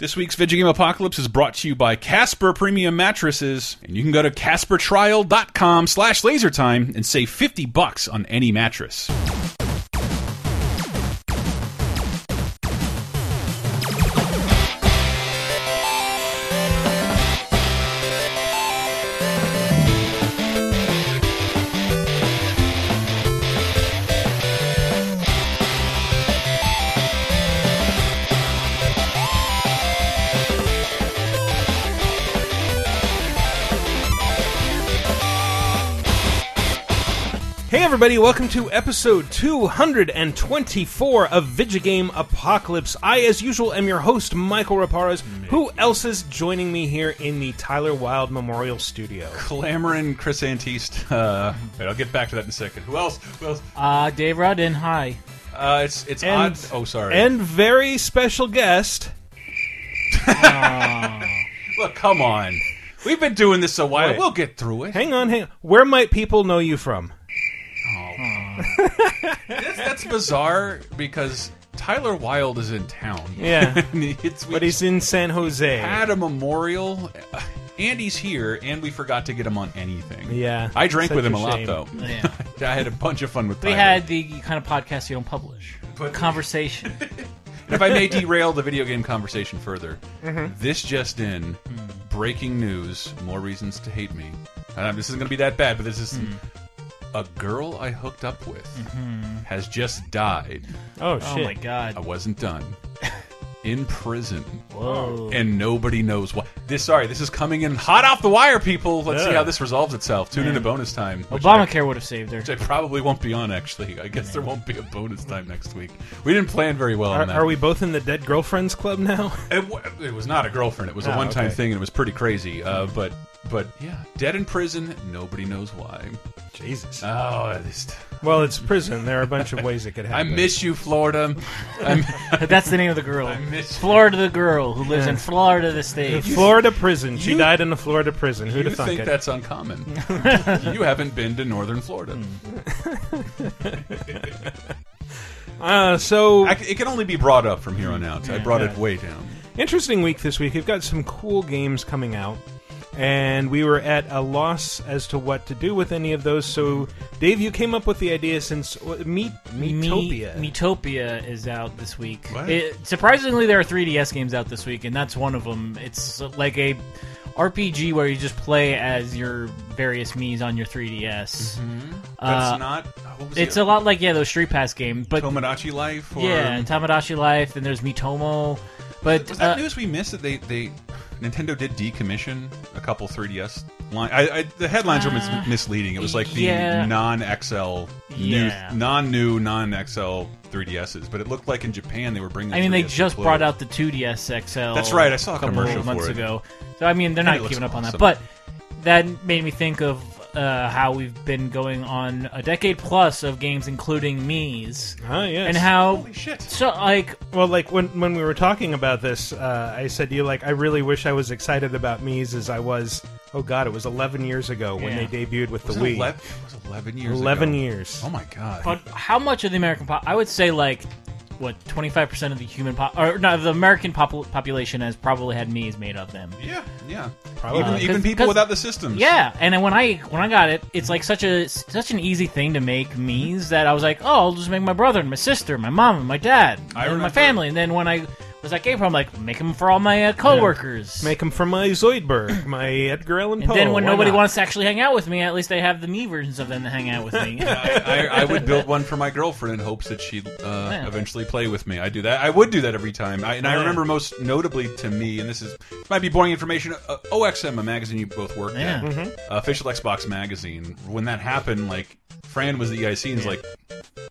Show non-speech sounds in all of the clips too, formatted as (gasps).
This week's Vidjagame Apocalypse is brought to you by Casper Premium Mattresses, and you can go to caspertrial.com slash lasertime and save 50 bucks on any mattress. Everybody, welcome to episode 224 of Vidjagame Apocalypse. I, as usual, am your host, Michael Raparez. Who else is joining me here in the Tyler Wilde Memorial Studio? Clamorin Chris Antista. (laughs) Uh, wait, I'll get back to that in a second. Who else? Who else? Uh, Dave Rudden, hi. Uh, it's it's And- odd. Oh, sorry. And very special guest. (laughs) Look, come on. We've been doing this a while. Wait. We'll get through it. Hang on, hang on. Where might people know you from? That's, that's bizarre because Tyler Wilde is in town. Yeah. (laughs) it's, But he's in San Jose. had a memorial. Uh, Andy's here, and we forgot to get him on anything. Yeah. I drank with him a a lot, though. Yeah. (laughs) I had a bunch of fun with We Tyler. had the kind of podcast you don't publish. But- Conversation. (laughs) if I may derail the video game conversation further, Mm-hmm. this just in: breaking news. More reasons to hate me. Uh, this isn't going to be that bad, but this is Mm. A girl I hooked up with Mm-hmm. has just died. Oh, shit! oh my god. I wasn't done. (laughs) In prison, Whoa. and nobody knows why. This, sorry, this is coming in hot off the wire, people. Let's see how this resolves itself. Tune into bonus time. which I- Obamacare would have saved her. which I probably won't be on. Actually, I guess there won't be a bonus time next week. We didn't plan very well Are, on that. are we both in the Dead Girlfriends Club now? (laughs) It, wa- it was not a girlfriend. It was a Ah, one-time okay. thing, and it was pretty crazy. Uh, but but yeah, dead in prison. Nobody knows why. Jesus. Oh, at this, Well, it's prison. There are a bunch of ways it could happen. I miss you, Florida. I'm, (laughs) That's the name of the girl. I miss you. Florida the girl who lives in Florida the state. Florida prison. She You- died in a Florida prison. Who'd you have thunk think it? that's uncommon? (laughs) you haven't been to northern Florida. (laughs) Uh, so I c it can only be brought up from here on out. I brought it way down. interesting week this week. We've got some cool games coming out, and we were at a loss as to what to do with any of those. So, Dave, you came up with the idea since what, Meet Miitopia. Me- Miitopia is out this week. It, surprisingly, there are 3DS games out this week, and that's one of them. It's like a RPG where you just play as your various Mii's on your 3DS. That's Uh, not. What was It's it? a lot like yeah those Street Pass games, but Tomodachi Life. Or, yeah, and Tomodachi Life, and there's Miitomo. But Was that uh, news we missed that they they Nintendo did decommission a couple 3DS line? I, I the headlines were mis Uh, misleading. It was like the yeah. non XL, Yeah. new, non new, non XL 3DSs, but it looked like in Japan they were bringing. I mean, they just brought out the 2DS XL. That's right, I saw a couple commercial months ago. So I mean, they're not giving up on that. But that made me think of uh, how we've been going on a decade plus of games, including Mii's, Ah, yes. and how Holy shit! so like Well, like when when we were talking about this, uh, I said to you, like, I really wish I was excited about Mii's as I was. Oh God, it was 11 years ago when Yeah. they debuted with Was the it Wii. 11, it was 11 years 11 ago. years. Oh my god! But how much of the American pop? I would say like what twenty five percent of the human pop or no, the American pop- population has probably had Mii's made of them. yeah, yeah. Probably. Even, Uh, even 'cause- people 'cause- without the systems. Yeah, and then when I when I got it, it's like such a such an easy thing to make Mii's that I was like, oh, I'll just make my brother and my sister, my mom and my dad, I and my family. And then when I was at GamePro, I'm like, make them for all my uh, coworkers. Make them for my Zoidberg, my Edgar Allan and Poe. then when Why nobody not? wants to actually hang out with me, at least I have the me versions of them to hang out with me. (laughs) I, I, I would build one for my girlfriend in hopes that she'd uh, Yeah. eventually play with me. I do that. I would do that every time. I, and I Yeah. remember most notably to me, and this is might be boring information. Uh, OXM, a magazine you both worked Yeah. at, uh, official Xbox magazine. When that happened, like Fran was the EIC, and was like,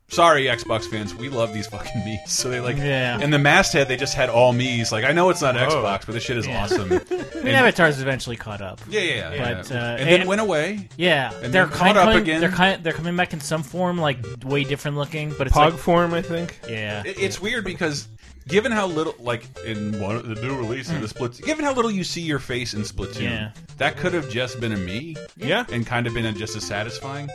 "Sorry, Xbox fans, we love these fucking (laughs) Mii's." So they like, Yeah. And the masthead, they just had all Mii's. Like, I know it's not Xbox, but this shit is Yeah. awesome. (laughs) I mean, And- Avatar's eventually caught up. yeah, yeah, yeah. But, yeah. uh, and then and- went away. Yeah, And they're then kind caught up coming, again. They're kind they're coming back in some form, like way different looking, but it's Pog like form, I think. yeah, It, it's weird because given how little, like in one of the new release of the Splatoon, given how little you see your face in Splatoon, Yeah. that could have just been a me, Yeah. and kind of been a, just as satisfying.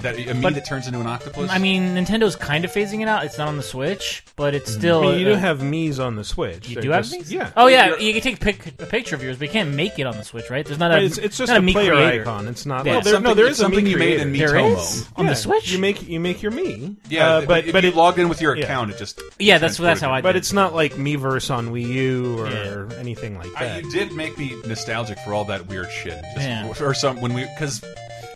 That a me that turns into an octopus. I mean, Nintendo's kind of phasing it out. It's not on the Switch, but it's still. I mean, you uh, do have Mii's on the Switch. You They're do have just- these? Yeah. Oh yeah, you can take pic, a picture of yours, but you can't make it on the Switch, right? There's not a. It's, it's just not a Mii player creator. icon. It's not. Yeah. Well, there, no, Something- there it's is a something you made in creator. There Miitomo. is on Yeah, the Switch. You make you make your Mii. yeah, uh, but, but if but you it, logged in with your yeah. account, it just Yeah, that's that's how I. but it's not like Miiverse on Wii U or anything like that. you did make me nostalgic for all that weird shit. Yeah. Or some when we because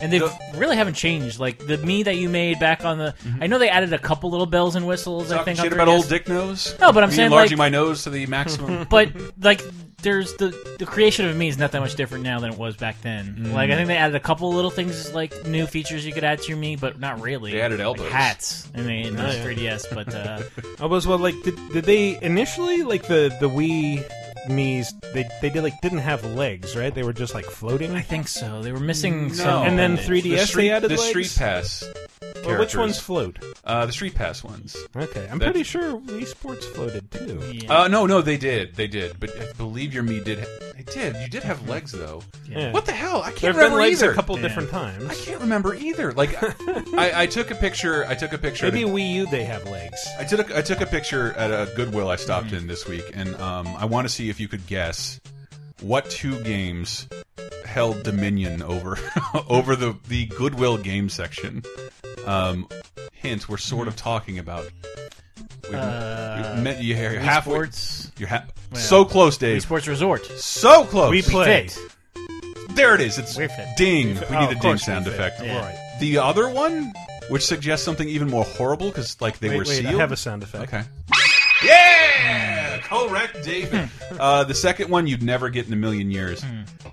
And they The- really haven't changed. Like the me that you made back on the. I know they added a couple little bells and whistles. I talking think shit on about old dick nose. No, but I'm Me saying, enlarging like- my nose to the maximum. (laughs) But like, there's the the creation of me is not that much different now than it was back then. Mm. Like I think they added a couple little things like new features you could add to your me, but not really. They added Like elbows. hats. I mean, in the Oh, yeah. 3DS, but uh, (laughs) I was well, like, did, did they initially like the the Wii Mii's? They they did like didn't have legs, right? They were just like floating. I think so. They were missing No. some. And then appendage. 3DS the street, they added the legs? street pass. Well, which ones float? Uh, the street pass ones. Okay, I'm That- pretty sure Wii Sports floated too. Yeah. Uh, no, no, they did, they did. But I believe your me did. They did. You did have legs though. Yeah. What the hell? I can't There have been legs either. a couple Yeah. different times. I can't remember either. Like, (laughs) I, I took a picture. I took a picture. at a- Wii U they have legs. I took a, I took a picture at a Goodwill I stopped in this week, and um, I want to see if you could guess what two games held dominion over (laughs) over the the Goodwill game section. Um, hint: We're sort of talking about. We- Uh, you, met- you, are Wii halfway. Sports. You're ha Well, so close, Wii Dave. Sports Resort. So close. We play. Fit. There it is. It's Wii Fit. ding. We Oh, need of a ding sound Wii effect. Yeah. Right. The other one, which suggests something even more horrible, because like they Wait, were wait, sealed. I have a sound effect. Okay. Yeah, correct, David. (laughs) uh, the second one you'd never get in a million years.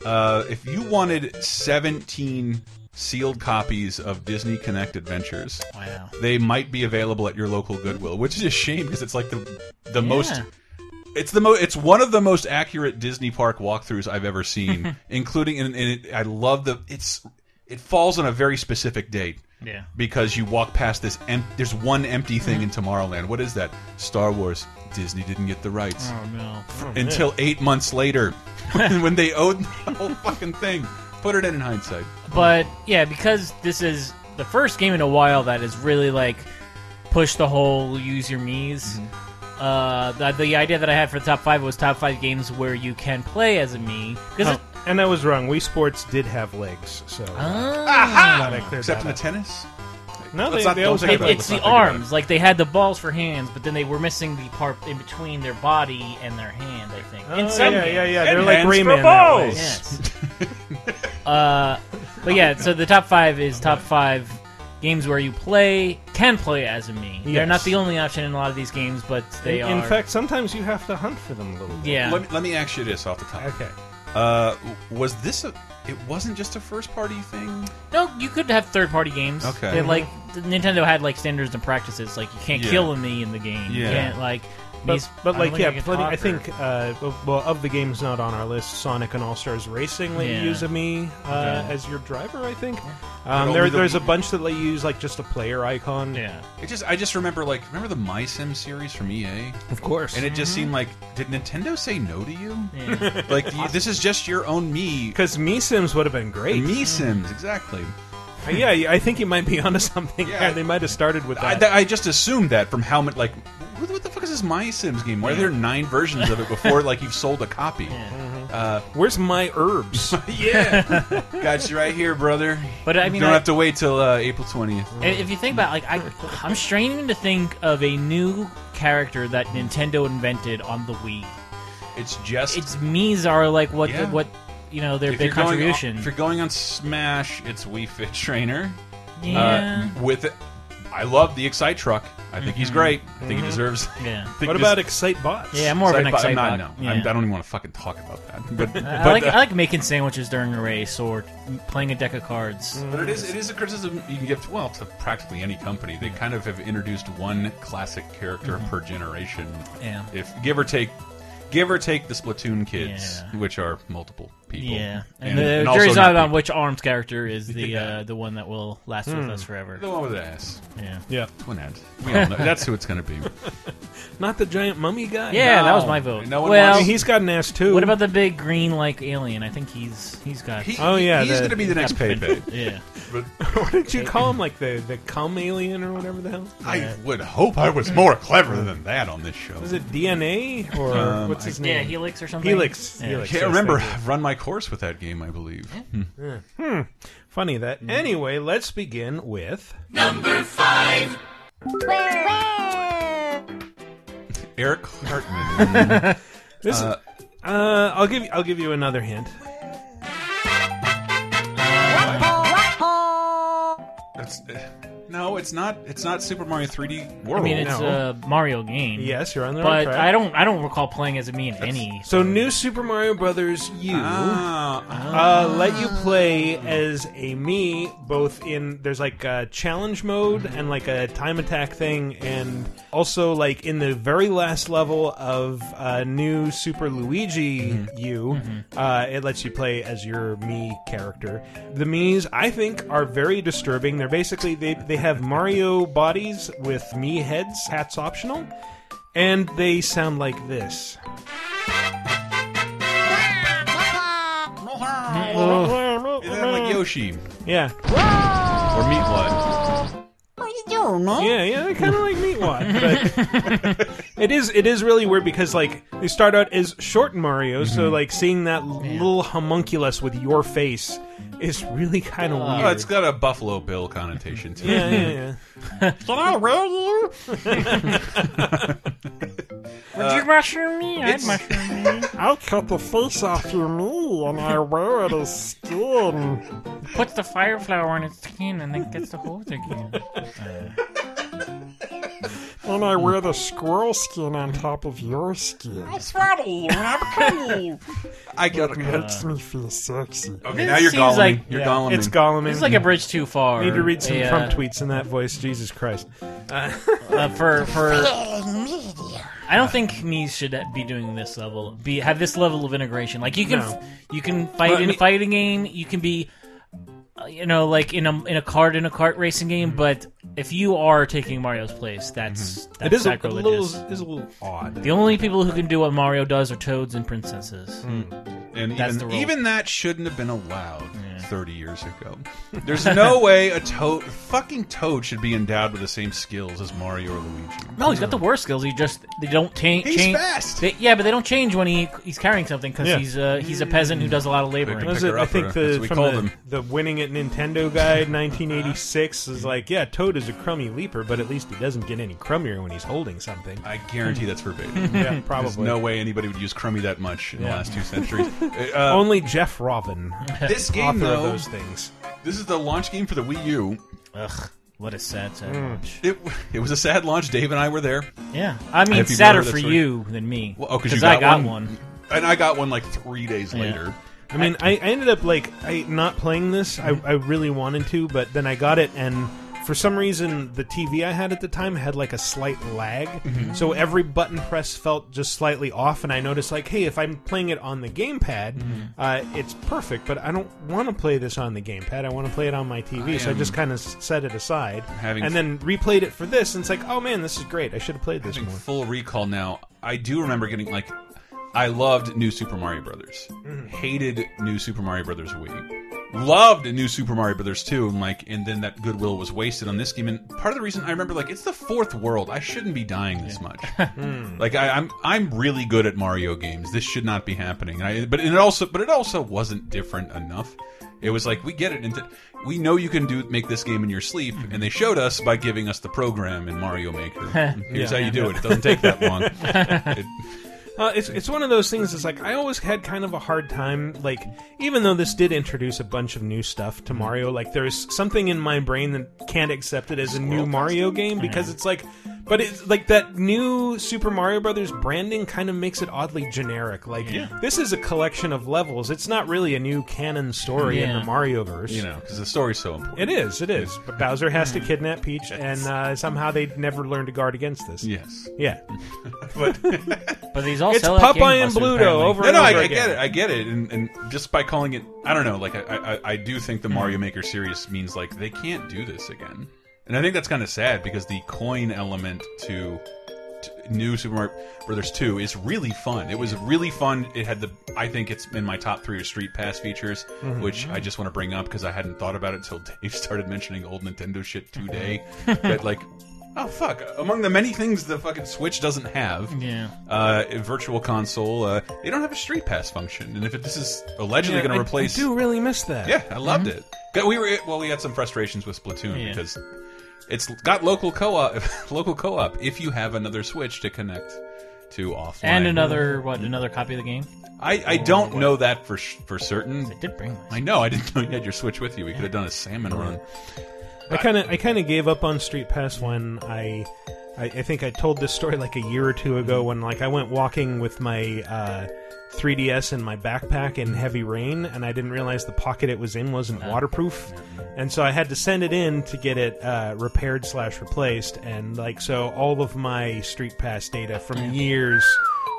Uh, if you wanted 17 sealed copies of Disney Connect Adventures, Wow. they might be available at your local Goodwill, which is a shame because it's like the the most. It's the most. It's one of the most accurate Disney park walkthroughs I've ever seen, (laughs) including and, and it, I love the. It's it falls on a very specific date Yeah. because you walk past this em there's one empty thing in Tomorrowland. What is that? Star Wars. Disney didn't get the rights Oh no. until eight months later (laughs) (laughs) when they owed the whole fucking thing. Put it in in hindsight. But yeah, because this is the first game in a while that is really like push the whole use your Mii's. Mm-hmm. Uh, the, the idea that I had for the top five was top five games where you can play as a me. Because Oh, and I was wrong. Wii Sports did have legs, so Ah. glad Except in the tennis. No, Let's they, not- they don't always it, it's the not think arms. Like they had the balls for hands, but then they were missing the part in between their body and their hand. I think. Oh, in some yeah, games. yeah, yeah. They're like hands for Rayman that way. balls. Yes. (laughs) uh, but yeah, so the top five is top five games where you play can play as a me. They're Yes. not the only option in a lot of these games, but they in, are. in fact, sometimes you have to hunt for them a little bit. yeah. Let me, let me ask you this off the top. Okay. Uh, was this a? It wasn't just a first party thing. No, you could have third party games. Okay. They, like Nintendo had like standards and practices. Like you can't Yeah. kill a me in the game. You Yeah. can't like. But, but like yeah, plenty, I think uh, well of the games not on our list, Sonic and All Stars Racing let Yeah. you use a me uh, Okay. as your driver. I think But um, only there, the there's a bunch that let you use like just a player icon. yeah. It just I just remember like remember the My Sim series from EA, of course. and it just seemed like did Nintendo say no to you? yeah. Like you, this is just your own me. because Me Sims would have been great. Me Sims exactly. Uh, yeah, yeah, I think you might be (laughs) onto something. Yeah. Yeah, they might have started with I, that. th- I just assumed that from how much like what, what the fuck is this My Sims game? Why are there nine (laughs) versions of it before like you've sold a copy? (laughs) Uh, Where's my herbs? (laughs) yeah, got you right here, brother. But I mean, You mean, don't I- have to wait till uh, April twentieth. if you think about it, like I, I'm straining to think of a new character that Nintendo invented on the Wii. It's just Its Mii's are like what Yeah. what you know their if big you're going on- contribution. if you're going on Smash, it's Wii Fit Trainer. yeah. Uh, with it, I love the Excite truck. I think he's great. I think he deserves. (laughs) yeah. I (laughs) think Mm-hmm. what this- about Excite Bots? Yeah, I'm more of an Excite- Excite I'm not. No, Yeah. I'm, I don't even want to fucking talk about that. (laughs) But, I but, like uh, I like making sandwiches during a race or playing a deck of cards. But it is it is a criticism you can give to, well to practically any company. They kind of have introduced one classic character per generation. Yeah. If give or take, give or take the Splatoon kids, Yeah. which are multiple. People. Yeah, and, and, the and also jury's not out on which arms character is (laughs) the Yeah. uh, the one that will last with us forever. the one with the ass. Yeah, Yeah, Twintelle. We (laughs) all know. That's who it's going to be. (laughs) not the giant mummy guy. yeah, that was my vote. No one I well, wants- mean, he's got an ass too. what about the big green like alien? I think he's he's got. He, Oh, yeah, he's going to be the next Pepe. yeah, But what did you call him? Like the the cum alien or whatever the hell? I would hope I was more clever than that on this show. Was it DNA or Um, what's his I- name? yeah, Helix or something. Helix. Yeah. Helix. Can't remember. I've run my course with that game, I believe. Hmm. Funny that. Mm. Anyway, let's begin with. number five. (laughs) Eric Hartman. (laughs) This uh, I'll give you, I'll give you another hint. That's, uh, no, it's not. It's not Super Mario 3D World. I mean, it's No. a Mario game. Yes, you're on the right but track. I don't I don't recall playing as a me in any. So, New Super Mario Brothers U Ah, uh, let you play as a me, both in there's like a challenge mode and like a time attack thing, and also like in the very last level of uh, New Super Luigi U, uh, it lets you play as your me character. The Mii's, I think, are very disturbing. They're basically they they have Mario bodies with me heads, hats optional, and they sound like this. is that like Yoshi Yeah. or Meatwad? Yeah, yeah, they're kind of like Meatwad, but (laughs) it is it is really weird because like they start out as short Mario, so mm-hmm. like seeing that little homunculus with your face is really kind of weird. Oh, it's got a Buffalo Bill connotation to it. yeah, yeah, yeah. Can I wear you? Would you uh, mushroom me? I'd it's- mushroom me. (laughs) I cut the face off your me and I wear it as skin. Puts the fire flower on its skin and then gets the hose again. (laughs) Uh, And I wear the squirrel skin on top of your skin. I got (laughs) It it. makes me feel sexy. Okay, This now you're seems Gollum. like- you're Yeah, Gollum. It's Gollum. It's like a bridge too far. Need to read some A, Trump tweets in that voice. Jesus Christ. (laughs) uh, for for. I don't think Mii's should be doing this level. Be have this level of integration. Like you can No. you can fight Well, I in mean- a fighting game. You can be. You know, like in a in a kart in a kart racing game, mm-hmm. but if you are taking Mario's place, that's mm-hmm. that's It is a, a sacrilegious. little is a little odd. The only people who can do what Mario does are toads and princesses. Mm. And That's even, even that shouldn't have been allowed mm. 30 years ago. There's no (laughs) way a toad, fucking toad, should be endowed with the same skills as Mario or Luigi. No, he's got the worst skills. He just they don't ta- He's change. fast. They, yeah, but they don't change when he he's carrying something because Yeah. he's uh, he's a peasant who does a lot of laboring. Pick Was it? I think or- the that's what we from called the, him. the winning at Nintendo guide 1986 is like, yeah, Toad is a crummy leaper, but at least he doesn't get any crummier when he's holding something. I guarantee that's verbatim. (laughs) Yeah, There's probably. no way anybody would use Crummy that much in the Yeah. last two centuries. (laughs) Uh, Only Jeff Rovin, this game, author of those things. this is the launch game for the Wii U. Ugh, what a sad, sad Hmm. launch. It, it was a sad launch. Dave and I were there. Yeah, I mean, If you've sadder for that's you than me. Well, oh, because I got got one. one. And I got one like three days later. I mean, I, I ended up like I not playing this. I, I really wanted to, but then I got it, and for some reason, the TV I had at the time had like a slight lag, mm-hmm. so every button press felt just slightly off. And I noticed like, hey, if I'm playing it on the gamepad, mm-hmm. uh, it's perfect. But I don't want to play this on the gamepad. I want to play it on my TV, I so I just kind of set it aside, and then replayed it for this. And it's like, oh man, this is great. I should have played this Having more. full recall now, I do remember getting like, I loved New Super Mario Brothers. Mm-hmm. Hated New Super Mario Brothers Wii. Loved a New Super Mario Brothers 2, and like, and then that goodwill was wasted on this game. And part of the reason I remember, like, it's the fourth world. I shouldn't be dying this much. (laughs) Hmm. like, I, I'm I'm really good at Mario games. This should not be happening. I, but it also, but it also wasn't different enough. It was like we get it, and we know you can do make this game in your sleep, mm-hmm. and they showed us by giving us the program in Mario Maker. (laughs) Here's how you do it. It doesn't take that long. (laughs) It- Uh, it's it's one of those things. It's like I always had kind of a hard time. Like even though this did introduce a bunch of new stuff to Mario, like there's something in my brain that can't accept it as a new Mario game because it's like But it's like that new Super Mario Brothers branding kind of makes it oddly generic. Like this is a collection of levels. It's not really a new canon story in the Mario verse. You know, because the story's so important. It is, it is. But Bowser has to kidnap Peach, and uh, somehow they never learn to guard against this. Yes. Yeah. (laughs) But But these all It's Popeye and gangbusters, Bluto apparently. over no, and no, over I, I get it. I get it. And, and just by calling it, I don't know. Like, I, I, I do think Hmm. the Mario Maker series means like they can't do this again. And I think that's kind of sad because the coin element to, to new Super Mario Brothers 2 is really fun. It was really fun. It had the, I think it's in my top three of Street Pass features, Mm-hmm. which I just want to bring up because I hadn't thought about it until (laughs) Dave started mentioning old Nintendo shit today. (laughs) that like. Oh fuck! Among the many things the fucking Switch doesn't have, Yeah. uh, virtual console. Uh, they don't have a Street Pass function, and if it, this is allegedly going to replace, I do really miss that. yeah, I loved it. We were well, we had some frustrations with Splatoon Yeah. because it's got local co-op, (laughs) local co-op. If you have another Switch to connect to offline, And another what? Another copy of the game? I, I don't know that for for certain. I did bring this. I know I didn't (laughs) know you had your Switch with you. We could have done a salmon run. I kind of I kind of gave up on Street Pass when I, I I think I told this story like a year or two ago when like I went walking with my uh, 3DS in my backpack in heavy rain and I didn't realize the pocket it was in wasn't waterproof, and so I had to send it in to get it uh, repaired slash replaced and like so all of my Street Pass data from years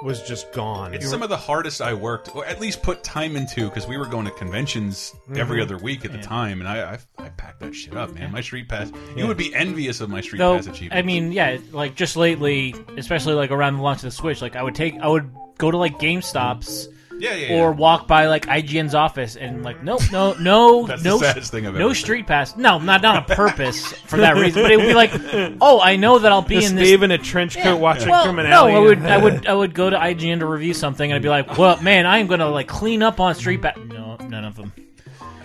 was just gone. It's some of the hardest I worked, or at least put time into, because we were going to conventions every other week at the time, and I, I I packed that shit up, man. My Street Pass, you would be envious of my Street Though, Pass achievements. I mean, yeah, like just lately, especially like around the launch of the Switch, like I would take, I would go to like GameStops yeah, yeah, or walk by like IGN's office and like, nope, no, no, (laughs) That's the no, saddest thing I've no ever Street Pass. No, not not on purpose for that reason, but it would be like, (laughs) oh, I know that I'll be Just in this Dave in a trench coat Yeah. watching well, from an no, alley. I would, I would, I would go to IGN to review something, and I'd be like, "Well, man, I am gonna like clean up on Street Pass."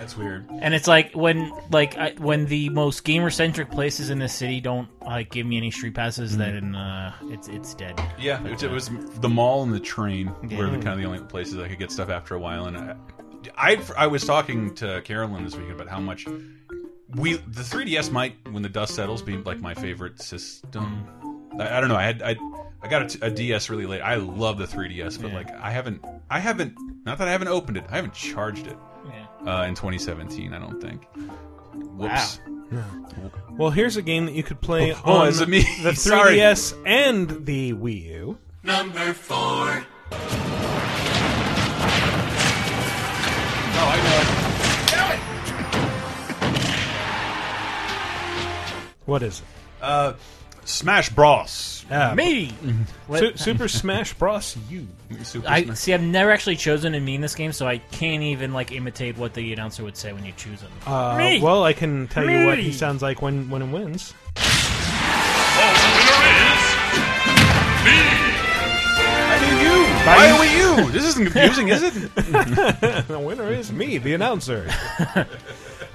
That's weird. And it's like when, like, I, when the most gamer centric places in the city don't like give me any street passes, then uh, it's it's dead. Yeah, it, it was the mall and the train were the kind of the only places I could get stuff after a while. And I, I, I was talking to Carolyn this week about how much we the 3ds might, when the dust settles, be like my favorite system. I, I don't know. I had I I got a DS really late. I love the 3ds, but Yeah. like I haven't I haven't not that I haven't opened it. I haven't charged it. Uh, in 2017. I don't think. Whoops. Well, here's a game that you could play Oh, on is it me? the (laughs) 3DS and the Wii U. Number four. Oh, I know it. What is it? Uh, Smash Bros. Uh, Me. Su- Super Smash Bros. U. Super I Smash- see. I've never actually chosen a me in this game, so I can't even like imitate what the announcer would say when you choose him. Uh, Me. well, I can tell you what he Me. sounds like when when it wins. I mean, you. Why are we you? This isn't confusing, is it? (laughs) the winner is me, the announcer. (laughs)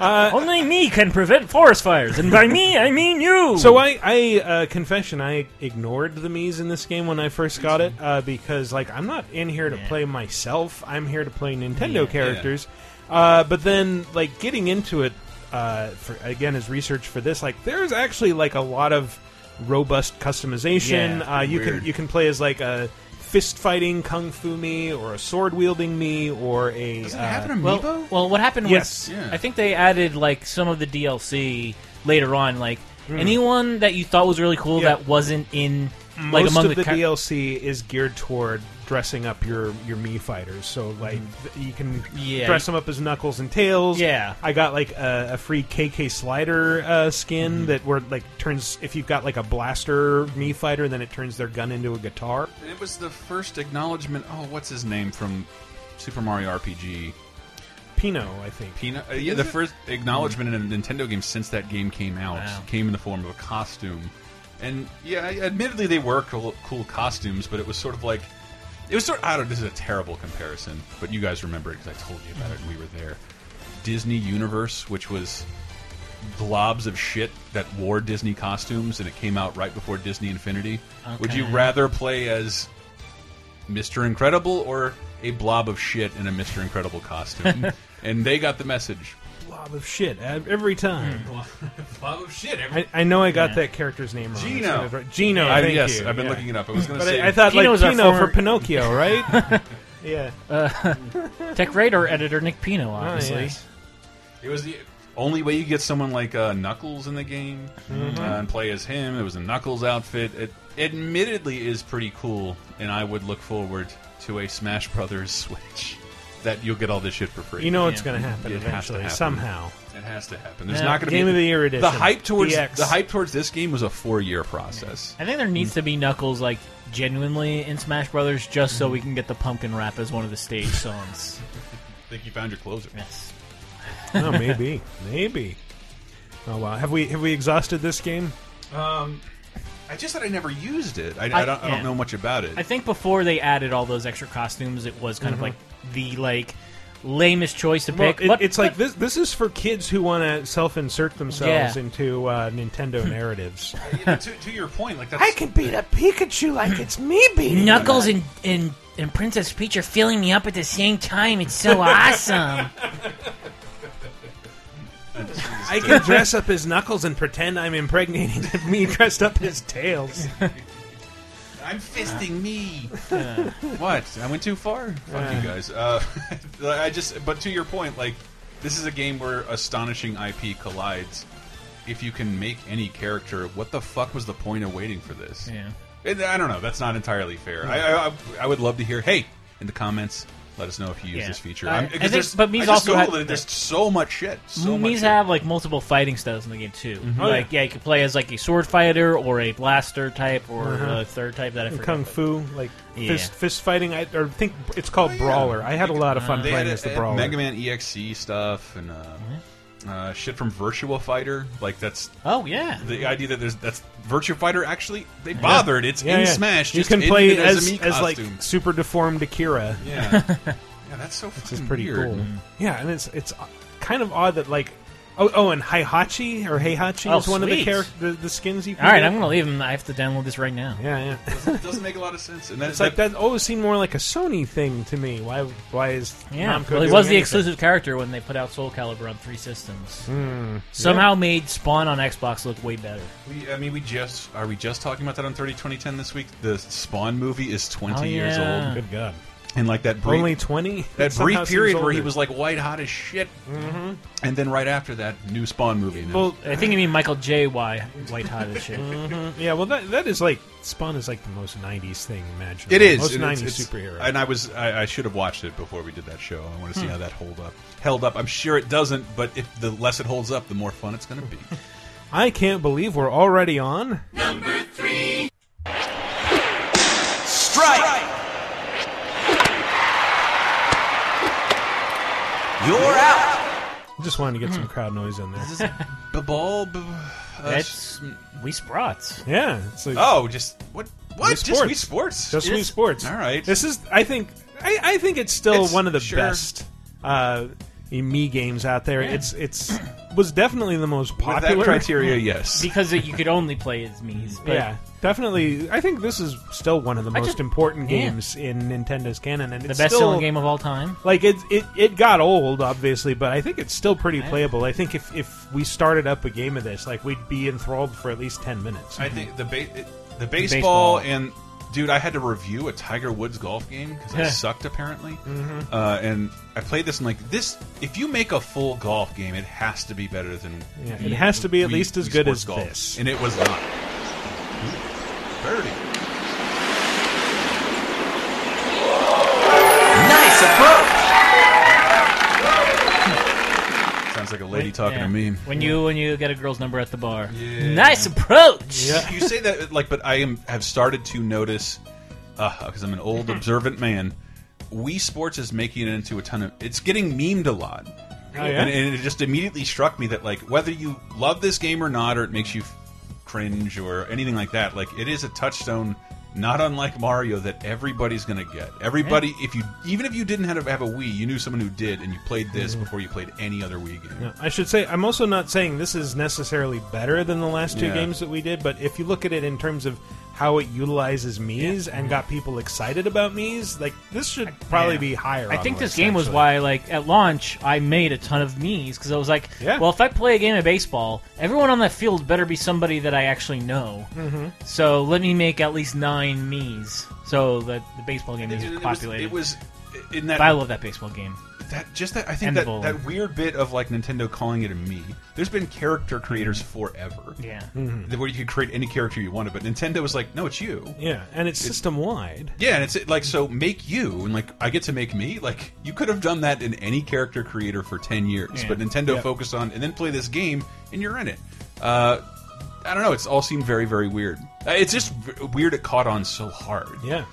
Only me can prevent forest fires, and by me I mean you. So I, I uh, confession, I ignored the Mii's in this game when I first got it uh, because, like, I'm not in here to play myself. I'm here to play Nintendo characters. Uh, but then, like, getting into it uh, for again as research for this, like, there's actually like a lot of robust customization. Yeah, uh, you weird. can you can play as like a fist fighting kung fu me or a sword wielding me or a Does it uh, have an well, amiibo? well, what happened Yes. was Yeah. I think they added like some of the DLC later on. Like anyone that you thought was really cool Hmm. Yeah. that wasn't in like most among of the, char- DLC is geared toward dressing up your your Mii fighters. So like th- you can Yeah. dress them up as Knuckles and Tails. Yeah. I got like a, a free KK Slider uh, skin Mm-hmm. that where like turns if you've got like a blaster Mii fighter, then it turns their gun into a guitar. It was the first acknowledgement. Oh, what's his name from Super Mario RPG? Pino, I think. Peanut. Uh, yeah, the first acknowledgement in a Nintendo game since that game came out Wow. came in the form of a costume. And yeah, admittedly they were cool, cool costumes, but it was sort of like it was sort. Of, I don't. This is a terrible comparison, but you guys remember it because I told you about it. and We were there. Disney Universe, which was globs of shit that wore Disney costumes, and it came out right before Disney Infinity. Would you rather play as Mr. Incredible or a blob of shit in a Mr. Incredible costume? (laughs) and they got the message. Blob of shit every time. (laughs) Blob of shit. Every- I, I know I got Yeah. that character's name wrong. Geno. It's right. Geno. I, thank yes, you. I've been yeah. looking it up. I was going to But say. I, I thought Pino's like our Pino for Pinocchio, (laughs) right? (laughs) yeah. Tech Radar editor Nick Pino, Oh, obviously. yes. It was the only way you get someone like uh, Knuckles in the game Mm-hmm. uh, and play as him. It was a Knuckles outfit. It admittedly is pretty cool, and I would look forward to a Smash Brothers Switch that you'll get all this shit for free. You know it's Yeah. going to happen It has to eventually, happen. somehow. it has to happen. There's Yeah. not going to be Game be of the Year edition. The hype towards DX. the hype towards this game was a four year process. I think there needs to be Knuckles like genuinely in Smash Brothers, just so we can get the pumpkin rap as one of the stage (laughs) songs. I think you found your closer. Yes. oh, (laughs) maybe, maybe. Oh wow, have we have we exhausted this game? Um, I just said I never used it. I, I, I- don't. I yeah. don't know much about it. I think before they added all those extra costumes, it was kind of like the like lamest choice to Mm-hmm. Well, pick. it- but it's like this. This is for kids who want to self-insert themselves Yeah. into uh, Nintendo narratives. (laughs) Yeah, to, to your point, like that's I can beat a Pikachu like it's me beating Knuckles and, and, and Princess Peach are filling me up at the same time. It's so (laughs) awesome. I can dress up as Knuckles and pretend I'm impregnating (laughs) me dressed up as Tails. I'm fisting me. (laughs) what? I went too far. Fuck you guys. Uh, (laughs) I just. But to your point, like this is a game where astonishing IP collides. If you can make any character, what the fuck was the point of waiting for this? yeah. And I don't know. That's not entirely fair. I, I I would love to hear. Hey, in the comments, let us know if you use Yeah. this feature. I- I'm- I because think- but Mii's I just also had- it, There's so much shit. So much These shit. have like multiple fighting styles in the game too. Oh, like yeah. you can play as like a sword fighter or a blaster type or Uh-huh. a third type that I forget. Kung Fu, like Yeah. fist fist fighting. I or think it's called Oh, yeah. Brawler. I had a lot of fun They playing had, as the uh, Brawler. Mega Man EXE stuff and uh, Mm-hmm. Uh, shit from Virtua Fighter. Like that's Oh yeah. the idea that there's that's Virtua Fighter. Actually, they bothered. It's Yeah, in yeah. Smash. You just can play it as a Mii as like super deformed Akira. yeah, (laughs) yeah. That's so This is pretty weird. cool. Yeah, and it's it's kind of odd that like oh oh and Heihachi or Heihachi Oh, is one of the sweet. character the, the skins you can All right, get. I'm gonna leave them. I have to download this right now. yeah yeah. It doesn't make a lot of sense. And It's like that always seemed more like a Sony thing to me. Why why is Yeah, Namco well, he doing was the anything? exclusive character when they put out Soul Calibur on three systems. Hmm. Somehow made Spawn on Xbox look way better. We, I mean, we just are we just talking about that on 30 2010 this week? The Spawn movie is 20 Oh, years yeah. old, Good God, and like that brief, only twenty. that brief period where he was like white hot as shit, Mm-hmm. and then right after that, new Spawn movie. Then- Well, I think you mean Michael Jai White Hot as shit. yeah, well that that is like Spawn is like the most '90s thing imaginable. It is most and '90s it's- it's- superhero. and I was I, I should have watched it before we did that show. I want to see Hmm. how that hold up. Held up. I'm sure it doesn't, but if the less it holds up, the more fun it's going to be. (laughs) I can't believe we're already on. number three. Strike! You're out! I just wanted to get some crowd noise in there. Babal. b- uh, That's we Sprats. Yeah, it's like oh, just what? What? Wii Just Sports. Wii Sports. just it Wii Sports. All right. This is, I think, I, I think it's still It's- one of the sure. best uh, me games out there. It's it's was definitely the most With that popular. criteria, (laughs) yes. Because it, you could only play as Mii's. But yeah, definitely. I think this is still one of the I most just- important yeah. games in Nintendo's canon, and The best still, selling game of all time. Like it, it, it got old, obviously, but I think it's still pretty playable. I think if if we started up a game of this, like we'd be enthralled for at least ten minutes. I think the ba it- the baseball, baseball. and dude, I had to review a Tiger Woods golf game because I sucked apparently. Mm-hmm. Uh, and I played this and like this. If you make a full golf game, it has to be better than. Yeah, it has to be at Wii- least as good as golf. this. and it was not. Birdie. Sounds like a lady talking Yeah. to me. When you when you get a girl's number at the bar. Yeah. Nice approach. Yeah. you say that like, but I am have started to notice uh, because I'm an old mm-hmm. observant man. Wii Sports is making it into a ton of. It's getting memed a lot. Oh, yeah? and, and it just immediately struck me that like whether you love this game or not, or it makes you cringe or anything like that, like it is a touchstone. Not unlike Mario, that everybody's going to get. Everybody, if you even if you didn't have a, have a Wii, you knew someone who did, and you played this Mm-hmm. before you played any other Wii game. Yeah, I should say I'm also not saying this is necessarily better than the last two Yeah. games that we did, but if you look at it in terms of how it utilizes Mii's and got people excited about Mii's, like this should probably Yeah. be higher. I on think the this list, game was actually. why, like, at launch, I made a ton of me's because I was like, Yeah. well, if I play a game of baseball, everyone on that field better be somebody that I actually know. Mm-hmm. So let me make at least nine me's so that the baseball game is It was- populated. It was in that but I love that baseball game. that just that I think And that that weird bit of like Nintendo calling it a me. There's been character creators forever. Yeah. Where you could create any character you wanted, but Nintendo was like, no, it's you. Yeah, and it's system wide. Yeah, and it's like so make you and like I get to make me. Like you could have done that in any character creator for ten years, Yeah. but Nintendo Yep. focused on and then play this game and you're in it. Uh, I don't know. It's all seemed very very weird. Uh, It's just weird. It caught on so hard. Yeah,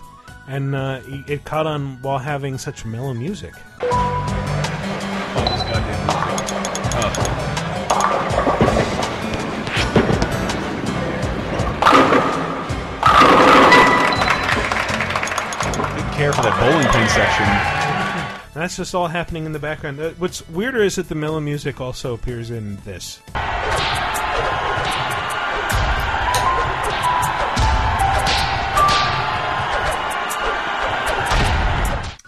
and uh, it caught on while having such mellow music. This goddamn music. Didn't care for that bowling pin section. That's just all happening in the background. Uh, What's weirder is that the mellow music also appears in this.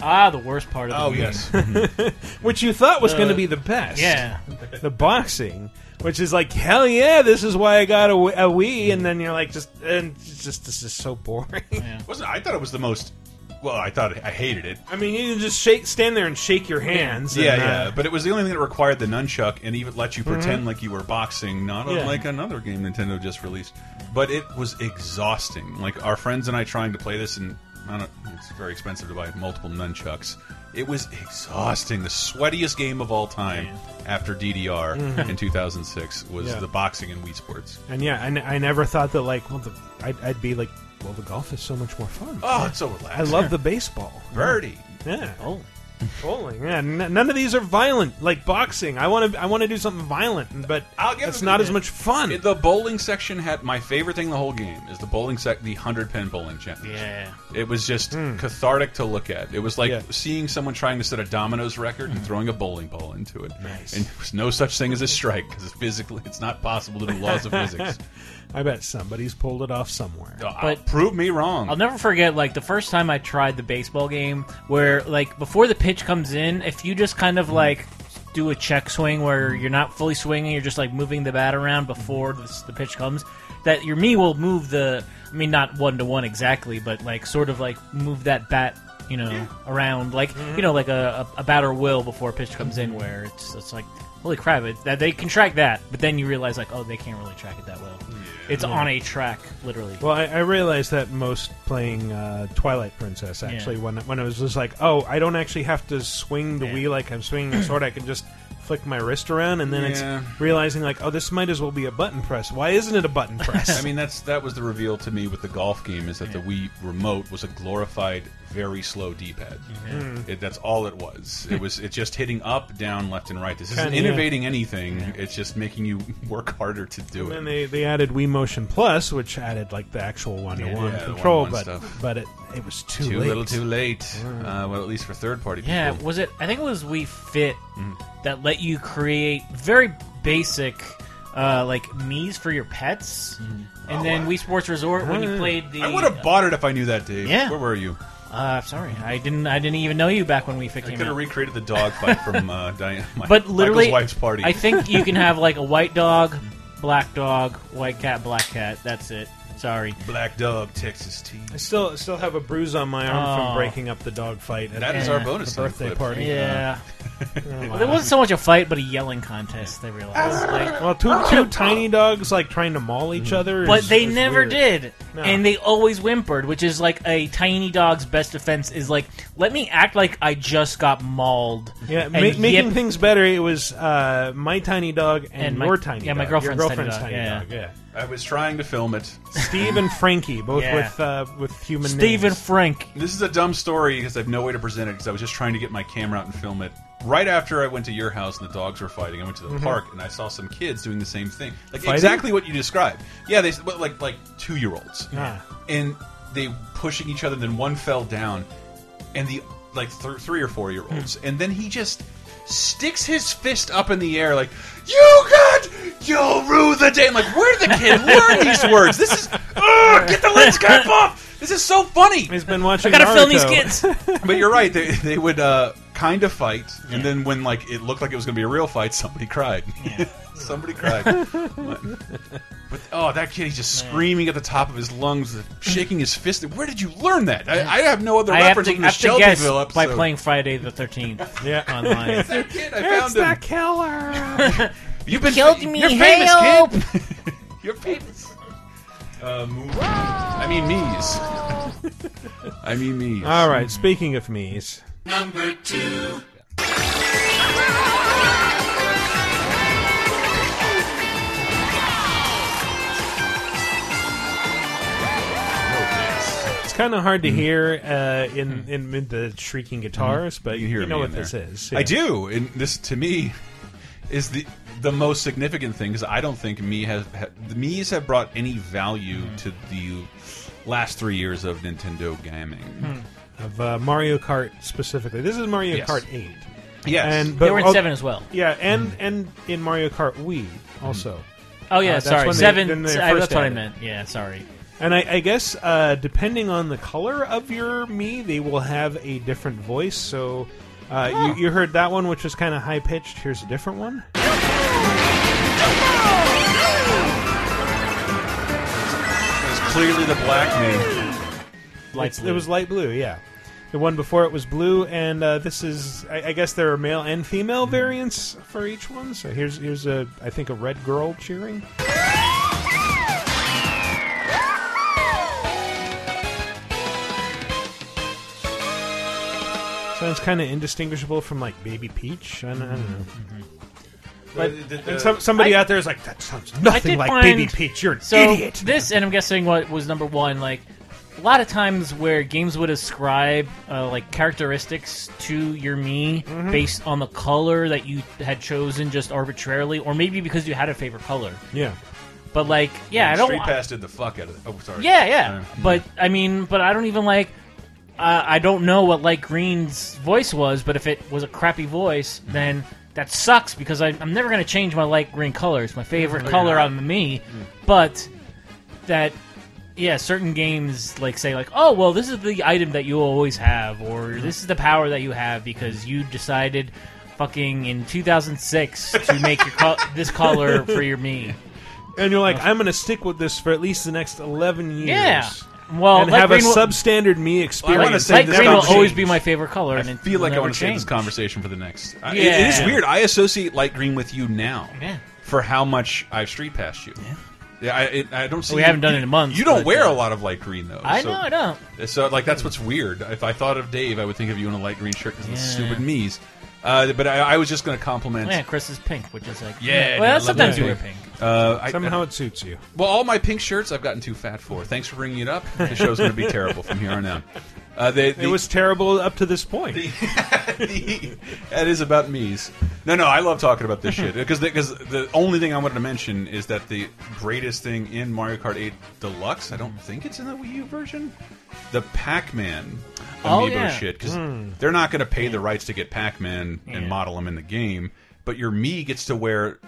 Ah, the worst part of the Oh game. yes. (laughs) which you thought was going to be the best. Yeah. (laughs) the boxing, which is like hell yeah, this is why I got a, Wii- a Wii, and then you're like just and it's just this is so boring. (laughs) yeah. Wasn't I thought it was the most. Well, I thought I hated it. I mean, you can just shake, stand there and shake your hands. Yeah, and, yeah, uh, but it was the only thing that required the nunchuck and even let you pretend like you were boxing, not Yeah. unlike another game Nintendo just released. But it was exhausting. Like our friends and I trying to play this, and I don't, it's very expensive to buy multiple nunchucks. It was exhausting. The sweatiest game of all time after DDR mm-hmm. in 2006 was Yeah. the boxing in Wii Sports. and yeah, I never thought that like well, the, I'd, I'd be like, well, the golf is so much more fun. Oh, it's so relaxing. I love the baseball. birdie. Yeah, Oh. Bowling. Yeah, n- none of these are violent like boxing. I want to I want to do something violent, but I'll give it's it- not as much fun. It- the bowling section had my favorite thing the whole game is the bowling sec the hundred pin bowling challenge. Yeah. It was just hmm. cathartic to look at. It was like Yeah. seeing someone trying to set a dominoes record and hmm. throwing a bowling ball into it. Nice. And there's no such thing as a strike because physically it's not possible to do laws of physics. (laughs) I bet somebody's pulled it off somewhere. But- prove me wrong. I'll never forget like the first time I tried the baseball game where like before the pitch comes in, if you just kind of like do a check swing where you're not fully swinging, you're just like moving the bat around before mm-hmm. the, the pitch comes, that your me will move the I mean not one to one exactly, but like sort of like move that bat you know around like mm-hmm. you know like a, a, a batter will before a pitch comes in where it's it's like holy crap it, that they can track that but then you realize like oh they can't really track it that well it's on a track literally Well, I, I realized that most playing uh, Twilight Princess actually when when it was just like, oh, I don't actually have to swing the Yeah. Wii like I'm swinging a sword. I can just flick my wrist around, and then Yeah. it's realizing like, oh, this might as well be a button press. Why isn't it a button (laughs) press? I mean, that's that was the reveal to me with the golf game is that the Wii remote was a glorified, very slow D-pad. Mm-hmm. It, that's all it was. It was it's just hitting up, down, left, and right. This isn't Kinda, yeah. innovating anything. It's just making you (laughs) work harder to do And it. And they, they added Wii Motion Plus, which added like the actual one to one Yeah, control, one-to-one but stuff. but it it was too, Too late. little, too late. Mm. Uh, well, at least for third-party people. Yeah, was it? I think it was Wii Fit mm-hmm. that let you create very basic, uh, like Mii's for your pets, mm-hmm. and then oh, Wii Sports Resort when you mm. played the. I would have bought it if I knew that, Dave. Yeah. Where were you? Uh, sorry, I didn't. I didn't even know you back when We I came could have out. recreated the dog fight from uh, (laughs) Diane, my, but literally, Michael's wife's party. I think you can have like a white dog, (laughs) black dog, white cat, black cat. That's it. Sorry. Black Dog, Texas Tea. I still still have a bruise on my arm Oh. from breaking up the dog fight. At That is Yeah. our bonus the birthday clip. party. Yeah. Oh, Well, (laughs) it wasn't so much a fight, but a yelling contest. They realized. Like, Well, two two tiny dogs like trying to maul each other, But they is never weird. did. No. And they always whimpered, which is like a tiny dog's best defense is like, let me act like I just got mauled. Yeah, and ma- making yip- things better, it was uh, my tiny dog and, And my- your tiny yeah, my girlfriend's your tiny girlfriend's dog, tiny yeah. dog. Yeah, I was trying to film it. Steve and Frankie, both Yeah. with uh, with human Steve and names. Frank. This is a dumb story because I have no way to present it because I was just trying to get my camera out and film it. Right after I went to your house and the dogs were fighting, I went to the park and I saw some kids doing the same thing, like Fighting? exactly what you described. Yeah, they well, like like two year olds, Ah. and they pushing each other. Then one fell down, and the like th three or four year olds, and then he just sticks his fist up in the air like, "You got, you'll rue the day." I'm like, where did the kid (laughs) learn these words? This is, ugh, get the lens cap (laughs) off. This is so funny. He's been watching. I gotta film these kids. But you're right. They they would uh, kind of fight, and then when like it looked like it was going to be a real fight, somebody cried. (laughs) somebody cried. but, (laughs) but, oh, that kid! He's just screaming at the top of his lungs, shaking his fist. Where did you learn that? I, I have no other I have reference to, from the have to guess Shelbyville by episode. playing Friday the Thirteenth (laughs) Yeah. online. that kid. I It's found him. killer. You've been killed me, You're famous, help! kid. you're famous. Uh. I mean, me's. I mean, me's. All right. Speaking of me's, Number two. it's kind of hard to hear uh, in, in in the shrieking guitars, but You can hear know me what in this there. is. I yeah. do, and this to me is the the most significant thing because I don't think me has ha, the Mii's have brought any value Hmm. to the last three years of Nintendo gaming. Of uh, Mario Kart specifically, this is Mario Yes. Kart Eight. Yes, And but they were in oh, seven as well. Yeah, and and in Mario Kart Wii also. Oh yeah, Uh, that's sorry, when they- seven. then they I- first that's what I added. meant. Yeah, sorry. And I, I guess uh, depending on the color of your me, they will have a different voice. So uh, you, you heard that one, which was kind of high pitched. Here's a different one. it was clearly the black me. Light It's- blue. It was light blue, yeah. The one before it was blue, and uh, this is I, I guess there are male and female hmm. variants for each one. So here's here's a I think a red girl cheering. Sounds kind of indistinguishable from like Baby Peach. I don't, I don't know. Mm-hmm. Mm-hmm. But the- the- And some, somebody I- out there is like, that sounds nothing like find- Baby Peach. You're an So idiot. this, and I'm guessing what was number one, like a lot of times where games would ascribe uh, like characteristics to your Mii Mm-hmm. based on the color that you had chosen just arbitrarily, or maybe because you had a favorite color. Yeah. But like, yeah, I don't. Street Pass did the fuck out of it. Oh, sorry. Yeah, yeah. Uh, But I mean, but I don't even like. Uh, I don't know what Light Green's voice was, but if it was a crappy voice, then that sucks because I, I'm never going to change my light green color. It's my favorite color on me. But that, yeah, certain games like say like, oh well, this is the item that you always have, or mm-hmm. this is the power that you have because you decided, fucking in 2006 to make your co- (laughs) this color for your Mii. (laughs) And you're like, I'm going to stick with this for at least the next 11 years. Yeah. Well, and Light have a Green will- substandard me I experience. wanna say Light this green will conversation- always be my favorite color, I and it feel will like I never want to save change. this conversation for the next. I- it- Yeah. it is weird. I associate light green with you now. Yeah. For how much I've street passed you. Yeah. I, it, I don't see. We haven't done you- it in months, You don't but, wear uh, a lot of light green though. I so, know, I don't. So like that's what's weird. If I thought of Dave, I would think of you in a light green shirt because of Yeah. stupid Mii's. Uh, but I, I was just going to compliment. Yeah, Chris is pink, which is like Yeah, Well, sometimes you wear pink. Uh, I, Somehow it suits you. well, all my pink shirts I've gotten too fat for. Thanks for bringing it up. The show's going to be terrible from here on out. Uh, they, It was terrible up to this point. (laughs) that is about Mii's. No, no, I love talking about this shit (laughs) because because the only thing I wanted to mention is that the greatest thing in Mario Kart 8 Deluxe, I don't think it's in the Wii U version, the Pac-Man Oh, amiibo yeah. shit because they're not going to pay the rights to get Pac-Man and model him in the game, but your Mii gets to wear.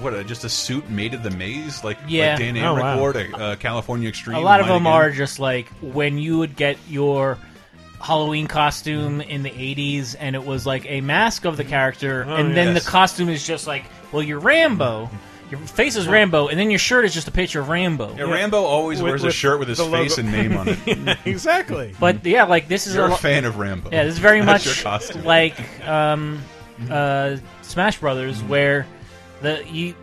What uh, just a suit made of the maze, like, Yeah. like Dan Oh, Amrich wow. wore to uh, California Extreme. A lot of them Again. are just like when you would get your Halloween costume in the 80s and it was like a mask of the character Oh, and then the costume is just like, well, you're Rambo. Your face is Rambo, and then your shirt is just a picture of Rambo. Yeah, Rambo always With- wears a shirt with his face logo. and name on it. (laughs) exactly. But yeah, like this is You're a a fan of Rambo. Yeah, this is very much like um, uh, Smash Brothers, Mm-hmm. where the you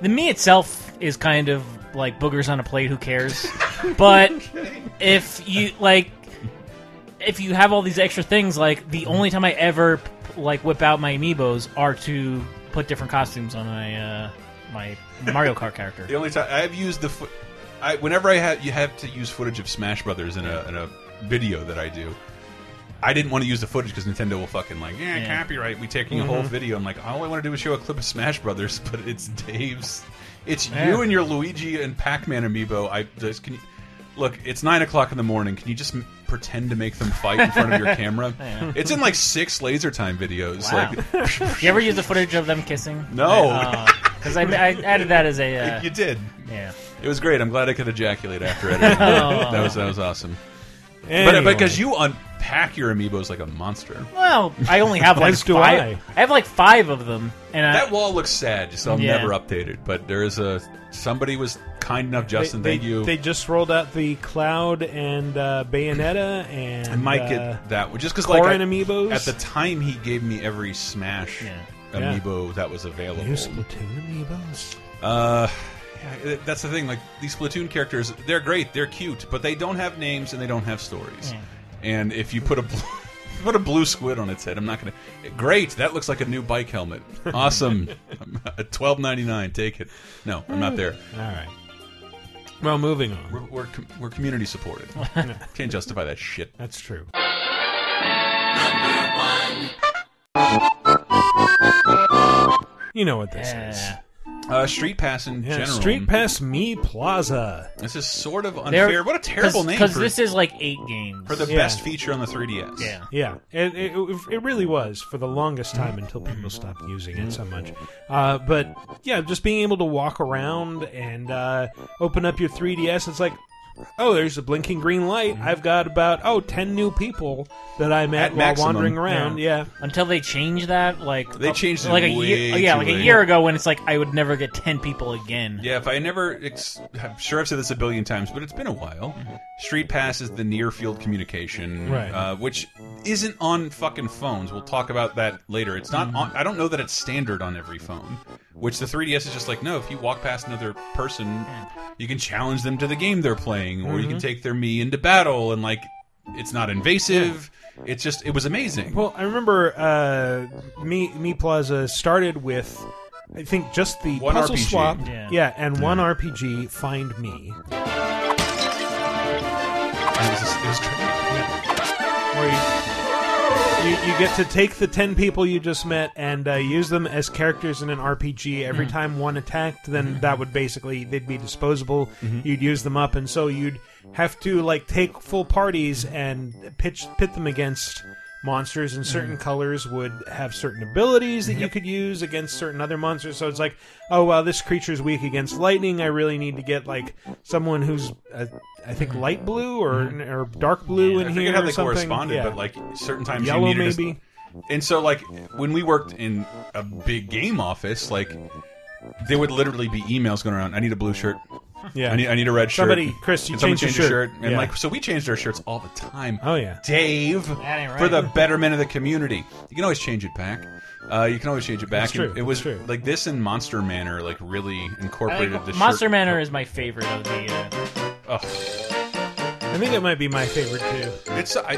the Mii itself is kind of like boogers on a plate. Who cares? (laughs) but if you like, if you have all these extra things, like the only time I ever like whip out my amiibos are to put different costumes on my uh, my Mario Kart character. (laughs) The only time I've used the foot, I whenever I have you have to use footage of Smash Brothers in a in a video that I do. I didn't want to use the footage because Nintendo will fucking like, yeah, Yeah. copyright. We taking a whole mm-hmm. video. I'm like, all I want to do is show a clip of Smash Brothers, (laughs) but it's Dave's. It's Yeah. you and your Luigi and Pac-Man amiibo. I just can you look. It's nine o'clock in the morning. Can you just pretend to make them fight in front of your (laughs) camera. (laughs) It's in like six laser time videos. Wow. Like You ever use the footage of them kissing? no, Because uh, I, I added that as a. Uh, you did. yeah. It was great. I'm glad I could ejaculate after editing. Oh. that was that was awesome. But because you unpack your amiibos like a monster. Well, I only have (laughs) like As do five. I. I have like five of them, and I, That wall looks sad, so I'm Yeah. never updated. But there is a somebody was kind enough, Justin. they, thank you. They just rolled out the Cloud and uh, Bayonetta and I might uh, get that one just because like Corrin I- amiibos. at the time he gave me every Smash Yeah. Yeah. amiibo that was available. new Splatoon amiibos. Uh, yeah, that's the thing. Like these Splatoon characters, they're great, they're cute, but they don't have names and they don't have stories. Yeah. And if you put a blue, (laughs) put a blue squid on its head, I'm not gonna. Great, that looks like a new bike helmet. Awesome, (laughs) twelve ninety nine. Take it. No, I'm not there. All right. Well, moving on. We're we're, com we're community supported. (laughs) Can't justify that shit. That's true. You know what this is. Yeah. Uh, Street Pass in Yeah, general. Street Pass Mii Plaza. This is sort of They're- unfair. What a terrible name Because for, this is like eight games. for the Yeah. best feature on the 3DS. yeah. Yeah, it, it, it really was for the longest time until people stopped using it so much. Uh, but yeah, just being able to walk around and uh, open up your 3DS, it's like, oh, there's a blinking green light. Mm-hmm. I've got about oh 10 new people that I met At while maximum, wandering around. Yeah. Until they change that, like They changed it like a way year, yeah, too like a late. year ago when it's like I would never get ten people again. Yeah, if I never, ex I'm sure I've said this a billion times, but it's been a while. Mm-hmm. Street Pass is the near field communication, Right. uh, which isn't on fucking phones. We'll talk about that later. It's not mm-hmm. on. I don't know that it's standard on every phone. Which the 3DS is just like, no. If you walk past another person, you can challenge them to the game they're playing, or you can take their Mii into battle, and like, it's not invasive. It's just, it was amazing. Well, I remember uh, Me Me Plaza started with. I think just the One puzzle RPG. swap, Yeah. and one RPG. Find Mii, And it was, it was great. where you, you you get to take the ten people you just met and uh, use them as characters in an RPG. Every mm-hmm. time one attacked, then mm-hmm. that would basically they'd be disposable. Mm-hmm. You'd use them up, and so you'd have to like take full parties and pitch pit them against monsters and certain mm. colors would have certain abilities that you could use against certain other monsters so it's like oh well this creature's weak against lightning i really need to get like someone who's uh, i think light mm. blue or mm. or dark blue in I here how or they something. corresponded, Yeah. but like certain times yellow you needed maybe And so, like, when we worked in a big game office, like, there would literally be emails going around. I need a blue shirt. Yeah I need, I need a red shirt. Somebody- Chris, you Can someone changed change your your shirt. And Yeah. like, so we changed our shirts all the time. Oh, yeah. Dave, right. for the betterment of the community. You can always change it back. Uh, you can always change it back. That's true, And It was that's true. like this and Monster Manor, like really incorporated think the Monster shirt. Manor is my favorite of the. Uh, Oh, i think it might be my favorite too it's I,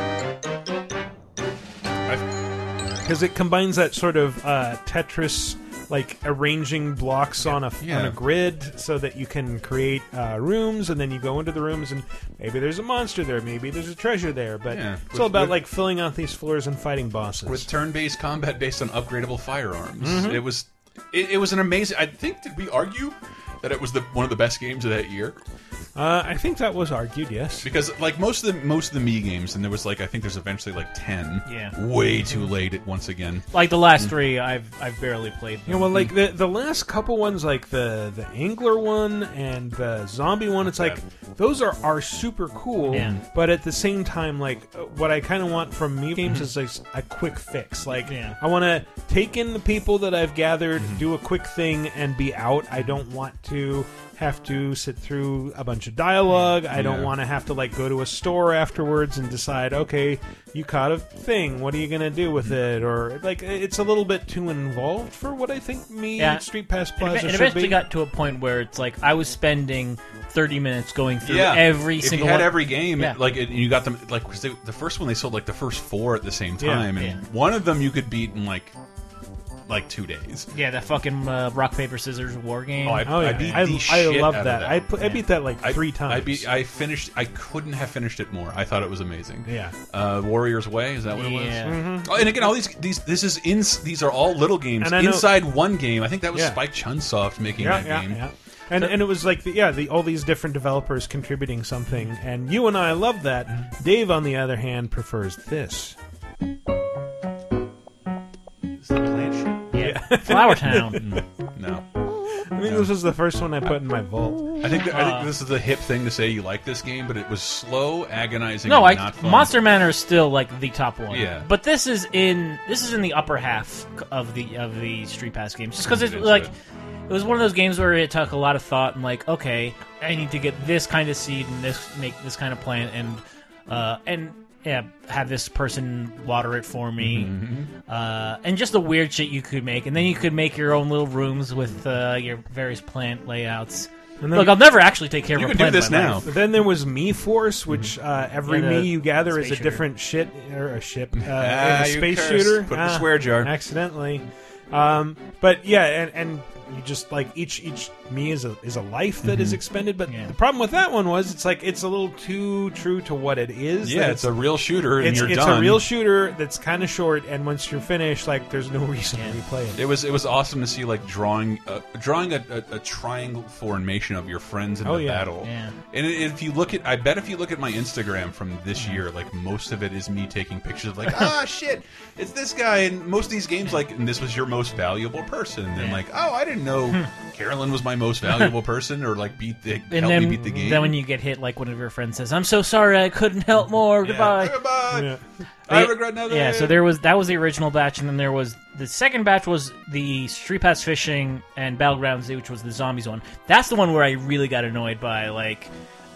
I, because it combines that sort of uh, tetris like arranging blocks on a Yeah. on a grid so that you can create uh, rooms and then you go into the rooms and maybe there's a monster there maybe there's a treasure there but Yeah. it's With- all about with- like filling out these floors and fighting bosses with turn-based combat based on upgradable firearms. Mm-hmm. It was it, it was an amazing. I think did we argue that it was the one of the best games of that year uh, I think that was argued yes because like most of the most of the Mii games and there was like I think there's eventually like ten. Yeah. way too late once again. like the last three, I've I've barely played. Yeah, well, like the the last couple ones, like the the angler one and the zombie one, it's like those are are super cool. Yeah. But at the same time, like uh, what I kind of want from Mii games is like a quick fix. Like Yeah. I want to take in the people that I've gathered, do a quick thing, and be out. I don't want to have to sit through a bunch of dialogue. I don't Yeah. want to have to like go to a store afterwards and decide, okay, you caught a thing. What are you gonna do with mm. it? Or like it's a little bit too involved for what I think me Yeah. Street Pass Plaza it should eventually be. got to a point where it's like I was spending thirty minutes going through Yeah, every if single you had one. every game, Yeah. like it, you got them like 'cause they, the first one they sold like the first four at the same Yeah. time, and Yeah. one of them you could beat in like like two days. yeah, that fucking uh, rock paper scissors war game. Oh, I, Oh yeah, I beat I, the I shit love out of that. that. I put, I beat that like I- three times. I beat. I finished. I couldn't have finished it more. I thought it was amazing. Yeah. Uh, Warrior's Way. Is that what it was? yeah. Oh, and again, all these these this is in these are all little games And I know- inside one game. I think that was Yeah. Spike Chunsoft making yeah, that yeah, game. yeah. And and it was like the, yeah, the all these different developers contributing something, and you and I love that. Dave, on the other hand, prefers this. Flower Town. (laughs) No. I think this was the first one I put in my vault. I think I Uh, think this is the hip thing to say you like this game, but it was slow, agonizing, No, and I not fun. Monster Manor is still like the top one. Yeah. but this is in this is in the upper half of the of the Street Pass games, just because it's It's like good. it was one of those games where it took a lot of thought and like, okay, I need to get this kind of seed and this make this kind of plant and uh and yeah, have this person water it for me, Mm-hmm. uh, and just the weird shit you could make, and then you could make your own little rooms with uh, your various plant layouts. And then, Look, I'll never actually take care You of a can do plant in this now. life. then there was Mii Force, which uh, every Yeah, the Mii you gather is a space shooter. different shit or a ship, uh, Ah, a space cursed. shooter. Put it in the Ah, swear jar. accidentally. Um, but yeah, and, and you just like each each Mii is a is a life that is expended. But Yeah. the problem with that one was it's like it's a little too true to what it is. Yeah, that it's a real shooter, and it's, you're done. it's done. a real shooter that's kind of short, and once you're finished, like there's no (laughs) reason to replay it. It was it was awesome to see like drawing uh, drawing a, a, a triangle formation of your friends in Oh, the yeah. battle. Yeah. And if you look at, I bet if you look at my Instagram from this year, like most of it is me taking pictures of like, (laughs) ah, shit, it's this guy. And most of these games, like, and this was your most valuable person. And Yeah. like, oh, I didn't know hmm. Carolyn was my most valuable person, or like beat the And help then, me beat the game. then when you get hit, like one of your friends says, "I'm so sorry, I couldn't help more. Yeah. Goodbye." Goodbye. Yeah. I Yeah, regret nothing. Yeah, so there was that was the original batch, and then there was the second batch was the Street Pass Fishing and Battlegrounds, which was the zombies one. That's the one where I really got annoyed by like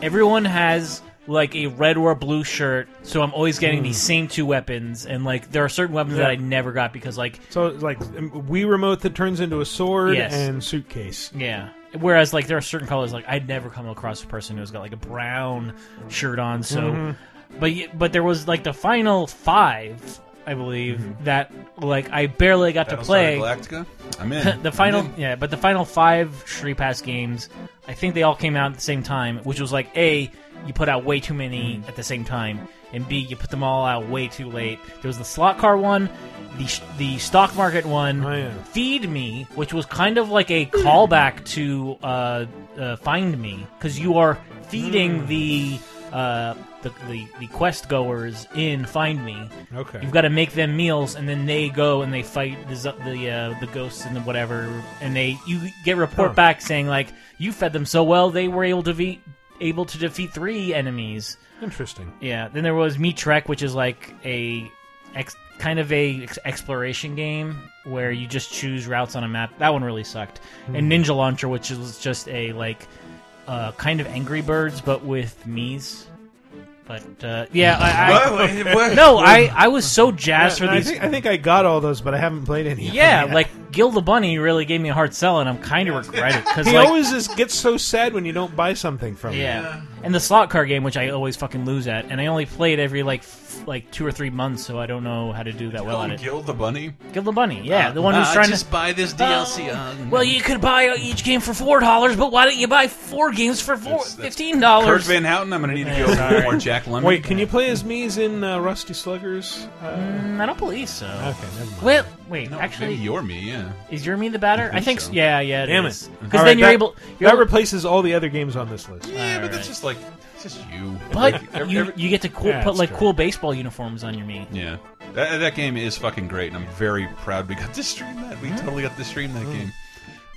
everyone has like a red or a blue shirt, so I'm always getting these same two weapons, and like there are certain weapons that I never got because like So it's like um, Wii remote that turns into a sword Yes. and suitcase. Yeah. Whereas, like, there are certain colors, like, I'd never come across a person who's got, like, a brown shirt on, so. But, y- but there was, like, the final five, I believe, that, like, I barely got to Battlestar play. Galactica. I'm in. (laughs) the final, in. yeah, but the final five Street Pass games, I think they all came out at the same time, which was like a you put out way too many at the same time, and b you put them all out way too late. There was the slot car one, the the stock market one, Oh, yeah. Feed Mii, which was kind of like a callback to uh, uh, Find Mii, because you are feeding the. Uh, the, the the quest goers in Find Mii. Okay. You've got to make them meals, and then they go and they fight the zo- the uh, the ghosts and the whatever, and they you get report Huh. back saying like you fed them so well they were able to defeat able to defeat three enemies. Interesting. Yeah. Then there was Meat Trek, which is like a ex- kind of a ex- exploration game where you just choose routes on a map. That one really sucked. And Ninja Launcher, which was just a like uh, kind of Angry Birds but with Mii's. But uh, yeah, I, I, What? Wait, what? no, I I was so jazzed Yeah, for I these. think I think I got all those, but I haven't played any. of them Yeah, yet. like Gil the Bunny really gave me a hard sell, and I'm kind of regret it because he like, always is, gets so sad when you don't buy something from him. yeah. And the slot car game, which I always fucking lose at, and I only play it every like f- like two or three months, so I don't know how to do that well at it. Gil the bunny. Gil the Bunny, yeah, the one who's Ah, trying just to. buy this DLC. on. Well, you could buy each game for four dollars, but why don't you buy four games for four, That's- that's fifteen Kirk dollars? Van Houten. I'm gonna need to go sorry. more Jack Lemmon. Wait, can you play as Mii's in uh, Rusty Sluggers? Uh, Mm, I don't believe so. okay, never mind. Well, wait, No, actually, maybe you're Mii. Yeah. is your Mii the batter? I think think, so. so. Yeah, yeah. Damn it. Because All then right, you're that- able. You're that able- replaces all the other games on this list. Yeah, but Alright. that's just like it's just you. But every- you, every- you get to cool, Yeah, put that's like true. cool baseball uniforms on your Mii. yeah, that, that game is fucking great, and I'm very proud we got to stream that. We totally got to stream that game.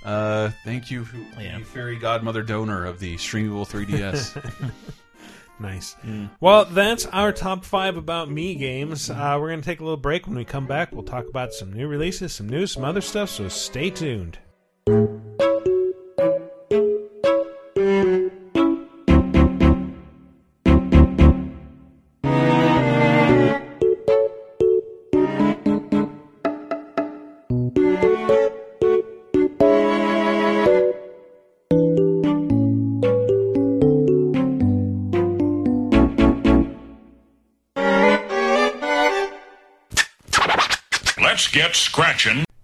Uh, thank you, Yeah. you fairy godmother donor of the streamable 3DS. (laughs) Nice. Well, that's our top five about Mii games. Uh, we're going to take a little break. When we come back, we'll talk about some new releases, some news, some other stuff. So stay tuned.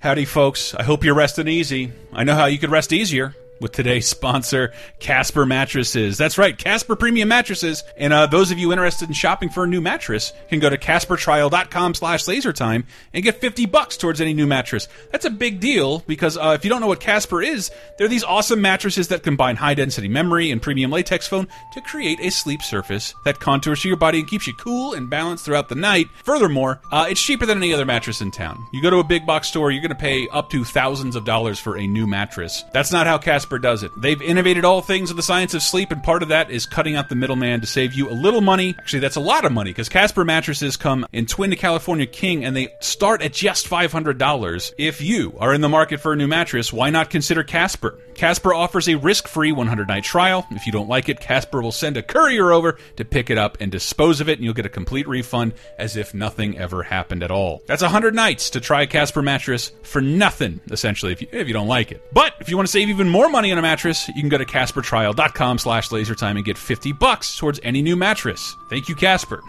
Howdy, folks. I hope you're resting easy. I know how you could rest easier. With today's (laughs) sponsor, Casper Mattresses. That's right, Casper Premium Mattresses. And uh, those of you interested in shopping for a new mattress can go to CasperTrial.com slash lasertime and get 50 bucks towards any new mattress. That's a big deal because uh, if you don't know what Casper is, they're these awesome mattresses that combine high-density memory and premium latex foam to create a sleep surface that contours to your body and keeps you cool and balanced throughout the night. Furthermore, uh, it's cheaper than any other mattress in town. You go to a big box store, you're going to pay up to thousands of dollars for a new mattress. That's not how Casper does it. They've innovated all things of the science of sleep, and part of that is cutting out the middleman to save you a little money. Actually, that's a lot of money because Casper mattresses come in twin to California King and they start at just $500. If you are in the market for a new mattress, why not consider Casper? Casper offers a risk-free 100-night trial. If you don't like it, Casper will send a courier over to pick it up and dispose of it, and you'll get a complete refund as if nothing ever happened at all. That's 100 nights to try a Casper mattress for nothing, essentially, if you, if you don't like it. But if you want to save even more money on a mattress, you can go to CasperTrial.com slash lasertime and get 50 bucks towards any new mattress. Thank you, Casper.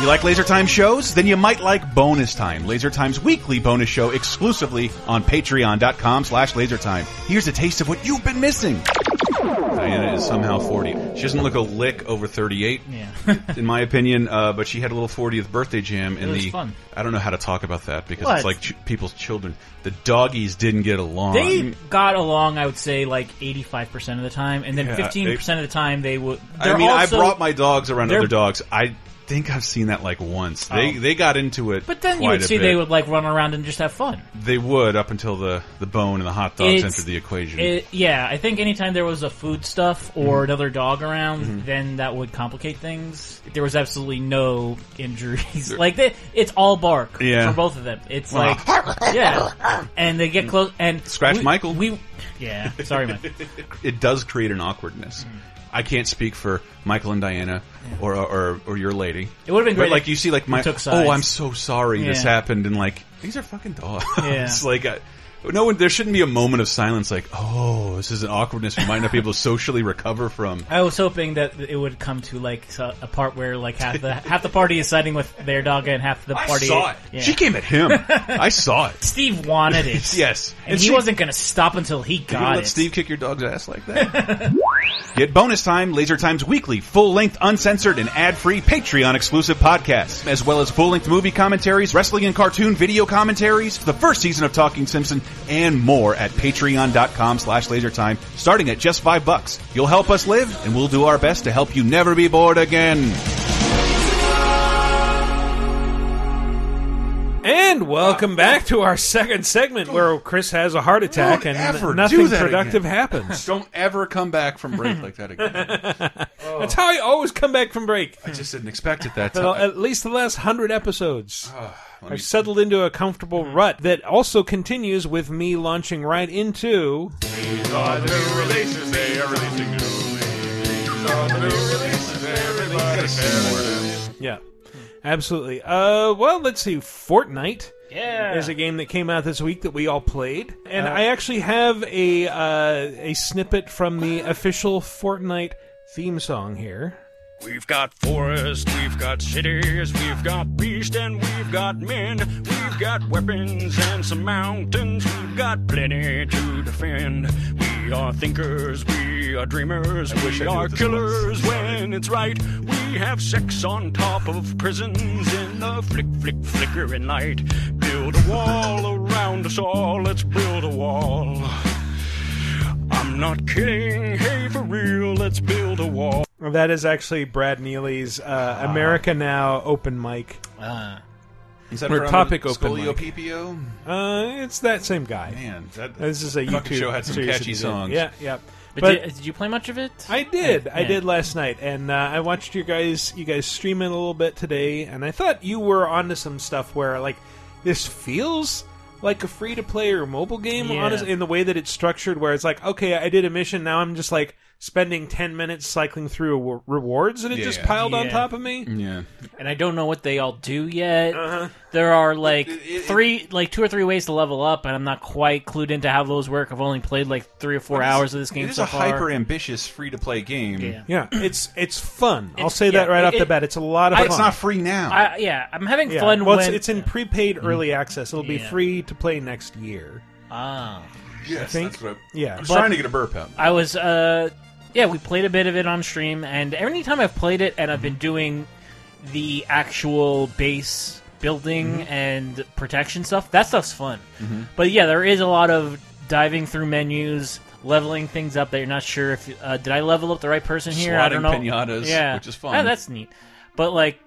You like Laser Time shows? Then you might like Bonus Time, Laser Time's weekly bonus show exclusively on patreon.com slash lasertime. Here's a taste of what you've been missing. Diana is somehow 40. She doesn't look a lick over 38, Yeah. (laughs) in my opinion, uh, but she had a little 40th birthday jam in was the... fun. I don't know how to talk about that because What? it's like ch people's children. The doggies didn't get along. They got along, I would say, like 85% of the time, and then Yeah, 15% of the time they would. I they're mean, also- I brought my dogs around they're- other dogs. I think I've seen that like once. They Oh. they got into it. But then you would see bit. they would like run around and just have fun. They would up until the the bone and the hot dogs It's- entered the equation. It, yeah, I think anytime there was a food stuff or Mm-hmm. another dog around, then that would complicate things. There was absolutely no (laughs) injuries. like they, it's all bark Yeah. for both of them. It's like yeah, and they get close and Scratch we- Michael. We yeah, sorry, Mike. (laughs) it does create an awkwardness. Mm. I can't speak for Michael and Diana or or, or your lady. It would've been But great like you see, like my oh, I'm so sorry this happened, and like these are fucking dogs. Yeah. (laughs) like I, no one. There shouldn't be a moment of silence. Like oh, this is an awkwardness we might not be able to socially recover from. (laughs) I was hoping that it would come to like a part where like half the half the party is siding with their dog and half the party. I saw it. Yeah. She came at him. I saw it. (laughs) Steve wanted it. (laughs) Yes, and, he wasn't going to stop until he got it. let Steve kick your dog's ass like that? Get bonus time, Laser Time's weekly, full-length, uncensored, and ad-free Patreon-exclusive podcasts, as well as full-length movie commentaries, wrestling and cartoon video commentaries, the first season of Talking Simpson, and more at patreon.com slash lasertime, starting at just five bucks. You'll help us live, and we'll do our best to help you never be bored again. And welcome back to our second segment where Chris has a heart attack Don't and ever nothing do that productive again. happens. (laughs) Don't ever come back from break like that again. (laughs) That's how I always come back from break. I just didn't expect it that (laughs) Well, time. at least the last hundred episodes. Ah, let me- I've settled into a comfortable hmm. rut that also continues with me launching right into. Yeah, absolutely. Uh, well, let's see. Fortnite yeah. is a game that came out this week that we all played, and I actually have a uh, a snippet from the official Fortnite theme song here. We've got forests, we've got cities, we've got beasts and we've got men. We've got weapons and some mountains, we've got plenty to defend. We are thinkers, we are dreamers, I we are killers when it's right. We have sex on top of prisons in the flick, flick, flickering light. Build a wall around us all, let's build a wall. I'm not kidding, hey for real, let's build a wall. That is actually Brad Neely's uh, America Now open mic. Ah. Is that Or from topic open Scolio mic. PPO? Uh, it's that same guy. Man, that, This is a fucking YouTube show had some series that catchy he did. songs. Yeah, yeah. But, But- did, did you play much of it? I did. I Yeah. did last night, and uh, I watched you guys. You guys stream it a little bit today, and I thought you were onto some stuff where like this feels like a free to play or mobile game. Yeah. Honestly, in the way that it's structured, where it's like, okay, I did a mission, now I'm just like spending ten minutes cycling through wa- rewards, and it just Yeah. piled on Yeah. top of me. Yeah. and I don't know what they all do yet. Uh-huh. There are like It- it- three, like two or three ways to level up, and I'm not quite clued into how those work. I've only played like three or four hours of this game It is so a far. hyper ambitious free to play game. yeah. Yeah, it's it's fun. I'll It's- say that yeah, right off it- the bat. It's a lot of But fun. it's not free now. I, yeah, I'm having Yeah. fun well, when it's, it's in prepaid early access. It'll be Yeah. free to play next year. ah. Yes, I think. that's what I- yeah. I'm But- trying to get a burp out. I was, uh, yeah, we played a bit of it on stream, and anytime I've played it and I've been doing the actual base building and protection stuff, that stuff's fun. But yeah, there is a lot of diving through menus, leveling things up that you're not sure if uh, did I level up the right person here? I don't know. Pinatas, yeah, which is fun. Ah, that's neat. But like,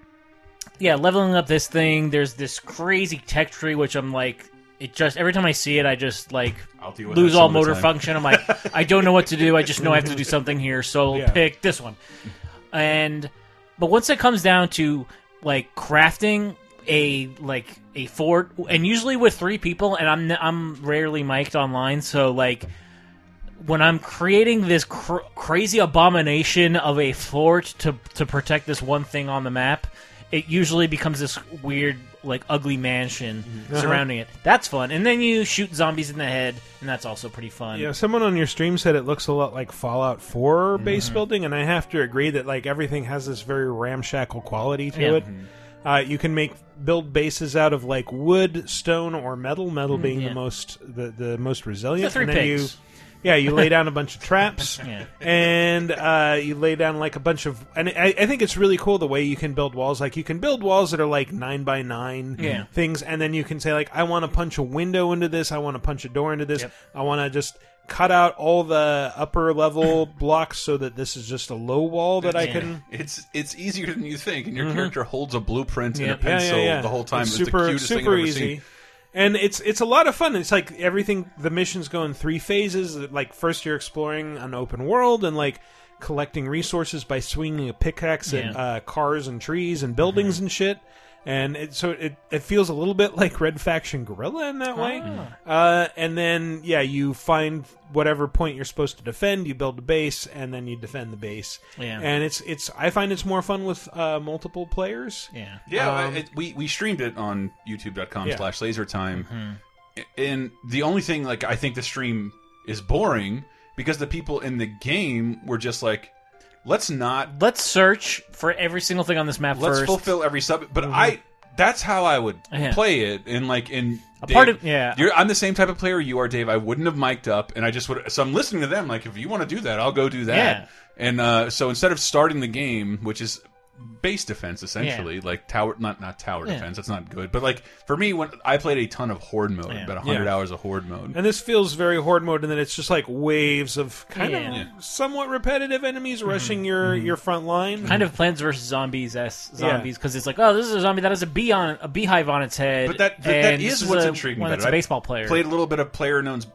yeah, leveling up this thing. There's this crazy tech tree, which I'm like, it just every time I see it, I just like lose all some of the motor function. I'm like, I don't know what to do. I just know I have to do (laughs) something here, so Yeah. pick this one. And but once it comes down to like crafting a like a fort, and usually with three people, and I'm I'm rarely mic'd online, so like when I'm creating this cr- crazy abomination of a fort to to protect this one thing on the map, it usually becomes this weird like ugly mansion Uh-huh. surrounding it. That's fun. And then you shoot zombies in the head, and that's also pretty fun. Yeah, someone on your stream said it looks a lot like Fallout 4 base Mm-hmm. building, and I have to agree that like everything has this very ramshackle quality to Yeah. it. Uh, you can make build bases out of like wood, stone, or metal. Metal being Mm, yeah. the most the, the most resilient. The three and then pigs. you, yeah, you lay down a bunch of traps, (laughs) Yeah. and uh, you lay down like a bunch of. And I, I think it's really cool the way you can build walls. Like you can build walls that are like nine by nine Yeah. things, and then you can say like, I want to punch a window into this. I want to punch a door into this. Yep. I want to just cut out all the upper level (laughs) blocks so that this is just a low wall that I Yeah. can. (laughs) It's it's easier than you think, and your character holds a blueprint and Yeah. a pencil Mm-hmm. yeah, yeah, yeah. the whole time. It's It's, super the cutest thing I've super ever easy. seen. And it's it's a lot of fun. It's like everything. The missions go in three phases. Like first, you're exploring an open world and like collecting resources by swinging a pickaxe at Yeah. uh, cars and trees and buildings and shit. And it, so it it feels a little bit like Red Faction Guerrilla in that way. Uh, and then yeah, you find whatever point you're supposed to defend. You build a base, and then you defend the base. Yeah. And it's it's I find it's more fun with uh, multiple players. Yeah. Yeah, Um, it, we we streamed it on YouTube.com Yeah. slash Laser Time, Mm-hmm. and the only thing like I think the stream is boring because the people in the game were just like, let's not Let's search for every single thing on this map let's first. fulfill every sub. But I that's how I would Yeah. play it, and like in A part of- yeah. you're, I'm the same type of player you are, Dave. I wouldn't have mic'd up, and I just would. So I'm listening to them. Like, if you want to do that, I'll go do that. Yeah. And uh, so instead of starting the game, which is base defense essentially, like tower, not not tower Yeah. defense. That's not good. But like for me, when I played a ton of horde mode, Yeah. about 100 Yeah. hours of horde mode. And this feels very horde mode, and then it's just like waves of kind Yeah. of Yeah. somewhat repetitive enemies rushing your your front line. kind of Plants versus Zombies s zombies because it's like oh this is a zombie that has a bee on a beehive on its head. But that that, that and is what's a, intriguing One about that's a baseball player. Played a little bit of player knowns.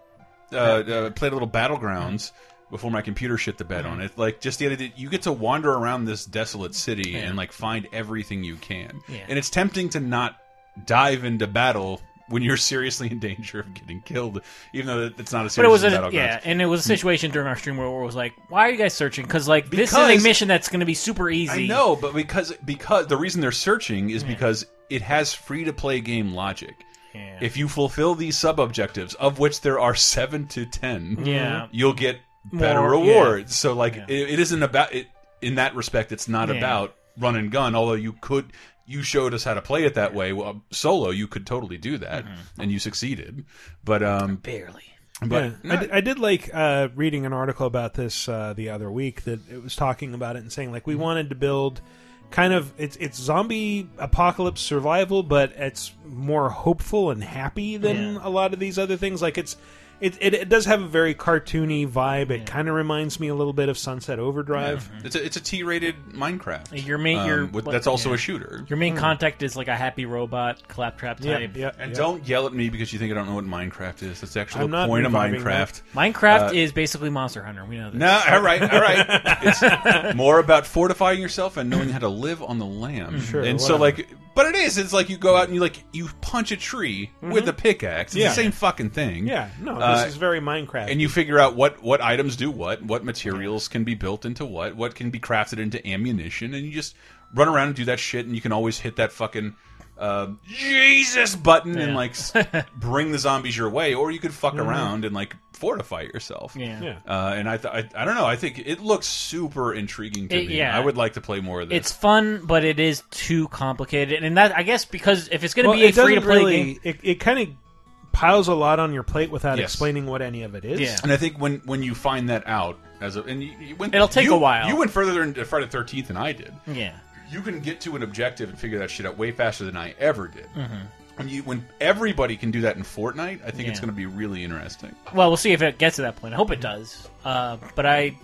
Uh, uh, played a little battlegrounds before my computer shit the bed on mm-hmm. it. Like just the idea that you get to wander around this desolate city and like find everything you can. Yeah. And it's tempting to not dive into battle when you're seriously in danger of getting killed, even though it's not a But it was a yeah, and it was a situation during our stream where it was like, "Why are you guys searching?" Because like this is a mission that's going to be super easy. I know, but because because the reason they're searching is because it has free to play game logic. Yeah. If you fulfill these sub objectives, of which there are seven to ten, Yeah. you'll get better More, rewards. So like Yeah. it, it isn't about it in that respect. It's not Yeah. about run and gun. Although you could. You showed us how to play it that way. Well, solo, you could totally do that, Mm-hmm. and you succeeded. But um, barely. but yeah. I, did, I did like uh, reading an article about this uh, the other week that it was talking about it and saying like we wanted to build kind of it's it's zombie apocalypse survival, but it's more hopeful and happy than Yeah. a lot of these other things. Like it's. It, it, it does have a very cartoony vibe. It kind of reminds me a little bit of Sunset Overdrive. it's a it's a T rated Minecraft. Your main- your- um, with, that's also yeah. a shooter. Your main hmm. contact is like a happy robot claptrap type. yeah, And yeah. don't yell at me because you think I don't know what Minecraft is. That's actually I'm the point of reviving Minecraft. Minecraft Uh, is basically Monster Hunter. We know this. No, all right, all right. (laughs) It's more about fortifying yourself and knowing how to live on the land. Mm, sure, and so, like, but it is. It's like you go out and you like you punch a tree with a pickaxe. It's Yeah. the same fucking thing. Yeah, no, this Uh, is very Minecraft. And you figure out what what items do what, what materials can be built into what, what can be crafted into ammunition, and you just run around and do that shit. And you can always hit that fucking uh, Jesus button and like (laughs) bring the zombies your way, or you could fuck around and like fortify yourself. Yeah. yeah. Uh, and I, th I, I don't know. I think it looks super intriguing to It- me. yeah. I would like to play more of this. It's fun, but it is too complicated, and that I guess because if it's going to Well, be a it doesn't free to play really, game, It, it kind of piles a lot on your plate without Yes. explaining what any of it is. Yeah. And I think when when you find that out as a and you, you went, It'll take you- a while. You went further into Friday the Thirteenth than I did. Yeah. You can get to an objective and figure that shit out way faster than I ever did. Mm-hmm. When you when everybody can do that in Fortnite, I think it's going to be really interesting. Well, we'll see if it gets to that point. I hope it does. Uh, but I,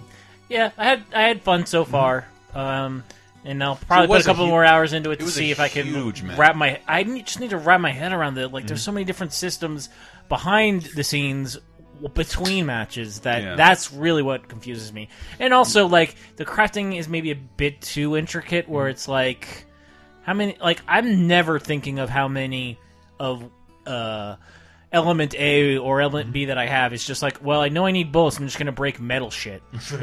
yeah, I had I had fun so far. Um, and I'll probably put a was a couple more hours into it, it to see if I can map. wrap my. I need, just need to wrap my head around it. Like, there's so many different systems behind the scenes between matches that Yeah. that's really what confuses me. And also, like the crafting is maybe a bit too intricate, where it's like how many. Like, I'm never thinking of how many of uh element A or element B that I have is just like, well, I know I need bullets. I'm just going to break metal shit. (laughs)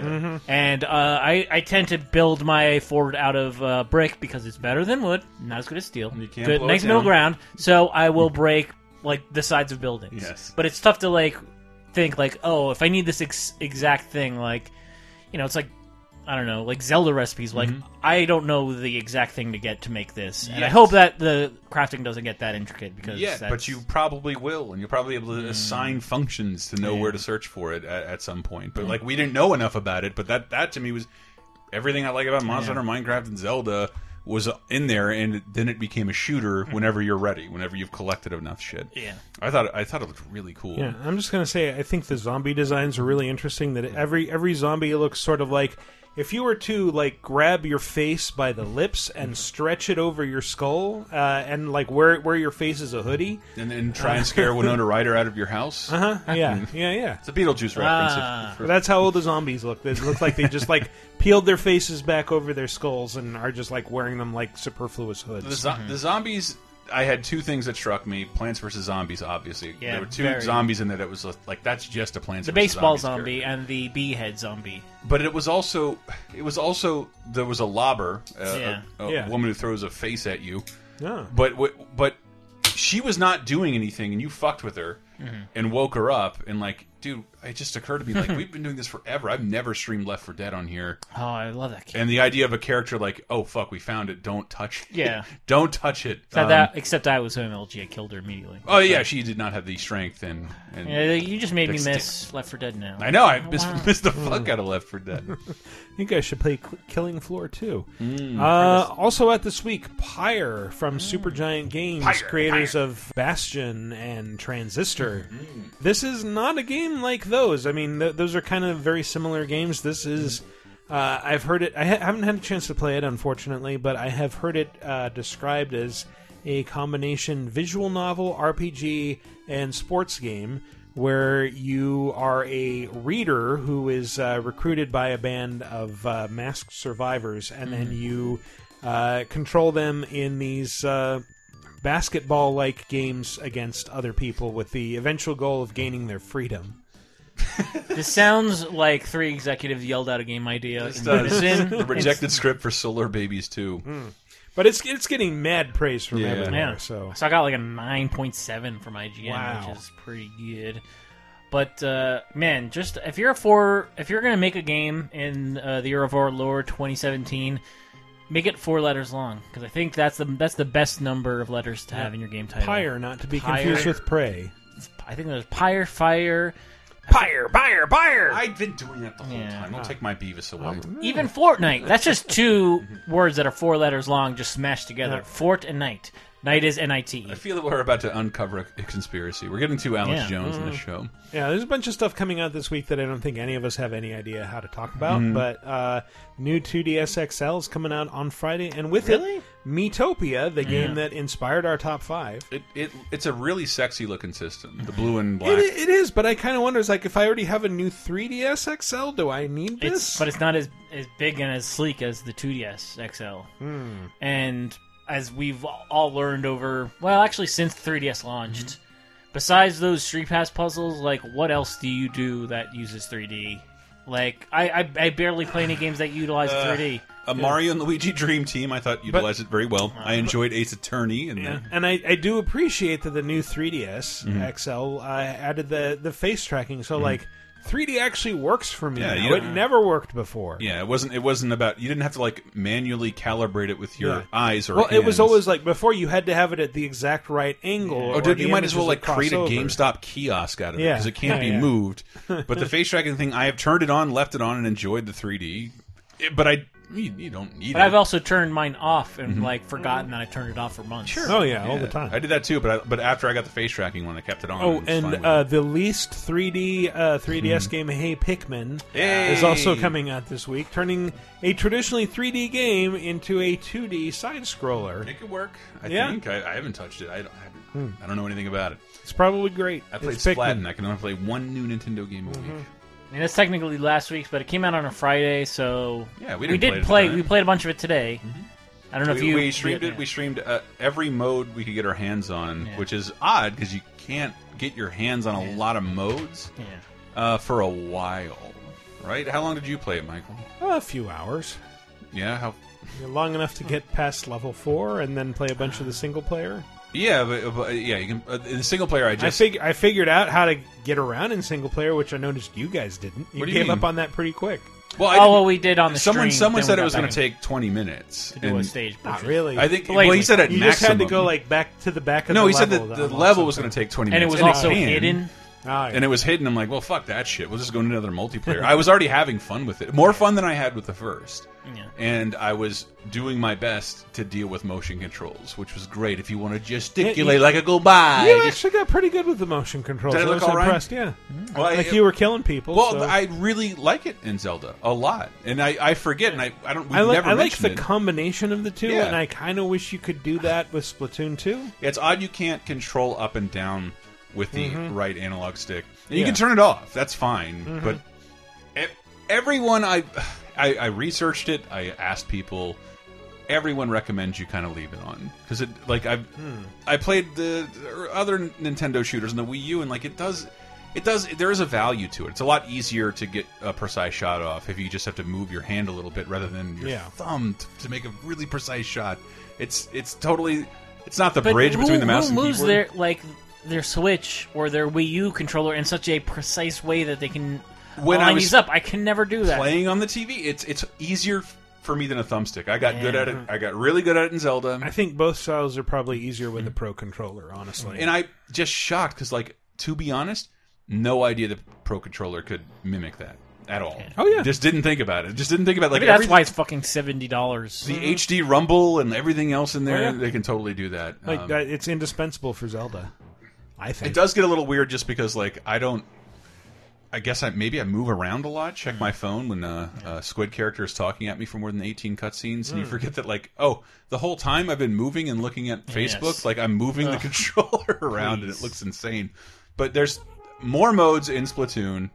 And uh, I, I tend to build my fort out of uh, brick because it's better than wood, not as good as steel. You can't Good, nice middle ground. So I will break like the sides of buildings. Yes. But it's tough to like think like, oh, if I need this ex- exact thing, like, you know, it's like. I don't know, like Zelda recipes. Like, mm-hmm. I don't know the exact thing to get to make this, and I hope that the crafting doesn't get that intricate because Yeah, that's- but you probably will, and you'll probably be able to assign mm. functions to know Yeah. where to search for it at, at some point. But mm. like we didn't know enough about it. But that that to me was everything I like about Monster Hunter, Minecraft, and Zelda was in there, and then it became a shooter whenever you're ready, whenever you've collected enough shit. Yeah. I thought I thought it looked really cool. Yeah, I'm just gonna say I think the zombie designs are really interesting. That every every zombie looks sort of like if you were to like grab your face by the lips and stretch it over your skull, uh, and like where where your face is a hoodie. And then try and scare Winona Ryder out of your house. (laughs) Uh huh. Yeah. (laughs) Yeah. Yeah. It's a Beetlejuice reference. if- Ah. for- That's how old the zombies look. They look like they just like (laughs) peeled their faces back over their skulls and are just like wearing them like superfluous hoods. The, zo the zombies. I had two things that struck me: Plants vs Zombies. Obviously, Yeah, there were two very. zombies in there that was like that's just a Plants. the baseball Zombies zombie character. and the bee head zombie. But it was also, it was also there was a lobber, uh, Yeah. a, a Yeah. woman who throws a face at you. Yeah. But but she was not doing anything, and you fucked with her Mm-hmm. and woke her up, and like, dude, it just occurred to me like (laughs) we've been doing this forever. I've never streamed Left for Dead on here. Oh, I love that game. And the idea of a character like, oh fuck, we found it. Don't touch. It. Yeah. (laughs) don't touch it. Except, Um, that, except I was MLG. I killed her immediately. Oh yeah, she did not have the strength and. and Yeah, you just made me miss Left for Dead now. I know I missed, wow. missed the (laughs) fuck out of Left for Dead. I think I should play Killing Floor too. Mm. uh, also at this week, Pyre from Supergiant Games, Pyre, creators of Bastion and Transistor. Mm-hmm. This is not a game like those. I mean, th- those are kind of very similar games. This is. Uh, I've heard it. I ha- haven't had a chance to play it, unfortunately, but I have heard it uh, described as a combination visual novel, RPG, and sports game where you are a reader who is uh, recruited by a band of uh, masked survivors, and then you uh, control them in these uh, basketball like games against other people with the eventual goal of gaining their freedom. (laughs) This sounds like three executives yelled out a game idea in does. (laughs) unison. the rejected script for Solar Babies 2. But it's it's getting mad praise from Yeah. everywhere. Yeah. So So I got like a 9.7 from IGN, Wow. which is pretty good. But uh, man, just if you're a four, if you're gonna make a game in uh, the year of our Lord 2017, make it four letters long because I think that's the that's the best number of letters to have in your game title. Pyre, not to be Pyre. confused with prey. I think there's Pyre, Fire, Pyre, Pyre, Pyre. I've been doing that the whole Yeah. time. Don't take my Beavis away. even Fortnite. That's just two (laughs) words that are four letters long, just smashed together. Fort and night. Night is N I T I E. feel that we're about to uncover a conspiracy. We're getting to Alex Yeah. Jones in the show. Yeah, there's a bunch of stuff coming out this week that I don't think any of us have any idea how to talk about. Mm-hmm. But uh, new 2DS XL is coming out on Friday, and with Really? it, Miitopia, the game that inspired our top five. It, it it's a really sexy looking system. The blue and It, black. it is, but I kind of wonder, is like, if I already have a new 3DS XL, do I need this? It's but it's not as as big and as sleek as the 2DS XL. Hmm. And as we've all learned over, well, actually since 3DS launched, besides those Street Pass puzzles, like what else do you do that uses 3D? Like I I, I barely play any games that utilize 3D. A Mario and Luigi Dream Team. I thought utilized it very well. I enjoyed Ace Attorney and Yeah. And I, I do appreciate that the new 3DS Mm-hmm. XL uh, added the, the face tracking. So, like, 3D actually works for me. Yeah, now. it never worked before. Yeah, it wasn't. It wasn't about. You didn't have to like manually calibrate it with your Yeah. eyes or. Well, it was always like before you had to have it at the exact right angle. Oh, dude, you might as well like create a. GameStop kiosk out of it because it can't Yeah, be yeah. moved. But the (laughs) face tracking thing, I have turned it on, left it on, and enjoyed the 3D. It- but I, you, you don't need But it. I've also turned mine off and Mm-hmm. like forgotten that I turned it off for months. Sure. Oh yeah, yeah, all the time. I did that too, but I, but after I got the face tracking one, I kept it on. Oh, was and uh, the least 3D uh, 3DS game, Hey Pikmin, Hey! is also coming out this week, turning a traditionally 3D game into a 2D side scroller. it could work. I Yeah. think I, I haven't touched it. I don't, I, haven't, I don't know anything about it. It's probably great. I played It's Pikmin. Splatoon. I can only play one new Nintendo game a week. And it's technically last week's, but it came out on a Friday, so Yeah, we we didn't did play it at the play. We played a bunch of it today. I don't know if you we streamed yeah, it. We streamed uh, every mode we could get our hands on, Yeah. which is odd because you can't get your hands on a Yeah. lot of modes Yeah. uh, for a while, right? How long did you play it, Michael? A few hours. Yeah, how? Long enough to get past level four and then play a bunch of the single player. Yeah, but, but yeah, you can. Uh, in the single player, I I, just fig- I figured out how to get around in single player, which I noticed you guys didn't. You What do you gave mean? up on that pretty quick. well, I Oh didn't- well, we did on the someone stream, someone then said we it was going back to take twenty minutes. to do a and stage. Not purchase. really. I think. But Well, he said at you maximum. just had to go like back to the back of the stage. no, the he said that to the unlock level was something. going to take twenty and it minutes, was also can. hidden. Oh, yeah. and it was hidden. I'm like, well, fuck that shit. We'll just go into another multiplayer. I was already having fun with it, more fun than I had with the first. Yeah. And I was doing my best to deal with motion controls, which was great. If you want to gesticulate you- like a go by, You actually got pretty good with the motion controls. Did I look was all right? impressed. Yeah, mm-hmm. Well, I- like you were killing people. Well, so- I really like it in Zelda a lot, and I, I forget, and I, I don't. We've I, li- never I like the it. combination of the two, Yeah. and I kind of wish you could do that with Splatoon 2. It's odd you can't control up and down with the right analog stick. And you. Yeah. Mm-hmm. can turn it off. That's fine. But e- everyone I, I I researched it. I asked people. Everyone recommends you kind of leave it on because it like I've Hmm. I played the other Nintendo shooters and the Wii U and like it does it does there is a value to it. It's a lot easier to get a precise shot off if you just have to move your hand a little bit rather than your Yeah. thumb to, to make a really precise shot. It's it's totally it's not the But bridge who, between the mouse who and moves keyboard. their like their Switch or their Wii U controller in such a precise way that they can When I line was these up? I can never do that. playing on the TV, it's it's easier for me than a thumbstick. I got good at it. I got really good at it in Zelda, I think both styles are probably easier with a Pro controller, honestly. and I just shocked because, like, to be honest, no idea the Pro controller could mimic that at all. Oh, yeah. just didn't think about it. Just didn't think about like Maybe that's why it's fucking seventy dollars. the HD Rumble and everything else in there. Oh, yeah. They can totally do that. like Um, uh, it's indispensable for Zelda. I think It does get a little weird just because like I don't. I guess I maybe I move around a lot. Check my phone when a, a squid character is talking at me for more than eighteen cutscenes, and you forget that like oh the whole time I've been moving and looking at Facebook, Yes. like I'm moving the controller (laughs) around and it looks insane. But there's more modes in Splatoon.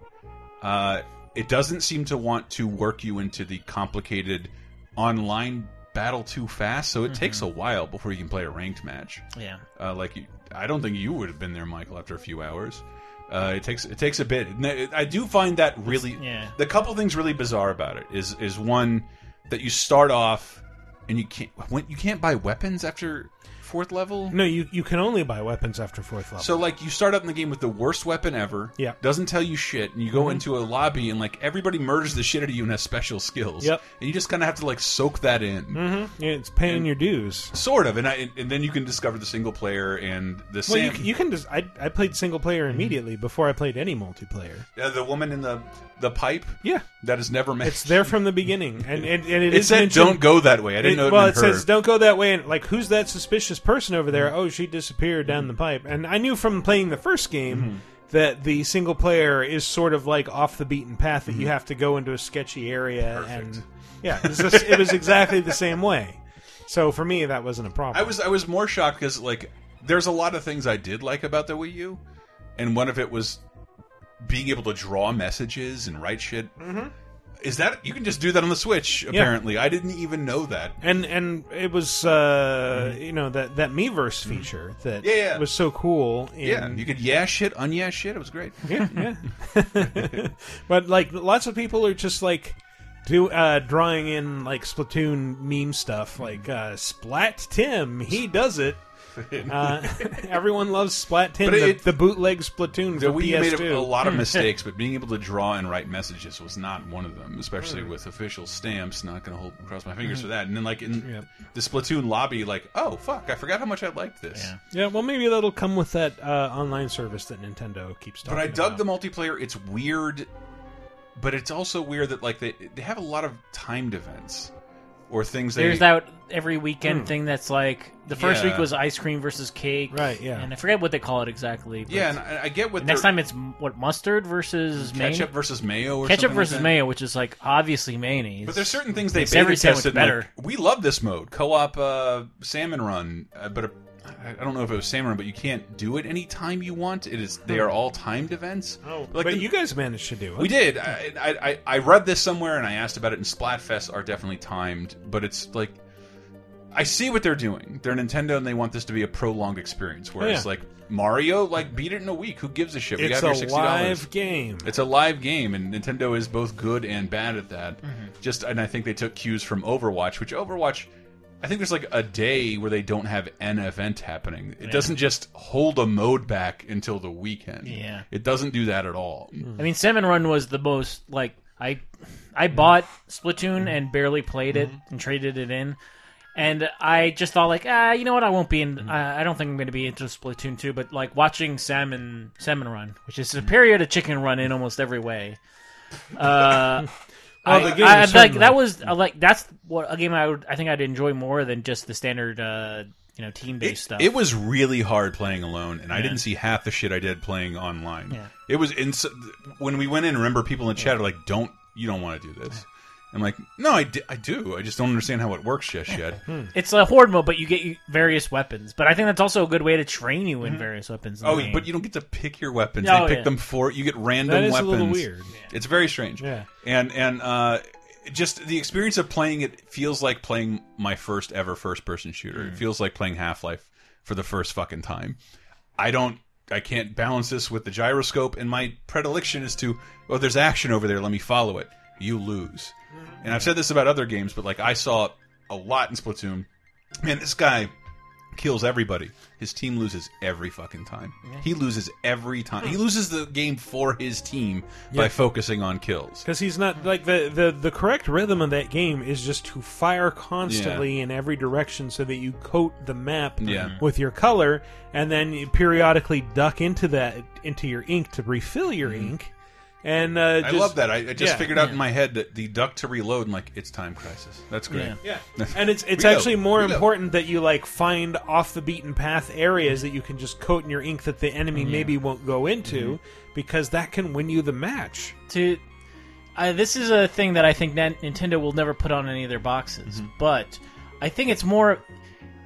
Uh, it doesn't seem to want to work you into the complicated online battle too fast, so it takes a while before you can play a ranked match. Yeah. Uh, like you, I don't think you would have been there, Michael, after a few hours. Uh, it takes it takes a bit. I do find that really yeah. the couple things really bizarre about it is is one that you start off and you can't when, you can't buy weapons after fourth level. no, you you can only buy weapons after fourth level. So like you start out in the game with the worst weapon ever. Yeah. Mm-hmm. Doesn't tell you shit, and you go into a lobby and like everybody murders the shit out of you and has special skills. Yep. And you just kind of have to like soak that in. Yeah, it's paying your dues. Sort of, and I and then you can discover the single player and the Well, you, you can just. I, I played single player immediately before I played any multiplayer. Yeah, the woman in the the pipe. Yeah, That is never mentioned. it's there from the beginning, and and, and it (laughs) It is said, mentioned- "Don't go that way." I didn't It- know. It well, it her. says don't go that way, and like who's that suspicious person over there? Oh, she disappeared down the pipe. And I knew from playing the first game Mm-hmm. that the single player is sort of like off the beaten path that Mm-hmm. you have to go into a sketchy area and yeah, it was, just, it was exactly the same way. So for me, that wasn't a problem. I was I was more shocked because like there's a lot of things I did like about the Wii U, and one of it was being able to draw messages and write shit. Mm-hmm. Is that you can just do that on the Switch? Apparently, I didn't even know that. and and it was uh, you know that that Miiverse feature that. Yeah, yeah. was so cool. In, Yeah, you could yeah shit, un yeah shit. It was great. yeah, yeah. (laughs) but like lots of people are just like do uh drawing in like Splatoon meme stuff like uh Splat Tim, he does it. Uh, (laughs) everyone loves Splat Tim, But the, it- the bootleg Splatoon The for Wii U made PS2. a, a lot of (laughs) mistakes, but being able to draw and write messages was not one of them. Especially with official stamps. Not going to hold cross my fingers for that. And then, like in Yep. the Splatoon lobby, like, oh fuck, I forgot how much I liked this. Yeah. Yeah, well, maybe that'll come with that uh, online service that Nintendo keeps talking But I dug about. the multiplayer. It's weird, but it's also weird that like they they have a lot of timed events or things. They, There's that every weekend thing that's like the first Yeah. week was ice cream versus cake, Right, yeah. and I forget what they call it exactly. but- Yeah, and I, I get what next they're- time it's m- what mustard versus ketchup mayo? versus mayo or ketchup something like versus that. mayo, which is like obviously mayonnaise. But there's certain things they Makes beta every sandwich tested. better. Like, we love this mode, co-op uh, salmon run, uh, but I don't know if it was run, but you can't do it anytime you want. It is they are oh. all timed events. Oh, like but the- you guys managed to do it. We did. I, I I read this somewhere and I asked about it. And Splatfests are definitely timed, but it's like I see what they're doing. They're Nintendo and they want this to be a prolonged experience. Whereas yeah. like Mario, like beat it in a week. Who gives a shit? We It's got your a sixty dollars. live game. It's a live game, and Nintendo is both good and bad at that. Mm-hmm. Just, and I think they took cues from Overwatch, which Overwatch, I think there's like a day where they don't have an event happening. It doesn't just hold a mode back until the weekend. Yeah. it doesn't do that at all. I mean, Salmon Run was the most like I I bought Splatoon and barely played it and traded it in, and I just thought like ah you know what I won't be in I I don't think I'm going to be into Splatoon 2, but like watching Salmon Salmon Run, which is superior to Chicken Run in almost every way. Uh, (laughs) Oh, the I, game I- is like that was like that's what a game I would I think I'd enjoy more than just the standard uh, you know team based stuff. it was really hard playing alone, and I didn't see half the shit I did playing online. Yeah. It was in, when we went in. Remember, people in chat are like, "Don't you don't want to do this?" I'm like, "No, I, di- I do. I just don't understand how it works just yet." (laughs) It's a horde mode, but you get various weapons. But I think that's also a good way to train you in various weapons. in Oh, game. but you don't get to pick your weapons. Oh, they pick yeah. them for you. Get random That is a weapons. little weird. It's very strange. Yeah. And and uh, just the experience of playing it feels like playing my first ever first person shooter. Hmm. It feels like playing Half Life for the first fucking time. I don't. I can't balance this with the gyroscope, and my predilection is to, oh, there's action over there. Let me follow it. You lose. And I've said this about other games, but like I saw a lot in Splatoon. Man, this guy kills everybody. His team loses every fucking time. He loses every time. He loses the game for his team by focusing on kills. Because he's not like the, the the correct rhythm of that game is just to fire constantly in every direction so that you coat the map Yeah. with your color, and then you periodically duck into that into your ink to refill your mm-hmm. ink. And uh, Mm-hmm. I just, love that. I, I just yeah. figured out in my head that the duck to reload and like it's time crisis. That's great. Yeah. Yeah, (laughs) and it's it's Reload. actually more Reload. important that you like find off the beaten path areas that you can just coat in your ink that the enemy maybe won't go into Mm-hmm. because that can win you the match. to uh, this is a thing that I think Nintendo will never put on any of their boxes. Mm-hmm. But I think it's more.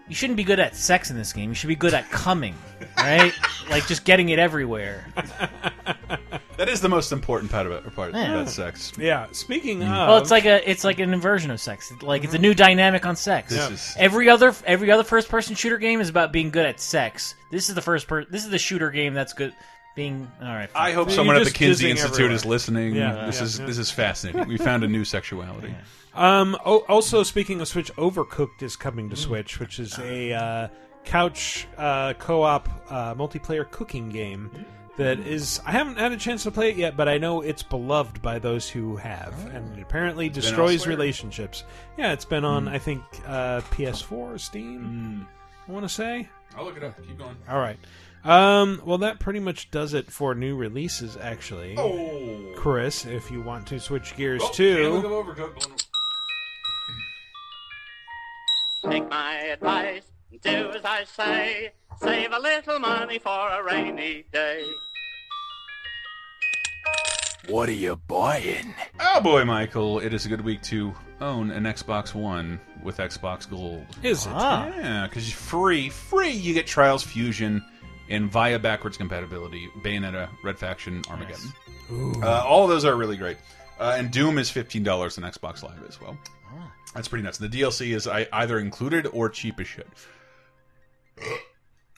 You shouldn't be good at sex in this game. You should be good at coming, right? (laughs) like just getting it everywhere. (laughs) That is the most important part about part Yeah. about sex. Yeah. Speaking Mm-hmm. of, Well, it's like a it's like an inversion of sex. Like it's a new dynamic on sex. This is- Every other every other first person shooter game is about being good at sex. This is the first per this is the shooter game that's good being all right. fine. I hope You're someone at the Kinsey Institute everywhere. is listening. Yeah, this yeah, is yeah. this is fascinating. We found a new sexuality. Um. Oh, also, speaking of Switch, Overcooked is coming to Switch, which is a uh, couch uh, co-op uh, multiplayer cooking game that is. I haven't had a chance to play it yet, but I know it's beloved by those who have, and it apparently destroys relationships. Yeah, it's been on. I think uh, PS4, Steam. I want to say. I'll look it up. Keep going. All right. Um. Well, that pretty much does it for new releases. Actually, Oh. Chris, if you want to switch gears Oh, too. look up Overcooked. Take my advice, do as I say. Save a little money for a rainy day. What are you buying? Oh boy, Michael! It is a good week to own an Xbox One with Xbox Gold. Is it? Ah. Yeah, because free, free, you get Trials Fusion and via backwards compatibility, Bayonetta, Red Faction, Armageddon. Uh, all of those are really great. Uh, and Doom is fifteen dollars on Xbox Live as well. That's pretty nuts. The DLC is either included or cheap as shit.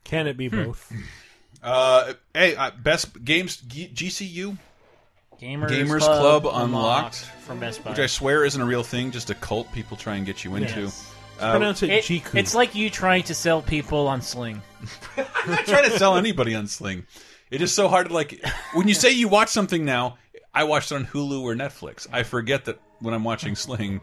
Can it be both? (clears throat) Uh, hey, uh, best games G GCU, Gamers, Gamers Club, Club Unlocked. from Best Buy. which I swear isn't a real thing, just a cult people try and get you into. Yes. Pronounce it, It- Jiku. it's like you trying to sell people on Sling. (laughs) I'm not trying to sell anybody on Sling. It is so hard to like when you say you watch something now. I watched it on Hulu or Netflix. I forget that when I'm watching Sling,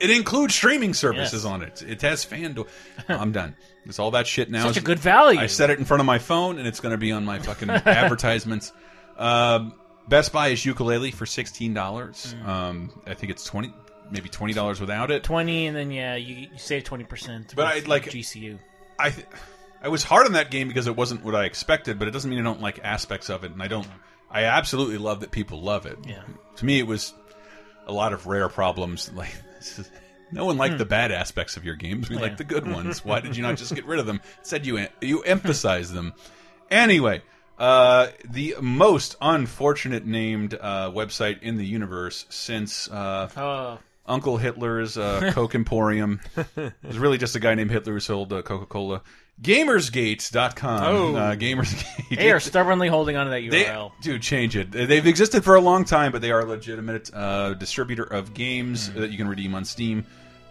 it includes streaming services Yes. on it. It has FanDuel. I'm done. It's all that shit now. Such a good value. I set it in front of my phone, and it's going to be on my fucking (laughs) advertisements. Um, Best Buy is Yooka-Laylee for sixteen dollars. Mm. Um, I think it's twenty, maybe twenty dollars without it. Twenty, and then yeah, you, you save twenty percent. But I like GCU. I th I was hard on that game because it wasn't what I expected, but it doesn't mean I don't like aspects of it, and I don't. I absolutely love that people love it. Yeah. To me, it was a lot of rare problems. Like this (laughs) is, no one liked the bad aspects of your games. We Yeah. like the good ones. Why did you not just get rid of them? (laughs) Said you you emphasize them. Anyway, uh, the most unfortunate named uh, website in the universe since uh, Oh, Uncle Hitler's uh, Coke Emporium. (laughs) it was really just a guy named Hitler who sold uh, Coca Cola. Gamersgate.com. Oh. Uh, Gamersgate. they are stubbornly holding on to that They- URL. dude, change it. They've existed for a long time, but they are a legitimate uh, distributor of games Hmm. that you can redeem on Steam.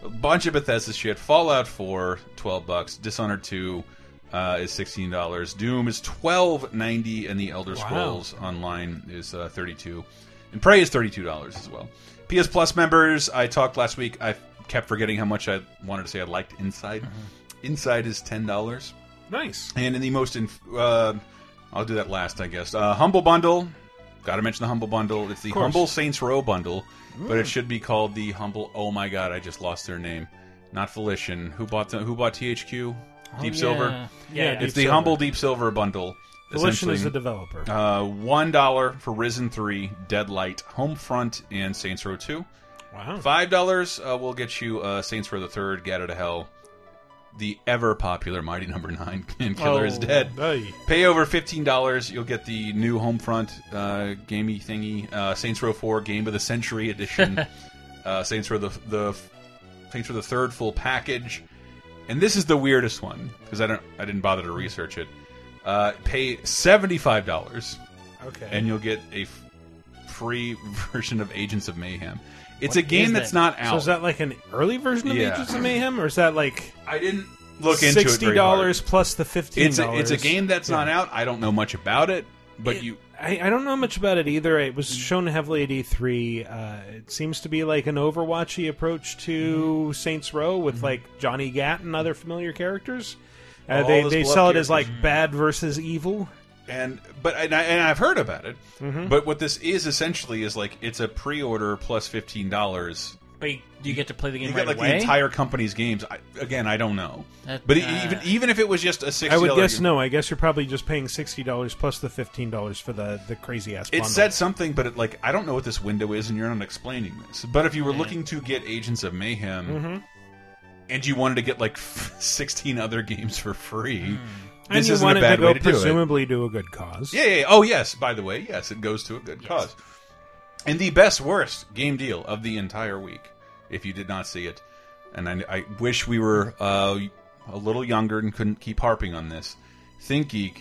A bunch of Bethesda shit. Fallout 4, 12 bucks. Dishonored 2 uh, is sixteen dollars. Doom is twelve ninety, and the Elder Scrolls Online is uh, thirty two, and Prey is thirty two dollars as well. PS Plus members, I talked last week. I kept forgetting how much I wanted to say I liked Inside. Mm-hmm. Inside is ten dollars. nice. And in the most, inf uh, I'll do that last, I guess. Uh, Humble Bundle. Got to mention the Humble Bundle. It's the. Humble Saints Row Bundle, but it should be called the Humble. Oh my God, I just lost their name. Not Volition. Who bought the, Who bought THQ? Deep Oh, Silver. yeah. Yeah, Yeah, Deep It's the Silver. Humble Deep Silver Bundle. Volition is essentially. the developer. Uh, one dollar for Risen Three, Deadlight, Homefront, and Saints Row Two. wow. Five dollars uh, will get you uh, Saints Row the Third, Get Out of Hell, the ever popular Mighty Number Nine, (laughs) and Killer is Oh, Dead. hey. Pay over fifteen dollars, you'll get the new Homefront uh, gamey thingy, uh, Saints Row Four Game of the Century edition, (laughs) uh, Saints Row the the Saints Row the Third full package, and this is the weirdest one because I don't I didn't bother to research it. Uh, pay seventy five dollars Okay. and you'll get a f- free (laughs) version of Agents of Mayhem. It's a game that's that? not out. so is that like an early version of Yeah. Agents of Mayhem, or is that like I didn't look into it sixty dollars plus the fifteen It's a, it's a game that's not out. I don't know much about it, but It- you I, I don't know much about it either. It was shown heavily at E3. Uh, it seems to be like an Overwatchy approach to Mm-hmm. Saints Row with like Johnny Gat and other familiar characters. Uh, they they sell it as like bad versus evil. And but and, I, and I've heard about it. Mm-hmm. But what this is essentially is like it's a pre-order plus fifteen dollars. But you- do you get to play the game You right get like away? the entire company's games. I, again, I don't know. That- but uh, even even if it was just a sixty, I would guess no. I guess you're probably just paying sixty dollars plus the fifteen dollars for the the crazy ass. It said something, but it, like I don't know what this window is, and you're not explaining this. But if you were looking to get Agents of Mayhem, Mm-hmm. and you wanted to get like (laughs) 16 other games for free, and this you isn't want a bad to go way to do it. presumably to a good cause. Yeah, yeah, yeah. Oh, yes. By the way, yes, it goes to a good cause. And the best worst game deal of the entire week, if you did not see it, and I, I wish we were uh, a little younger and couldn't keep harping on this. ThinkGeek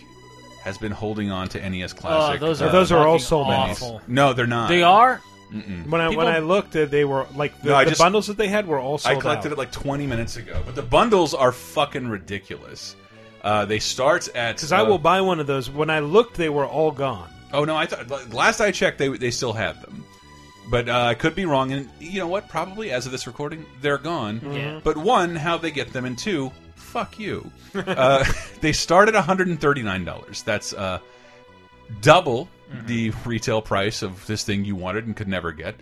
has been holding on to NES Classic. Oh, those uh, are those are all sold out. awful. no, they're not. They are. When I People- when I looked, uh, they were like the, No, I the just- bundles that they had were all I collected out. it like 20 minutes ago, but the bundles are fucking ridiculous. Uh, they start at Because I uh, will buy one of those. When I looked, they were all gone. Oh no, I thought last I checked they they still had them, but uh, I could be wrong. And you know what? Probably as of this recording, they're gone. Yeah. But one, how they get them, and two, fuck you. (laughs) uh, they start at one hundred and thirty nine dollars. That's uh, double the retail price of this thing you wanted and could never get,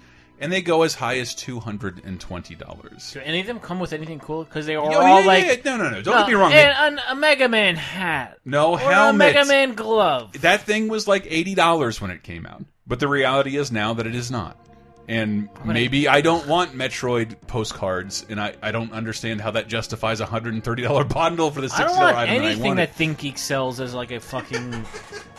and they go as high as two hundred and twenty dollars. Do any of them come with anything cool? Because they are all yeah, like yeah, no, no, no. Don't get me wrong. And a, a Mega Man hat. No or helmet. a Mega Man glove. that thing was like eighty dollars when it came out, but the reality is now that it is not. And maybe I don't want Metroid postcards, and I, I don't understand how that justifies a hundred and thirty dollar bundle for the six. I sixty don't want that I anything that ThinkGeek sells as like a fucking. (laughs)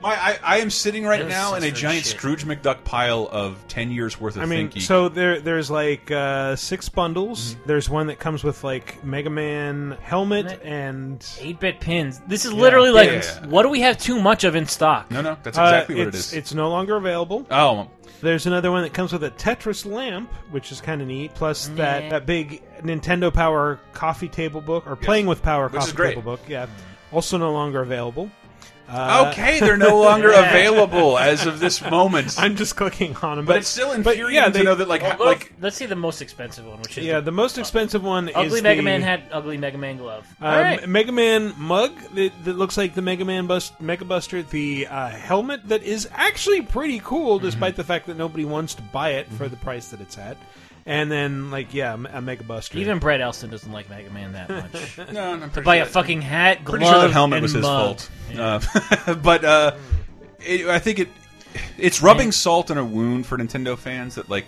My, I, I am sitting right Those now in a giant shit. Scrooge McDuck pile of ten years worth of I mean, thinking. so there there's like uh, six bundles. Mm-hmm. There's one that comes with like Mega Man helmet and 8-bit pins. This is literally like, Yeah, yeah, yeah. what do we have too much of in stock? no, no, that's uh, exactly what it's- It's no longer available. oh, There's another one that comes with a Tetris lamp, which is kind of neat. Plus that, that big Nintendo Power coffee table book, or playing with Power Which is coffee great. table book. Yeah, also no longer available. Uh, okay, they're no longer (laughs) available as of this moment. I'm just clicking on them, but it's still but infuriating yeah, to they- know that like Well, like let's see the most expensive one, which is yeah, the the most expensive one ugly is Mega the, Man had ugly Mega Man glove. Um, All right. Mega Man mug that, that looks like the Mega Man bust, Mega Buster. The uh, helmet that is actually pretty cool, Mm-hmm. despite the fact that nobody wants to buy it for the price that it's at. And then, like, yeah, a Mega Buster. Even Brett Elston doesn't like Mega Man that much. (laughs) no, I'm pretty Buy sure a fucking hat, glove, pretty sure that helmet and was his mug. fault. Uh, (laughs) but uh, it, I think it it's rubbing salt in a wound for Nintendo fans that like,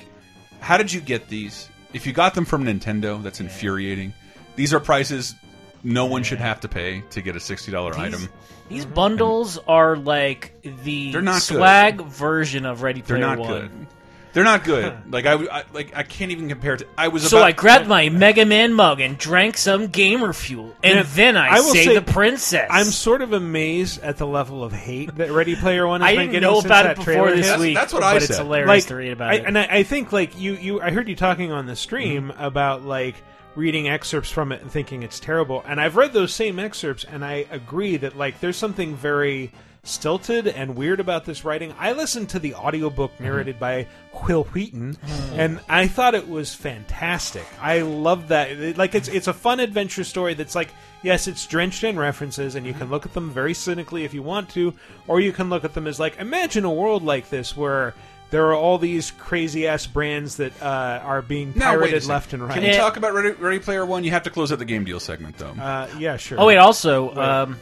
how did you get these? If you got them from Nintendo, that's infuriating. These are prices no one should have to pay to get a sixty dollar item. these bundles are like the They're not good. swag version of Ready They're Player not One. good. They're not good. like I, I like I can't even compare. To, I was So about, I grabbed my Mega Man mug and drank some gamer fuel, and Man, then I, I will saved say, the princess. I'm sort of amazed at the level of hate that Ready Player One has I been didn't getting know since about that it before trailer this hit. week. that's what but I it's hilarious like to read about I, it. and I, I think like you you I heard you talking on the stream Mm-hmm. about like reading excerpts from it and thinking it's terrible and I've read those same excerpts and I agree that like there's something very stilted and weird about this writing. I listened to the audiobook Mm-hmm. narrated by Wil Wheaton and I thought it was fantastic. I love that It- like it's it's a fun adventure story that's like yes, it's drenched in references and you Mm-hmm. can look at them very cynically if you want to or you can look at them as like imagine a world like this where there are all these crazy ass brands that uh, are being Now, wait a pirated second. left and right. Can we talk about Ready, Ready Player One? You have to close out the game deal segment though. Uh, yeah, sure. oh wait, also um,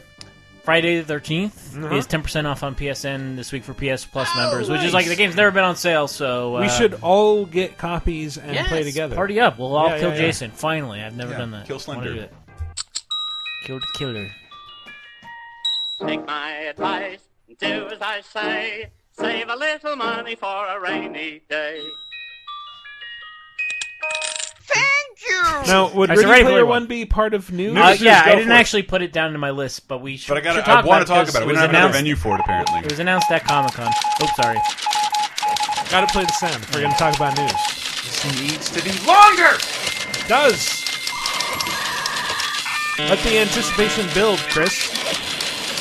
Friday the 13th Uh-huh. is 10% off on PSN this week for PS Plus members, which is like the game's never been on sale. So uh, we should all get copies and yes, play together. Party up! We'll all Yeah, kill yeah, yeah. Jason. Finally, I've never Yeah, done that. kill Slender. do it. Kill the killer. Take my advice, do as I say. Save a little money for a rainy day. Now, would Alright, so Ready Ready Player Player One One. be part of news? Uh, News, yeah, go I didn't for it. actually put it down to my list, but we should. but I got. should I talk want to about talk about it. We was don't have another announced- venue for it apparently. It was announced at Comic Con. Oops, sorry. Got to play the sound. if We're going to talk about news. This needs to be longer. It does. Let the anticipation build, Chris.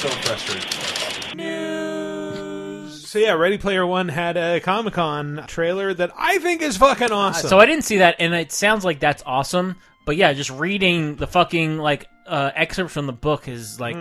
So frustrating. So yeah, Ready Player One had a Comic Con trailer that I think is fucking awesome. So I didn't see that, and it sounds like that's awesome. But yeah, just reading the fucking like uh, excerpt from the book is like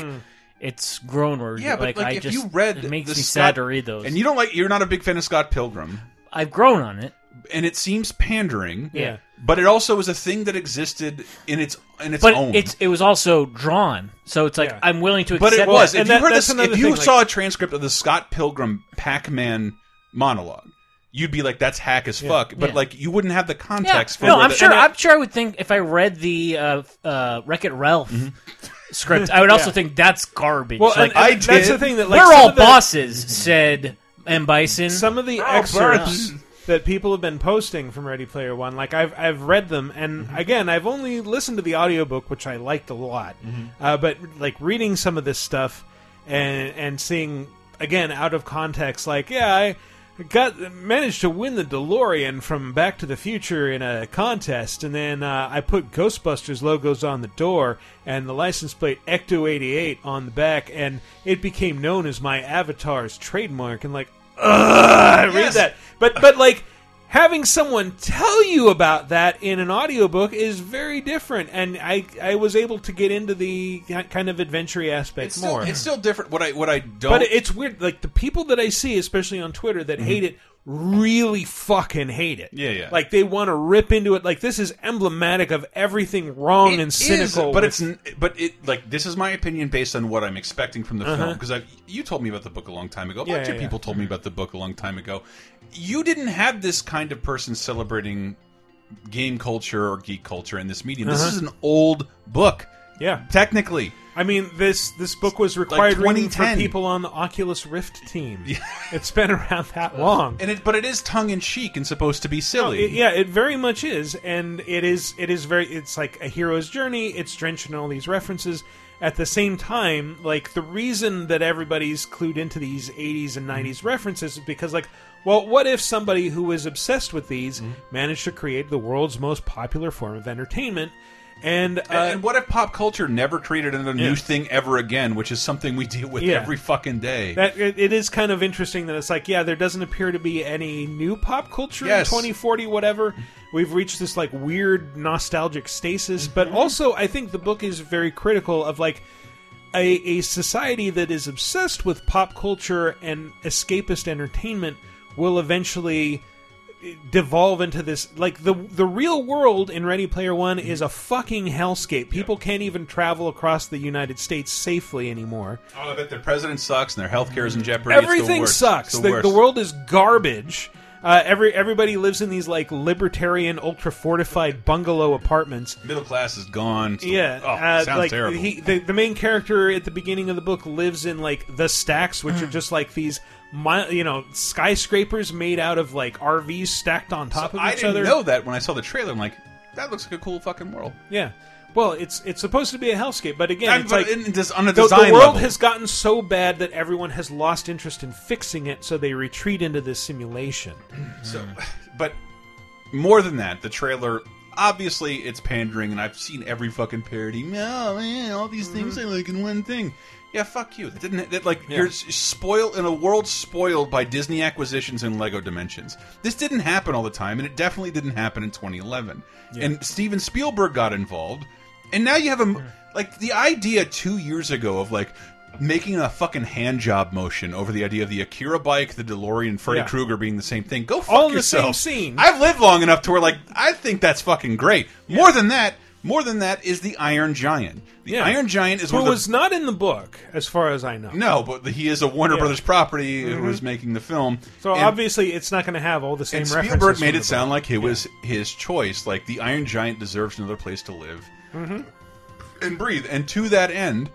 it's grown word. Yeah, but like, I if just, you read it makes me Scott- sad to read those. and you don't like, you're not a big fan of Scott Pilgrim, I've grown on it. And it seems pandering. Yeah. But it also is a thing that existed in its in its But own. it's it was also drawn, so it's like Yeah. I'm willing to but accept. it was. that. If And you that- heard that's this, another if you thing, like- saw a transcript of the Scott Pilgrim Pac-Man monologue, you'd be like, "That's hack as fuck." But Yeah. like, you wouldn't have the Yeah, context. for it. no, where I'm the- sure. and I'm sure. I would think if I read the uh, uh, Wreck It Ralph Mm-hmm. script, I would also Yeah. think that's garbage. well, like, and, and I that's did. the thing that like we're some all of the- bosses, said M Bison. Some of the excerpts that people have been posting from Ready Player One, like I've I've read them, and again I've only listened to the audiobook, which I liked a lot. Uh, but like reading some of this stuff and and seeing again out of context, like yeah, I got managed to win the DeLorean from Back to the Future in a contest, and then uh, I put Ghostbusters logos on the door and the license plate Ecto eighty eight on the back, and it became known as my avatar's trademark. And like, ugh, I read Yes. that, but but like having someone tell you about that in an audiobook is very different and i i was able to get into the kind of adventure aspect it's still, more it's still different. What I what I don't. but it's weird like the people that i see especially on twitter that mm-hmm. hate it really fucking hate it. Yeah, yeah. like they want to rip into it like this is emblematic of everything wrong It and is, cynical but with- it's n- but it like this is my opinion based on what I'm expecting from the film because I you told me about the book a long time ago. A Uh-huh. Yeah, bunch of yeah, people told me about the book a long time ago. You didn't have this kind of person celebrating game culture or geek culture in this medium. Uh-huh. This is an old book. Yeah. Technically, I mean, this this book was required reading for 2010. people on the Oculus Rift team. It's been around that (laughs) long. and it, but it is tongue in cheek and supposed to be No, silly. it- yeah, it very much is, and it is. It is very. It's like a hero's journey. It's drenched in all these references. At the same time, like the reason that everybody's clued into these '80s and mm-hmm. '90s references is because, like, well, what if somebody who was obsessed with these mm-hmm. managed to create the world's most popular form of entertainment? And, uh, And, and what if pop culture never created a new thing ever again, which is something we deal with Yeah. every fucking day? That it, it is kind of interesting that it's like, yeah, there doesn't appear to be any new pop culture Yes. in 2040, whatever. We've reached this like weird nostalgic stasis, but Mm-hmm. also I think the book is very critical of like a, a society that is obsessed with pop culture and escapist entertainment will eventually devolve into this like the the real world in Ready Player One is a fucking hellscape. People can't even travel across the United States safely anymore. oh, I bet their president sucks and their health care is in jeopardy. It's the Everything worst. sucks. The, worst. the world is garbage. Uh, every everybody lives in these like libertarian, ultra fortified bungalow apartments. middle class is gone. The- Yeah, oh, uh, sounds like terrible. he, the the main character at the beginning of the book lives in like the stacks, which are just like these, mi- you know, skyscrapers made out of like RVs stacked on top So of I each other. I didn't know that when I saw the trailer. I'm like, that looks like a cool fucking world. Yeah. Well, it's it's supposed to be a hellscape, but again, I'm- it's like in- on a the, design the world level. has gotten so bad that everyone has lost interest in fixing it, so they retreat into this simulation. (clears throat) So, but more than that, the trailer obviously it's pandering, and I've seen every fucking parody. Oh man, all these things mm-hmm. I like in one thing. Yeah, fuck you. That didn't that like you're spoiled in a world spoiled by Disney acquisitions and Lego Dimensions. This didn't happen all the time, and it definitely didn't happen in 2011. And Steven Spielberg got involved, and now you have a like the idea two years ago of like making a fucking hand job motion over the idea of the Akira bike, the DeLorean, Freddy Yeah. Krueger being the same thing. Go fuck All in the same yourself. scene. I've lived long enough to where like I think that's fucking great. More than that, more than that is the Iron Giant. The Yeah. Iron Giant is Who of the was not in the book, as far as I know. no, but he is a Warner Yeah. Mm-hmm. Brothers property who is making the film. So And- obviously, it's not going to have all the same and references. Spielberg made it sound like it was his choice. Like the Iron Giant deserves another place to live Mm-hmm. and breathe. And to that end,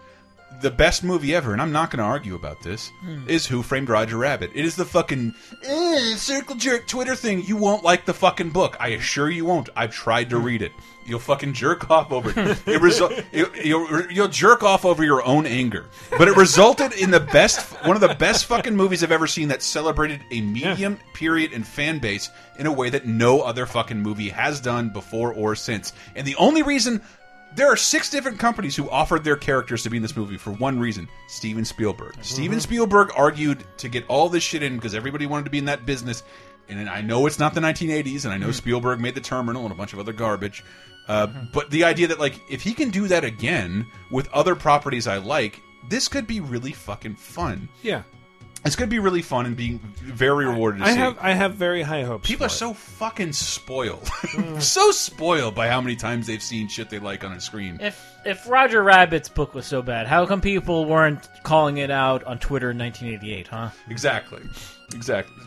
the best movie ever, and I'm not going to argue about this, Hmm. is Who Framed Roger Rabbit. It is the fucking eh, circle jerk Twitter thing. You won't like the fucking book. I assure you won't. I've tried to read it. You'll fucking jerk off over it. it resu- (laughs) you'll, you'll jerk off over your own anger. But it resulted in the best, one of the best fucking movies I've ever seen that celebrated a medium period and fan base in a way that no other fucking movie has done before or since. And the only reason there are six different companies who offered their characters to be in this movie for one reason Steven Spielberg. Mhm. Steven Spielberg argued to get all this shit in because everybody wanted to be in that business. And I know it's not the 1980s, and I know mhm. Spielberg made the Terminal and a bunch of other garbage. Uh, mhm. But the idea that, like, if he can do that again with other properties I like, this could be really fucking fun. Yeah, It's going to be really fun and being very rewarded to I see. have I have very high hopes. People are it. so fucking spoiled. (laughs) Hmm. so spoiled by how many times they've seen shit they like on a screen. If if Roger Rabbit's book was so bad, how come people weren't calling it out on Twitter in 1988? Huh? Exactly. Exactly.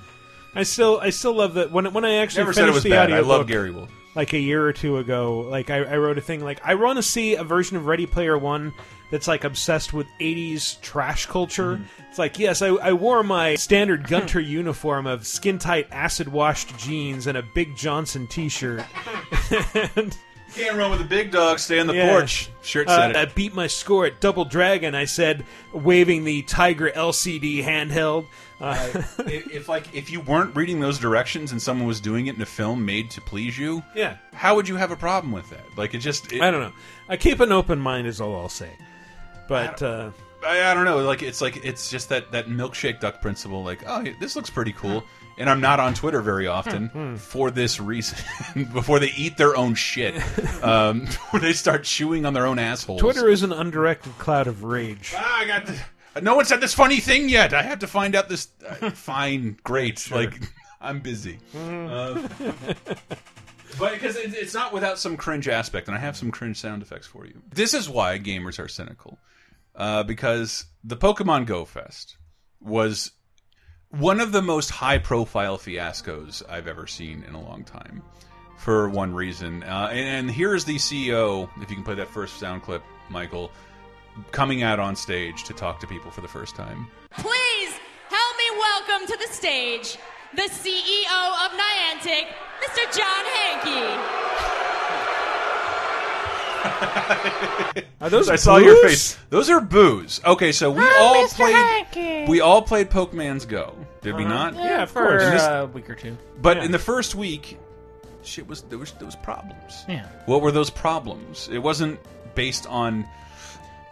I still I still love that when when I actually Never said it finished was the bad. I audiobook, love Gary Wolf. Like a year or two ago, like I, I wrote a thing like I want to see a version of Ready Player One that's like obsessed with '80s trash culture. It's like yes, I, I wore my standard Gunter (laughs) uniform of skin tight, acid washed jeans and a Big Johnson T-shirt. (laughs) and, Can't run with the big dog. Stay on the Yeah. porch. Shirt uh, I beat my score at Double Dragon. I said, waving the Tiger LCD handheld. Uh, (laughs) if, if like if you weren't reading those directions and someone was doing it in a film made to please you, yeah, how would you have a problem with that? Like it just. It, I don't know. I keep an open mind, is all I'll say. But uh, I, I don't know. Like it's like it's just that that milkshake duck principle. Like, oh, this looks pretty cool. And I'm not on Twitter very often for this reason. (laughs) Before they eat their own shit, (laughs) um, when they start chewing on their own assholes. Twitter is an undirected cloud of rage. Ah, I got. The, no one said this funny thing yet. I have to find out this. Uh, (laughs) fine, great. Like (laughs) I'm busy. Uh, but because it, it's not without some cringe aspect, and I have some cringe sound effects for you. This is why gamers are cynical, uh, because the Pokemon Go Fest was one of the most high-profile fiascos I've ever seen in a long time. For one reason, uh, and, and here's the CEO. If you can play that first sound clip. Michael, coming out on stage to talk to people for the first time. Please help me welcome to the stage the CEO of Niantic, Mr. John Hanke. (laughs) Are those I saw your face. Those are boos. Okay, so we oh, all played. We all played Pokemon's Go, did we uh-huh. not? Yeah, of for course. And this- a week or two. But Yeah. in the first week, shit was there was there was problems. Yeah. What were those problems? It wasn't based on.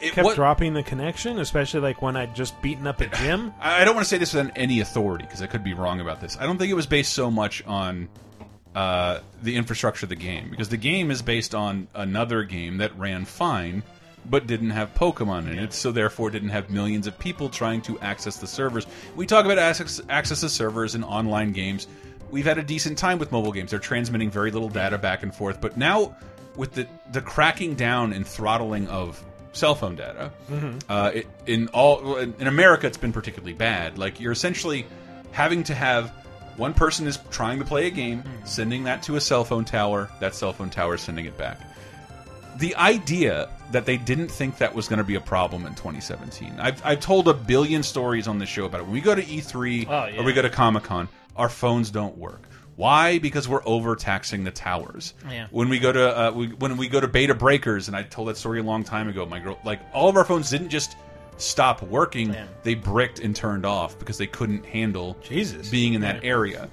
It kept what, dropping the connection, especially like when I'd just beaten up a gym. (laughs) I don't want to say this with any authority because I could be wrong about this. I don't think it was based so much on uh, the infrastructure of the game because the game is based on another game that ran fine but didn't have Pokemon in it, so therefore didn't have millions of people trying to access the servers. We talk about access, access to servers in online games. We've had a decent time with mobile games. They're transmitting very little data back and forth, but now with the the cracking down and throttling of cell phone data, uh, it, in all in America, it's been particularly bad. Like you're essentially having to have one person is trying to play a game, sending that to a cell phone tower. That cell phone tower is sending it back the idea that they didn't think that was going to be a problem in 2017. I've, I've told a billion stories on this show about it. When we go to E3 Oh, yeah. or we go to Comic Con, our phones don't work. Why? Because we're overtaxing the towers. Yeah. When we go to uh, we, when we go to Bay to Breakers, and I told that story a long time ago. My girl, like all of our phones didn't just stop working; Yeah. they bricked and turned off because they couldn't handle Jesus. being in that area.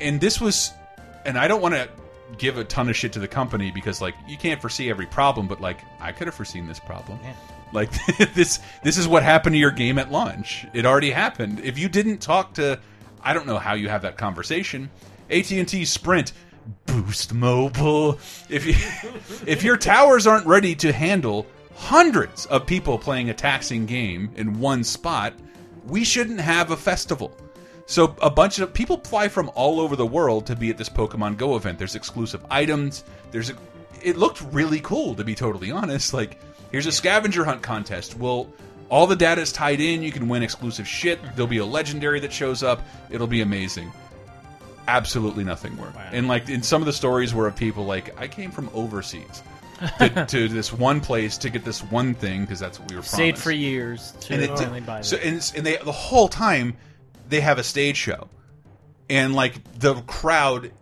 And this was, and I don't want to give a ton of shit to the company because like you can't foresee every problem, but like I could have foreseen this problem. Yeah. Like (laughs) this, this is what happened to your game at launch. It already happened. If you didn't talk to, I don't know how you have that conversation. AT and T Sprint, Boost Mobile. If you, (laughs) if your towers aren't ready to handle hundreds of people playing a taxing game in one spot, we shouldn't have a festival. So a bunch of people fly from all over the world to be at this Pokemon Go event. There's exclusive items. There's a, it looked really cool to be totally honest. Like here's a scavenger hunt contest. Well, all the data is tied in. You can win exclusive shit. There'll be a legendary that shows up. It'll be amazing. Absolutely nothing worked. And like in some of the stories were of people like I came from overseas to, (laughs) to this one place to get this one thing because that's what we were promised Stayed for years to and it did- buy so and, and they the whole time they have a stage show. And like the crowd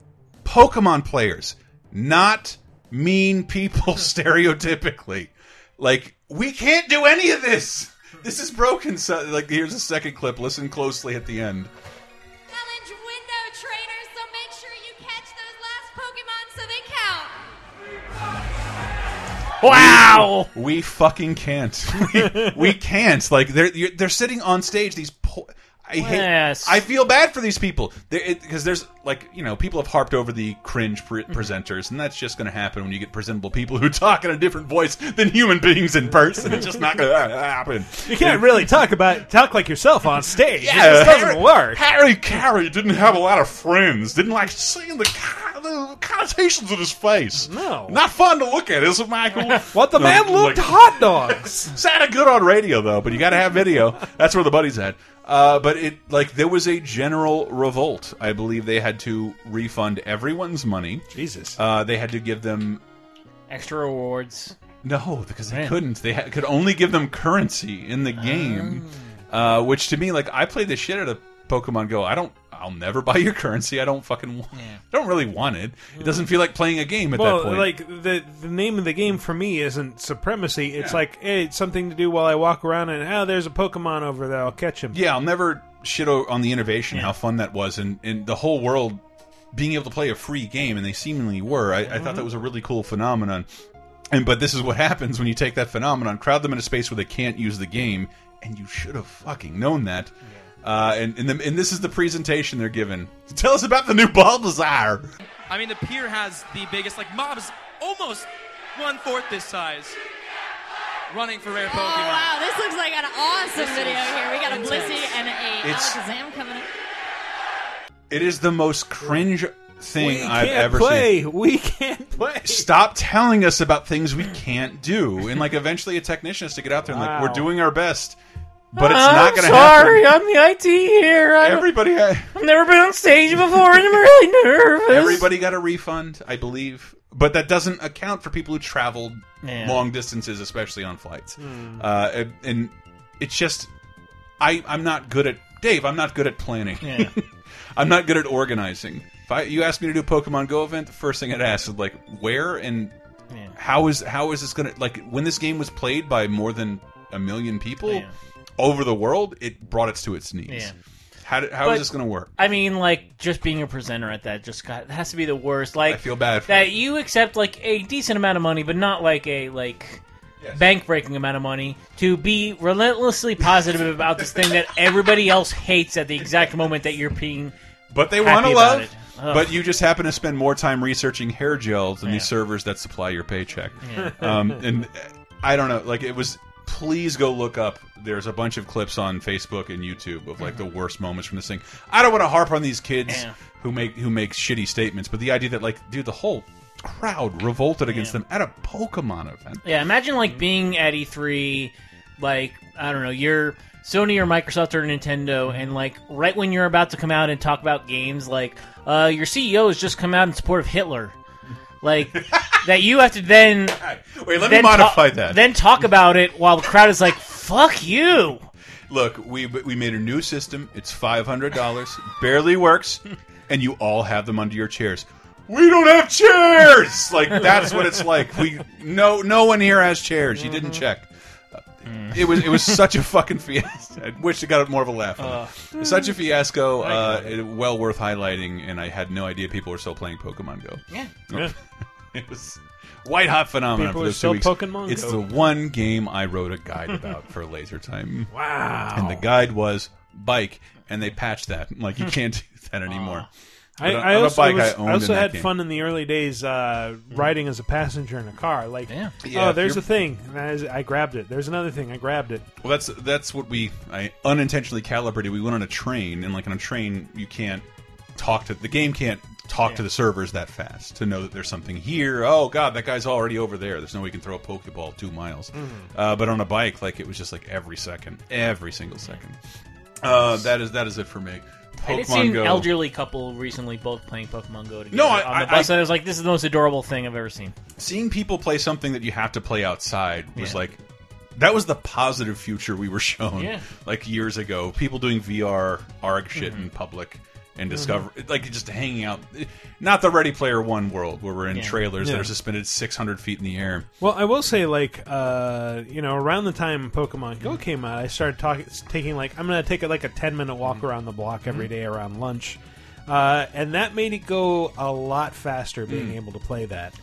pokemon players not mean people (laughs) stereotypically. Like we can't do any of this. This is broken. So like here's a second clip. Listen closely at the end Wow! we fucking can't (laughs) we, we can't like they're you're- they're sitting on stage these po I hate. Yes. I feel bad for these people because there's like you know people have harped over the cringe pre mm-hmm. presenters, and that's just going to happen when you get presentable people who (laughs) talk in a different voice than human beings in person. It's just not going (laughs) to happen. You can't really talk about talk like yourself on stage. it Yeah, just doesn't Harry, work. Harry Caray didn't have a lot of friends. Didn't like seeing the, co- the connotations of his face. No. not fun to look at, is it, Michael? (laughs) What the No, man looked like- hot dogs. (laughs) Sounded good on radio though, but you got to have video. That's where the buddies at. Uh, but it like there was a general revolt. I believe they had to refund everyone's money. Jesus. Uh, they had to give them Extra rewards. no because they Man. couldn't. They could only give them currency in the game, uh, which to me like I played the shit out of Pokemon Go. I don't. I'll never buy your currency. I don't fucking. Want, I don't really want it. It doesn't mm. feel like playing a game at that point. like the the name of the game for me isn't supremacy. It's like hey, it's something to do while I walk around and oh, there's a Pokemon over there. I'll catch him. yeah, I'll never shit on the innovation, how fun that was, and, and the whole world being able to play a free game, and they seemingly were. I, I thought mm-hmm. that was a really cool phenomenon. And but this is what happens when you take that phenomenon, crowd them in a space where they can't use the game, and you should have fucking known that. Uh, and and, the, and this is the presentation they're given. Tell us about the new Bulbasaur. I mean, the pier has the biggest, like, mobs almost one fourth this size running for rare Pokemon. Oh Pokemon. wow, this looks like an awesome This video here. We got a intense. Blissey and a It's- Alakazam coming up. It is the most cringe thing we I've can't ever play. seen. We can't play. Stop telling us about things we can't do, and like eventually a technician has to get out there and like we're doing our best, but it's I'm not going to happen. sorry. I'm the IT here. I Everybody, I, have never been on stage before, and I'm really nervous. everybody got a refund, I believe. but that doesn't account for people who traveled Yeah. long distances, especially on flights. Hmm. Uh, and, and it's just, I I'm not good at Dave. I'm not good at planning. Yeah. (laughs) I'm not good at organizing. If I, you asked me to do a Pokemon Go event, the first thing I'd ask is like, where and Yeah. how is how is this gonna like when this game was played by more than a million people Yeah. Over the world? It brought it to its knees. Yeah. How how is But- this going to work? I mean, like just being a presenter at that just got that has to be the worst. Like I feel bad for that you accept like a decent amount of money, but not like a like bank breaking amount of money to be relentlessly positive about this thing that everybody else hates at the exact moment that you're being. But they want to love. it. But you just happen to spend more time researching hair gels than Yeah. these servers that supply your paycheck. Yeah. Um, and I don't know, like it was. Please go look up. There's a bunch of clips on Facebook and YouTube of like the worst moments from this thing. I don't want to harp on these kids. Yeah. who make who make shitty statements, but the idea that like, dude, the whole crowd revolted against them at a Pokemon event. Yeah, imagine like being at E3, like I don't know, you're Sony or Microsoft or Nintendo, and like right when you're about to come out and talk about games, like uh, your CEO has just come out in support of Hitler, like that you have to then (laughs) Wait, let me then modify ta- that. Then talk about it while the crowd is like, "Fuck you." Look, we we made a new system. It's five hundred dollars, barely works, and you all have them under your chairs. We don't have chairs. Like that's what it's like. We no no one here has chairs. You didn't mm-hmm. check. Uh, It was it was such a fucking fiasco. I wish it got more of a laugh. on it. It. Such a fiasco. Uh, it, well worth highlighting, and I had no idea people were still playing Pokemon Go. Yeah. Yeah. (laughs) it was white hot phenomenon People for are those still two weeks. Pokemon it's Go. the one game I wrote a guide (laughs) about for Laser Time. Wow. And the guide was bike, and they patched that. Like you can't do that anymore. I, on- I on a also, bike was- I I also had game. fun in the early days uh, riding as a passenger in a car. Like, Yeah. Yeah, oh, if there's a thing. I, I grabbed it. There's another thing. I grabbed it. Well, that's that's what we I unintentionally calibrated. We went on a train, and like on a train, you can't talk to the game can't talk to the servers that fast to know that there's something here. Oh God, that guy's already over there. There's no way you can throw a Pokeball two miles. Uh, but on a bike, like it was just like every second, every single second. Uh, that is that is it for me. I did see Pokemon an Go. elderly couple recently both playing Pokemon Go together No, I- on the I- bus, I- and I was like, "This is the most adorable thing I've ever seen." seeing people play something that you have to play outside was Yeah. like that was the positive future we were (laughs) shown Yeah. like years ago people doing vr arg shit Mm-hmm. in public and mm-hmm. discover like just hanging out. Not the ready player one world where we're in Yeah. trailers that are suspended 600 feet in the air. Well, I will say, like, uh, you know, around the time Pokemon Go mm-hmm. came out, I started talking, taking like, I'm going to take a, like a 10 minute walk mm-hmm. around the block every day around lunch, uh, and that made it go a lot faster being mm. able to play that.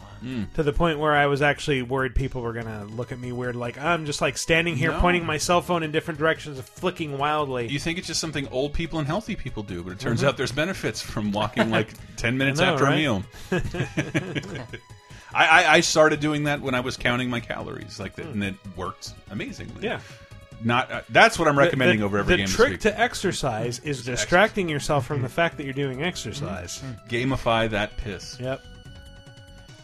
To the point where I was actually worried people were gonna look at me weird, like I'm just like standing here No. pointing my cell phone in different directions, and flicking wildly. you think it's just something old people and healthy people do but it turns out there's benefits from walking like (laughs) 10 minutes Mm-hmm. know, after right? a meal (laughs) I, I, I started doing that when I was counting my calories, like, that, and it worked amazingly. Hmm. Yeah. not uh, that's what I'm recommending the, over every the game. this trick to exercise is distracting yourself from the fact that you're doing exercise. gamify that piss. Yep.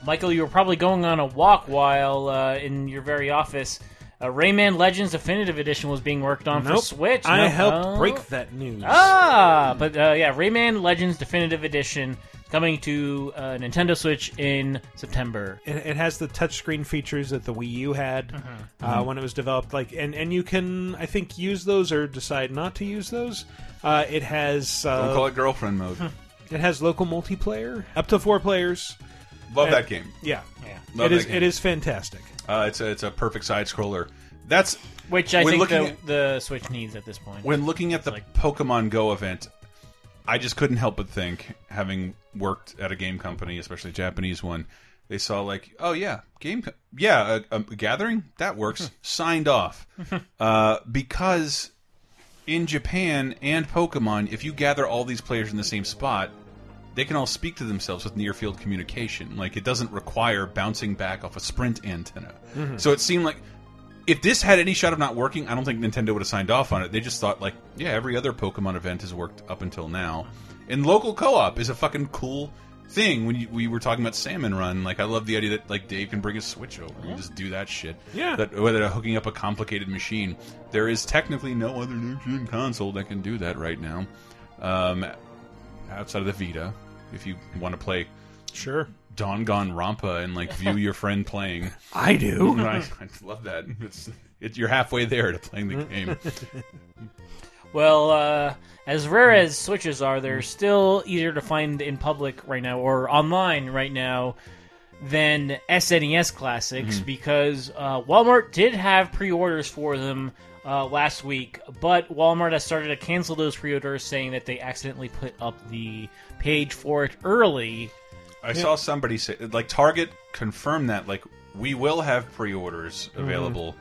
Michael, you were probably going on a walk while uh, in your very office. Uh, Rayman Legends Definitive Edition was being worked on Nope. for Switch. I No? helped Oh. break that news. Ah, but uh, yeah, Rayman Legends Definitive Edition coming to uh, Nintendo Switch in September. It, it has the touchscreen features that the Wii U had Mm-hmm. uh, when it was developed. Like, and and you can, I think, use those or decide not to use those. Uh, it has uh, Don't call it girlfriend mode. (laughs) it has local multiplayer up to four players. Love And- that game. Yeah, Yeah. Love it is. game. It is fantastic. Uh, it's a it's a perfect side scroller. That's Which I think the, at, the Switch needs at this point. when looking at the like- Pokemon Go event. I just couldn't help but think, having worked at a game company, especially a Japanese one, they saw like, oh yeah, game, yeah, a, a gathering that works, signed off, (laughs) uh, because in Japan and Pokemon, if you gather all these players in the same spot, they can all speak to themselves with near field communication. Like it doesn't require bouncing back off a sprint antenna. So it seemed like if this had any shot of not working, I don't think Nintendo would have signed off on it. They just thought like, yeah, every other Pokemon event has worked up until now. And local co-op is a fucking cool thing. When you, we were talking about Salmon Run, like I love the idea that like Dave can bring his Switch over and just do that shit. Yeah. That whether they're hooking up a complicated machine, there is technically no other next-gen console that can do that right now, um, outside of the Vita. If you want to play Sure. Danganronpa and like view your friend playing. (laughs) I do. (laughs) I, I love that. It's, it, you're halfway there to playing the game. (laughs) Well, uh, as rare as Switches are, they're still easier to find in public right now or online right now than SNES classics Mhm. because uh, Walmart did have pre-orders for them uh, last week, but Walmart has started to cancel those pre-orders, saying that they accidentally put up the page for it early. I saw somebody say like Target confirmed that like we will have pre-orders Mhm. available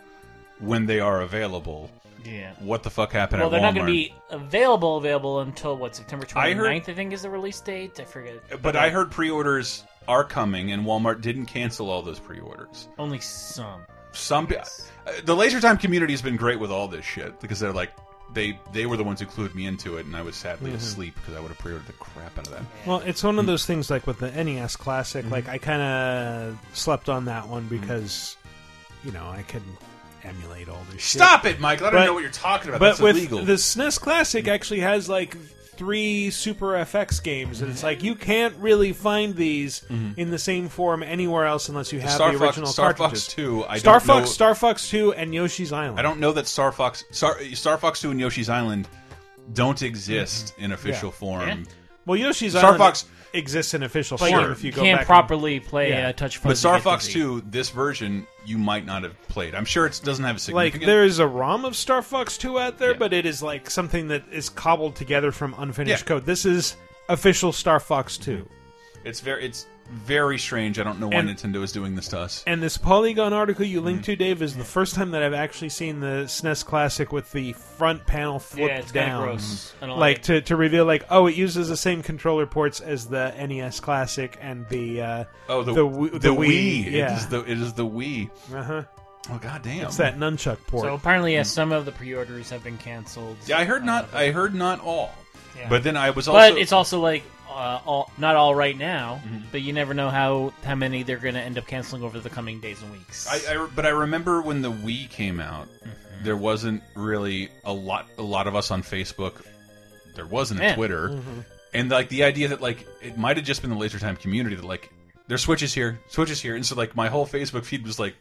when they are available. Yeah. What the fuck happened well, at they're Walmart? not going to be available available until what September 29th, I I, think is the release date. I forget. But I heard pre-orders are coming, and Walmart didn't cancel all those pre-orders. only some. Some pe- uh, the Laser Time community has been great with all this shit because they're like they they were the ones who clued me into it, and I was sadly Mhm. asleep because I would have pre-ordered the crap out of that. Well, it's one of those things like with the NES Classic. Mhm. Like I kind of slept on that one because, you know, I couldn't emulate all this. shit. Stop it, Mike! I don't know what you're talking about. But That's with illegal. the SNES Classic, actually has like three Super FX games, and it's like you can't really find these Mhm. in the same form anywhere else unless you have Star the Fox- original Star Fox cartridges. 2, I Star don't know- Fox, Star Fox Two, and Yoshi's Island. I don't know that Star Fox Star, Star Fox Two and Yoshi's Island don't exist in official Mm-hmm. Yeah. form. Well, Yoshi's Star Island Fox exists in official But form you if you go can't back and- properly play Yeah. uh, touch But Star Fox dizzy. 2, this version, you might not have played. I'm sure it doesn't have a like there is a ROM of Star Fox 2 out there, but it is like something that is cobbled together from unfinished Yeah. code. This is official Star Fox 2. it's very, it's very strange. I don't know why And- Nintendo is doing this to us. And this Polygon article you linked Mm-hmm. to, Dave, is the first time that I've actually seen the SNES Classic with the front panel flipped it's down, gross. I don't like like to to reveal like oh, it uses the same controller ports as the NES Classic and the uh, Oh, the the, the, Wii- the Wii. yeah, It is the it is the Wii. uh huh. Oh god damn! It's that nunchuck port. So apparently, yes, some of the pre-orders have been canceled. Yeah, I heard not. I heard not all. Yeah. But then I was also. But it's also like uh, all, not all right now. But you never know how how many they're going to end up canceling over the coming days and weeks. I, I but I remember when the Wii came out, Mm-hmm. there wasn't really a lot. A lot of us on Facebook. There wasn't Yeah. a Twitter, Mhm. and like the idea that like it might have just been the Laser Time community that like there's switches here, switches here, and so like my whole Facebook feed was like.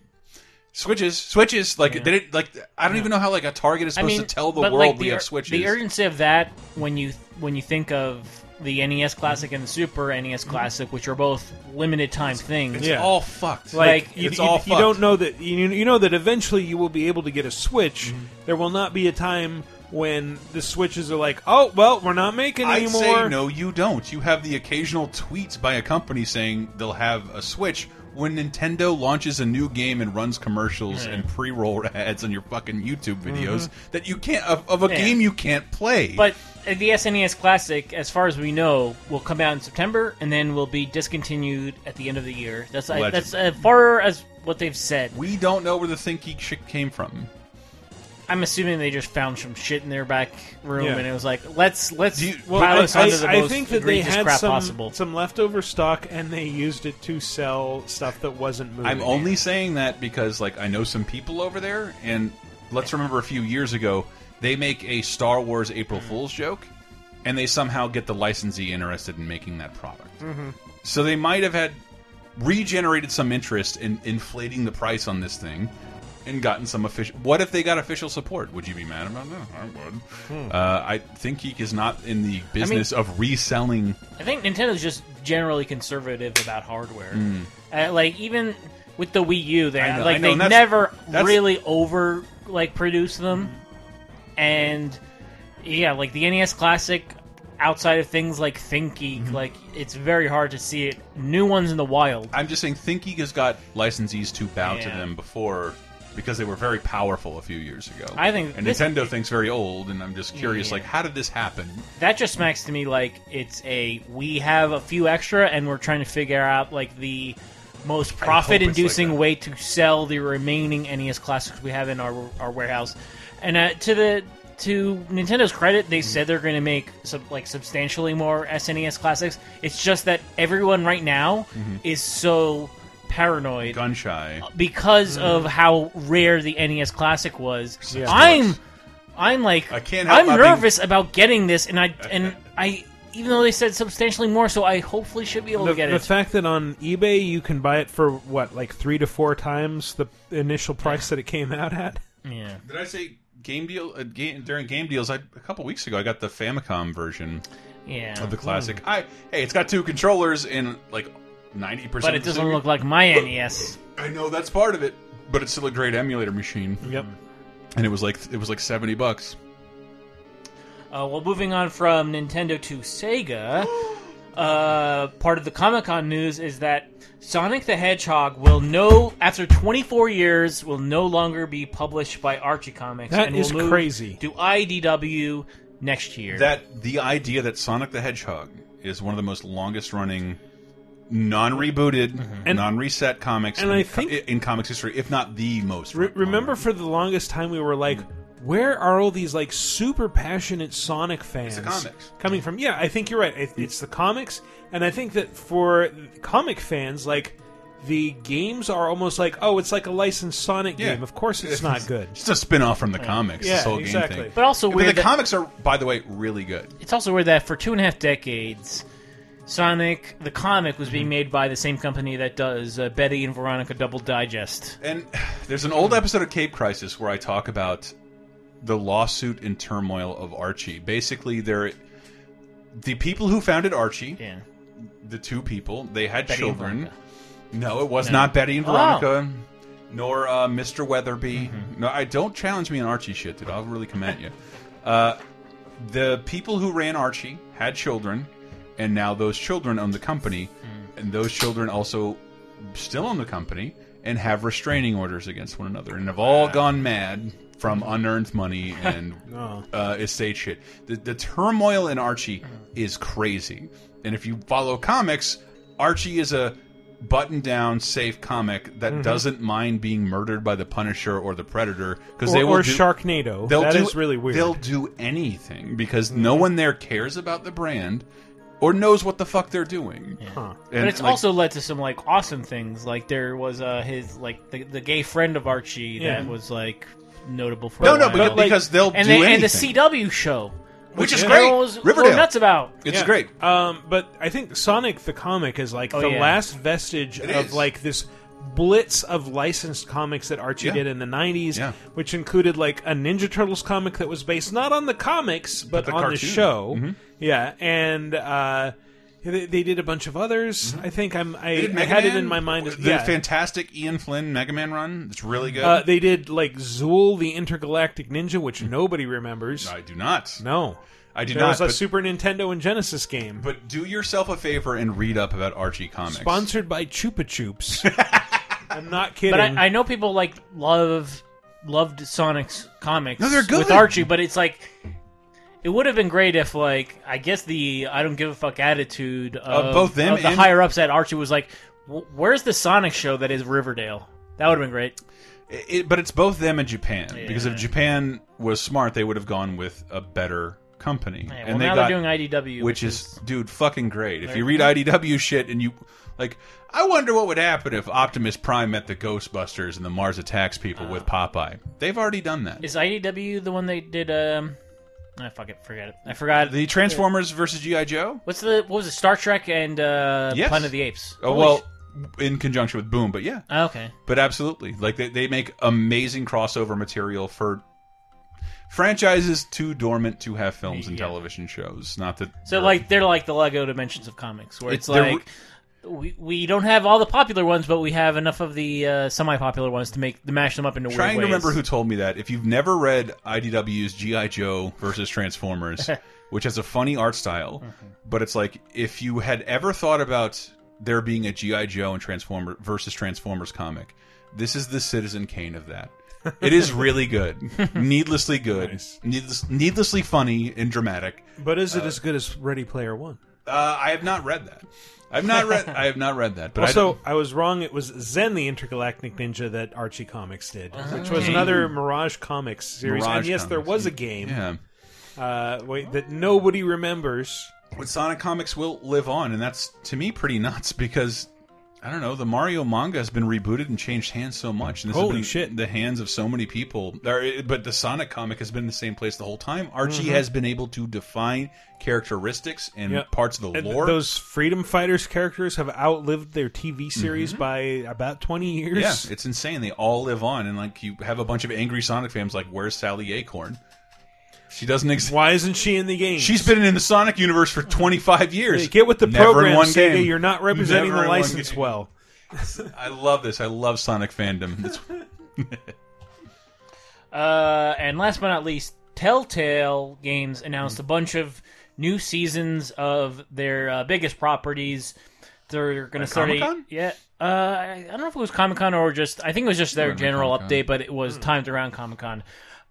Switches, switches. Like Yeah. they didn't like. I don't even know how like a Target is I supposed mean, to tell the world like, we have switches. The urgency of that when you when you think of the NES Classic and the Super NES Classic, which are both limited time things. it's all fucked. Like, you, it's you- all you fucked. don't know that you, you know that eventually you will be able to get a Switch. Mm-hmm. There will not be a time when the Switches are like, oh well, we're not making I'd anymore. say no, you don't. You have the occasional tweets by a company saying they'll have a Switch when Nintendo launches a new game and runs commercials and pre-roll (laughs) ads on your fucking YouTube videos Mhm. that you can't of, of a Yeah. game you can't play. But the SNES Classic, as far as we know, will come out in September and then will be discontinued at the end of the year. That's uh, that's as far as what they've said. we don't know where the Think Geek shit came from. I'm assuming they just found some shit in their back room Yeah. and it was like, let's let's Well, pile I, this onto the I- I most think that they egregious had crap some possible. some leftover stock and they used it to sell stuff that wasn't moving. I'm only saying that because like I know some people over there, and let's remember a few years ago they make a Star Wars April Fool's joke, and they somehow get the licensee interested in making that product. Mhm. So they might have had regenerated some interest in inflating the price on this thing. And gotten some official. What if they got official support? Would you be mad about that? I would. Hmm. Uh, I think Geek is not in the business of reselling. I think Nintendo's just generally conservative about hardware. Mm. Uh, like even with the Wii U, they know, like know, they that's- never that's- really over like produce them. And yeah, like the NES Classic, outside of things like ThinkGeek, Mm-hmm. like it's very hard to see it. New ones in the wild. I'm just saying, ThinkGeek has got licensees to bow to them before because they were very powerful a few years ago. I think and this- Nintendo thinks very old, and I'm just curious, Yeah. like, how did this happen? That just smacks to me like it's a we have a few extra and we're trying to figure out like the most profit inducing like way to sell the remaining NES classics we have in our our warehouse. And uh, to the to Nintendo's credit, they said they're going to make sub, like substantially more SNES classics. It's just that everyone right now Mhm. is so paranoid gun shy because of how rare the NES Classic was. Yeah. I'm, I'm like, I can't help I'm not being- nervous about getting this, and I (laughs) and I even though they said substantially more, so I hopefully should be able The, to get the it. The fact that on eBay you can buy it for what, like three to four times the initial price that it came out at. yeah. Did I say game deal uh, game, during game deals? I, a couple weeks ago, I got the Famicom version Yeah. of the classic. I hey, it's got two controllers and like ninety percent. But it doesn't look like my NES. (coughs) I know that's part of it, but it's still a great emulator machine. Yep. And it was like it was like seventy bucks. Uh, well, moving on from Nintendo to Sega, (gasps) uh, part of the Comic Con news is that Sonic the Hedgehog will no after 24 years will no longer be published by Archie Comics. That and is will move crazy. To IDW next year. That the idea that Sonic the Hedgehog is one of the most longest running non-rebooted, And- non-reset comics and in, I co- think- in comics history, if not the most. Re- remember, for the longest time, we were like, "Where are all these like super passionate Sonic fans the comics. coming from?" Yeah, I think you're right. It- It's the comics, and I think that for comic fans, like the games are almost like, "Oh, it's like a licensed Sonic Yeah. game." Of course, it's not (laughs) good. It's a spin-off from the comics. Yeah, this whole exactly. game thing. But also but weird the that- comics are, by the way, really good. it's also weird that for two and a half decades, Sonic the comic was being made by the same company that does uh, Betty and Veronica Double Digest. And (sighs) there's an old episode of Cape Crisis where I talk about the lawsuit and turmoil of Archie. Basically, they're the people who founded Archie. Yeah. The two people they had Betty children. No, it was No. not Betty and Oh. Veronica, nor uh, Mr. Weatherby. Mm-hmm. No, I don't challenge me on Archie shit, dude. I'll really come at you. Uh, the people who ran Archie had children, and now those children own the company, Mm. and those children also still own the company and have restraining orders against one another, and have all gone mad from unearned money and (laughs) Oh. uh, estate shit. The, the turmoil in Archie is crazy, and if you follow comics, Archie is a button-down, safe comic that Mhm. doesn't mind being murdered by the Punisher or the Predator because Or- they will or do, Sharknado. They'll That do, is really weird. They'll do anything because no one there cares about the brand or knows what the fuck they're doing. but And, it's like, also led to some like awesome things. Like there was uh, his like the, the gay friend of Archie Yeah. that was like notable for No, a no, while. but- because they'll and do they, and the anything. CW show, Which is everyone great. was Riverdale. going nuts about. Yeah. Um, but I think Sonic the comic is like Oh, the yeah. last vestige It of is. like this blitz of licensed comics that Archie Yeah. did in the 90s, Yeah. which included like a Ninja Turtles comic that was based not on the comics but, the on the cartoon. show. Mhm. Yeah, and uh, they, they did a bunch of others. I think I'm I, Mm-hmm. They did I Mega had it in my mind as The yeah. fantastic Ian Flynn Mega Man run. It's really good. Uh, they did like Zool the Intergalactic Ninja, which nobody remembers. I do not. No, I do there not. was a but, Super Nintendo and Genesis game. but do yourself a favor and read up about Archie comics. Sponsored by Chupa Chups. (laughs) I'm not kidding. But I, I know people like love loved Sonic's comics. No, they're good. with Archie. But it's like it would have been great if like I guess the I don't give a fuck attitude of both them of the and- higher ups at Archie was like, "W- where's the Sonic show that is Riverdale? That would have been great. It- it- but it's both them and Japan because if Yeah. Japan was smart, they would have gone with a better company. Yeah, well, and they now got, they're doing IDW, which which is dude fucking great. If you read IDW shit and you like, I wonder what would happen if Optimus Prime met the Ghostbusters and the Mars Attacks people with Popeye. They've already done that. Is IDW the one they did? Um, I fuck it, forget it. I forgot The Transformers versus GI Joe. What's the what was it? Star Trek and uh, Yes. Planet of the Apes. Oh Holy well, in conjunction with Boom, but yeah. Okay. But absolutely, like they they make amazing crossover material for franchises too dormant to have films and television shows. Not that So like they're like the Lego dimensions of comics, where It's- it's, they're- like we, we don't have all the popular ones, but we have enough of the uh, semi-popular ones to make to mash them up into trying weird to remember who told me that. If you've never read IDW's GI Joe versus Transformers, (laughs) which has a funny art style, Mm-hmm. but it's like if you had ever thought about there being a GI Joe and Transformer versus Transformers comic, this is the Citizen Kane of that. It is really good, (laughs) needlessly good, needless, needlessly funny and dramatic. but is it as good as Ready Player One? Uh, I have not read that. I've not read. I have not read that. But I also, don't- I, was wrong. It was Zen the Intergalactic Ninja that Archie Comics did, which was another Mirage Comics series. Mirage and yes, there was a game. Yeah. Uh, wait, that nobody remembers. But Sonic comics will live on, and that's to me pretty nuts because I don't know. The Mario manga has been rebooted and changed hands so much. And this Holy has been shit. The hands of so many people. But the Sonic comic has been in the same place the whole time. Archie Mhm. has been able to define characteristics and Yeah. parts of the And lore. Those Freedom Fighters characters have outlived their TV series Mhm. by about twenty years. Yeah, it's insane. They all live on, and like you have a bunch of angry Sonic fans. Like, where's Sally Acorn? She doesn't exist. Why isn't she in the game? She's been in the Sonic universe for 25 years. Hey, get with the Never in program, one Sega. game. You're not representing Never the license game. well. I love this. I love Sonic fandom. It's (laughs) Uh, and last but not least, Telltale Games announced a bunch of new seasons of their uh, biggest properties. They're going to At start. a- yeah, uh, I I don't know if it was Comic Con or just. I think it was just their general Comic-Con. update, but it was timed around Comic Con.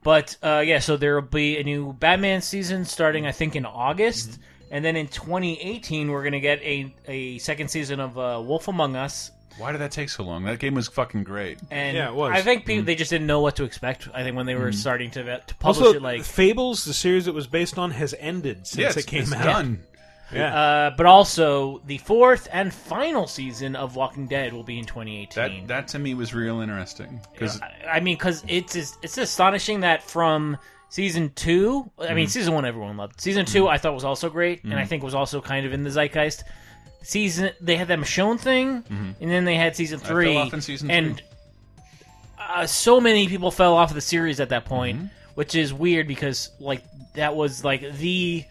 But uh, yeah, so there will be a new Batman season starting, I think, in August, and then in 2018 we're going to get a a second season of uh, Wolf Among Us. Why did that take so long? That game was fucking great. And yeah, it was. I think people, they just didn't know what to expect. I think when they were Mhm. starting to to publish Also, it, like Fables, the series it was based on, has ended since Yeah, it came it's out. done. Yeah. Uh, but also the fourth and final season of Walking Dead will be in 2018. That that to me was real interesting because I mean, because it's it's astonishing that from season two. I mean, Mhm. season one everyone loved. Season 2 I thought was also great, and I Mhm. think was also kind of in the zeitgeist. Season they had that Michonne thing, Mhm. and then they had season I three. fell off in season and three. uh, so many people fell off of the series at that point, which is weird because like that was like the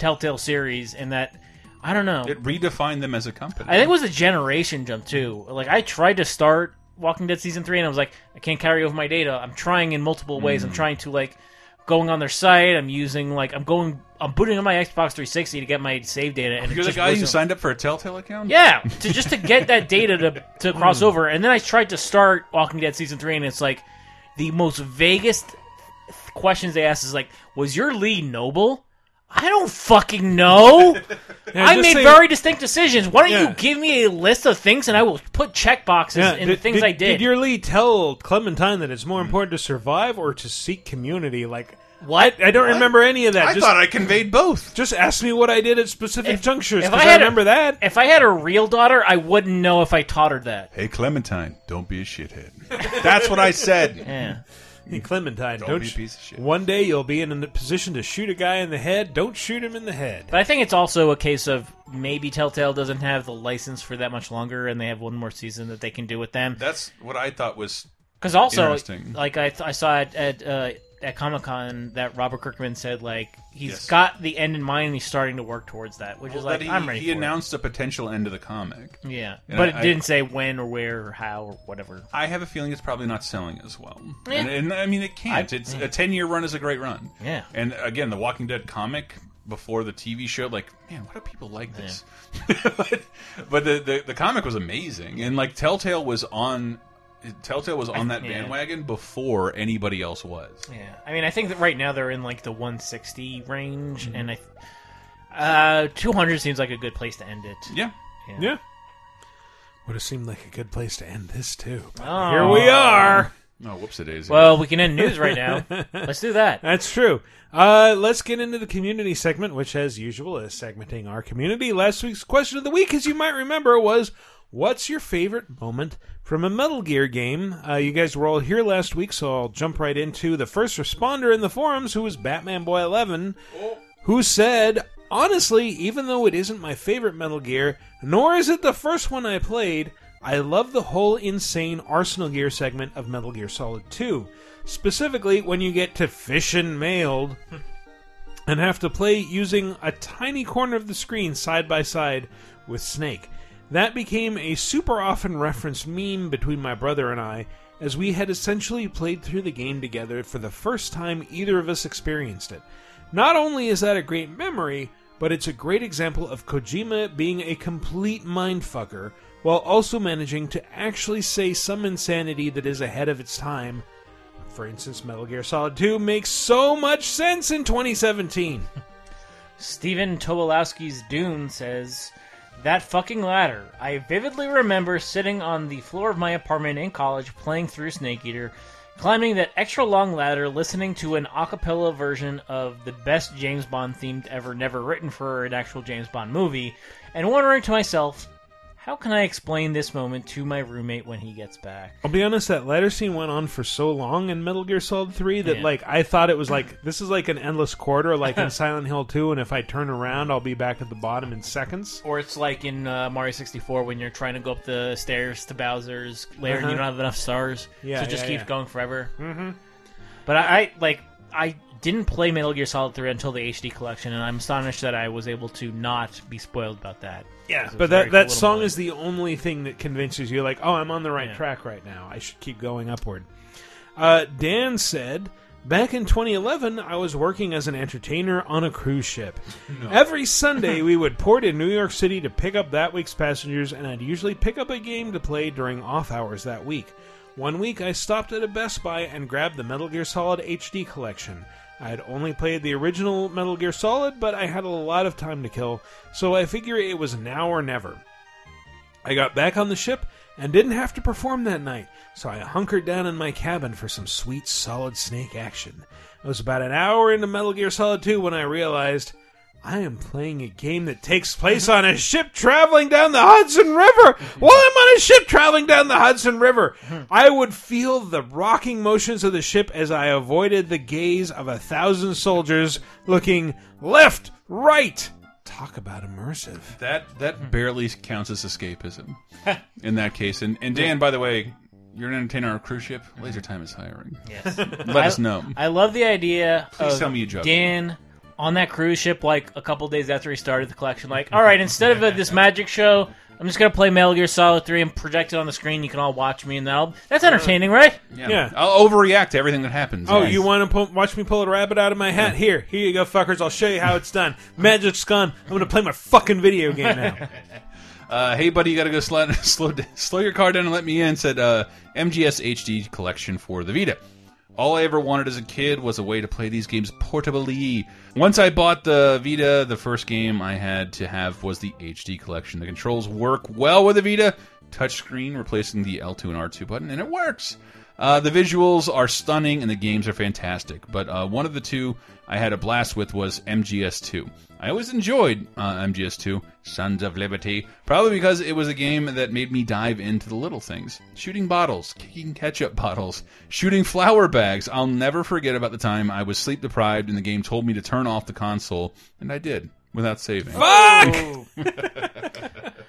Telltale series, and that I don't know. it redefined them as a company. I think it was a generation jump too. Like I tried to start Walking Dead season three, and I was like, I can't carry over my data. I'm trying in multiple ways. I'm Mm. trying to like going on their site. I'm using like I'm going. I'm booting on my Xbox 360 to get my save data. And You're the guy who wasn't- signed up for a Telltale account. yeah, to just to get that data to to (laughs) cross Mm. over, and then I tried to start Walking Dead season three, and it's like the most vaguest questions they ask is like, "Was your lead noble?" I don't fucking know. (laughs) Yeah, I just made say- very distinct decisions. Why don't Yeah. you give me a list of things and I will put check boxes Yeah, in the things did, I did. Did your lead tell Clementine that it's more mm. important to survive or to seek community? Like what? I, I don't What? remember any of that. I Just- thought I conveyed both. Just ask me what I did at specific junctures if because I I, had a- remember that. If I had a real daughter, I wouldn't know if I taught her that. Hey Clementine, don't be a shithead. That's what I said. Yeah. (laughs) Hey, Clementine, Don't don't, be a sh- piece of shit. One day you'll be in a position to shoot a guy in the head. Don't shoot him in the head. But I think it's also a case of maybe Telltale doesn't have the license for that much longer, and they have one more season that they can do with them. That's what I thought was Because also, interesting. like I, th- I saw it at uh, at Comic Con that Robert Kirkman said like he's Yes. got the end in mind and he's starting to work towards that, which is like he, I'm ready. he for it. announced a potential end to the comic. Yeah, And but I- it didn't say when or where or how or whatever. I have a feeling it's probably not selling as well. Yeah. And, and I mean, it can't. I- it's a ten-year run is a great run. Yeah. And again, the Walking Dead comic before the TV show, like, man, why do people like this? (laughs) but but the, the the comic was amazing, and like Telltale was on. Telltale was on that yeah. bandwagon before anybody else was. Yeah, I mean, I think that right now they're in like the 160 range, Mm-hmm. and I, uh, 200 seems like a good place to end it. Yeah. Yeah. Would have seemed like a good place to end this too. Oh. Here we are. Oh, whoops it is. Well, we can end news right now. (laughs) Let's do that. That's true. Uh, let's get into the community segment, which, as usual, is segmenting our community. Last week's question of the week, as you might remember, was What's your favorite moment from a Metal Gear game? Uh, you guys were all here last week, so I'll jump right into the first responder in the forums, who was Batman Boy 11, who said, Honestly, even though it isn't my favorite Metal Gear, nor is it the first one I played, I love the whole insane Arsenal Gear segment of Metal Gear Solid 2. Specifically, when you get to Fission Mailed and have to play using a tiny corner of the screen side by side with Snake. That became a super often referenced meme between my brother and I, as we had essentially played through the game together for the first time either of us experienced it. Not only is that a great memory, but it's a great example of Kojima being a complete mindfucker while also managing to actually say some insanity that is ahead of its time. For instance, Metal Gear Solid 2 makes so much sense in 2017. (laughs) Steven Tobolowsky's Dune says, That fucking ladder. I vividly remember sitting on the floor of my apartment in college playing through Snake Eater, climbing that extra long ladder, listening to an a cappella version of the best James Bond themed ever never written for an actual James Bond movie, and wondering to myself, How can I explain this moment to my roommate when he gets back? I'll be honest, that letter scene went on for so long in Metal Gear Solid 3 that, Yeah. like, I thought it was like, this is like an endless corridor, like in (laughs) Silent Hill 2, and if I turn around, I'll be back at the bottom in seconds. Or it's like in uh, Mario 64 when you're trying to go up the stairs to Bowser's lair and Uh-huh. you don't have enough stars. Yeah, so it just yeah, keeps yeah. going forever. Mm-hmm. But I, I like I didn't play Metal Gear Solid 3 until the HD collection, and I'm astonished that I was able to not be spoiled about that. Yeah, but very that, cool that song moment. is the only thing that convinces you, like, oh, I'm on the right Yeah. track right now. I should keep going upward. Uh, Dan said, back in 2011, I was working as an entertainer on a cruise ship. (laughs) Every (laughs) Sunday, we would port in New York City to pick up that week's passengers, and I'd usually pick up a game to play during off hours that week. One week, I stopped at a Best Buy and grabbed the Metal Gear Solid HD collection. I had only played the original Metal Gear Solid, but I had a lot of time to kill, so I figure it was now or never. I got back on the ship and didn't have to perform that night, so I hunkered down in my cabin for some sweet Solid Snake action. I was about an hour into Metal Gear Solid 2 when I realized I am playing a game that takes place on a ship traveling down the Hudson River. While I'm on a ship traveling down the Hudson River, I would feel the rocking motions of the ship as I avoided the gaze of a thousand soldiers looking left, right. Talk about immersive. That that barely counts as escapism in that case. And and Dan, by the way, you're an entertainer on a cruise ship. Laser Time is hiring. Yes. Let I- us know. I love the idea Please of tell me you joke. Dan on that cruise ship, like a couple days after he started the collection, like, all right, instead of uh, this magic show, I'm just gonna play Metal Gear Solid 3 and project it on the screen. You can all watch me, and that'll that's entertaining, right? Yeah. I'll overreact to everything that happens. Oh, Yes. you want to watch me pull a rabbit out of my hat? Here, here you go, fuckers. I'll show you how it's done. Magic's gone. I'm going to play my fucking video game now. (laughs) Uh, hey, buddy, you got to go (laughs) slow, slow, slow your car down and let me in. Said uh, MGS HD collection for the Vita. All I ever wanted as a kid was a way to play these games portably. Once I bought the Vita, the first game I had to have was the HD collection. The controls work well with the Vita. Touchscreen replacing the L2 and R2 button, and it works. Uh, the visuals are stunning and the games are fantastic, but uh, one of the two I had a blast with was MGS2. I always enjoyed uh, MGS2, Sons of Liberty, probably because it was a game that made me dive into the little things. Shooting bottles, kicking ketchup bottles, shooting flour bags. I'll never forget about the time I was sleep deprived and the game told me to turn off the console, and I did, without saving. (laughs)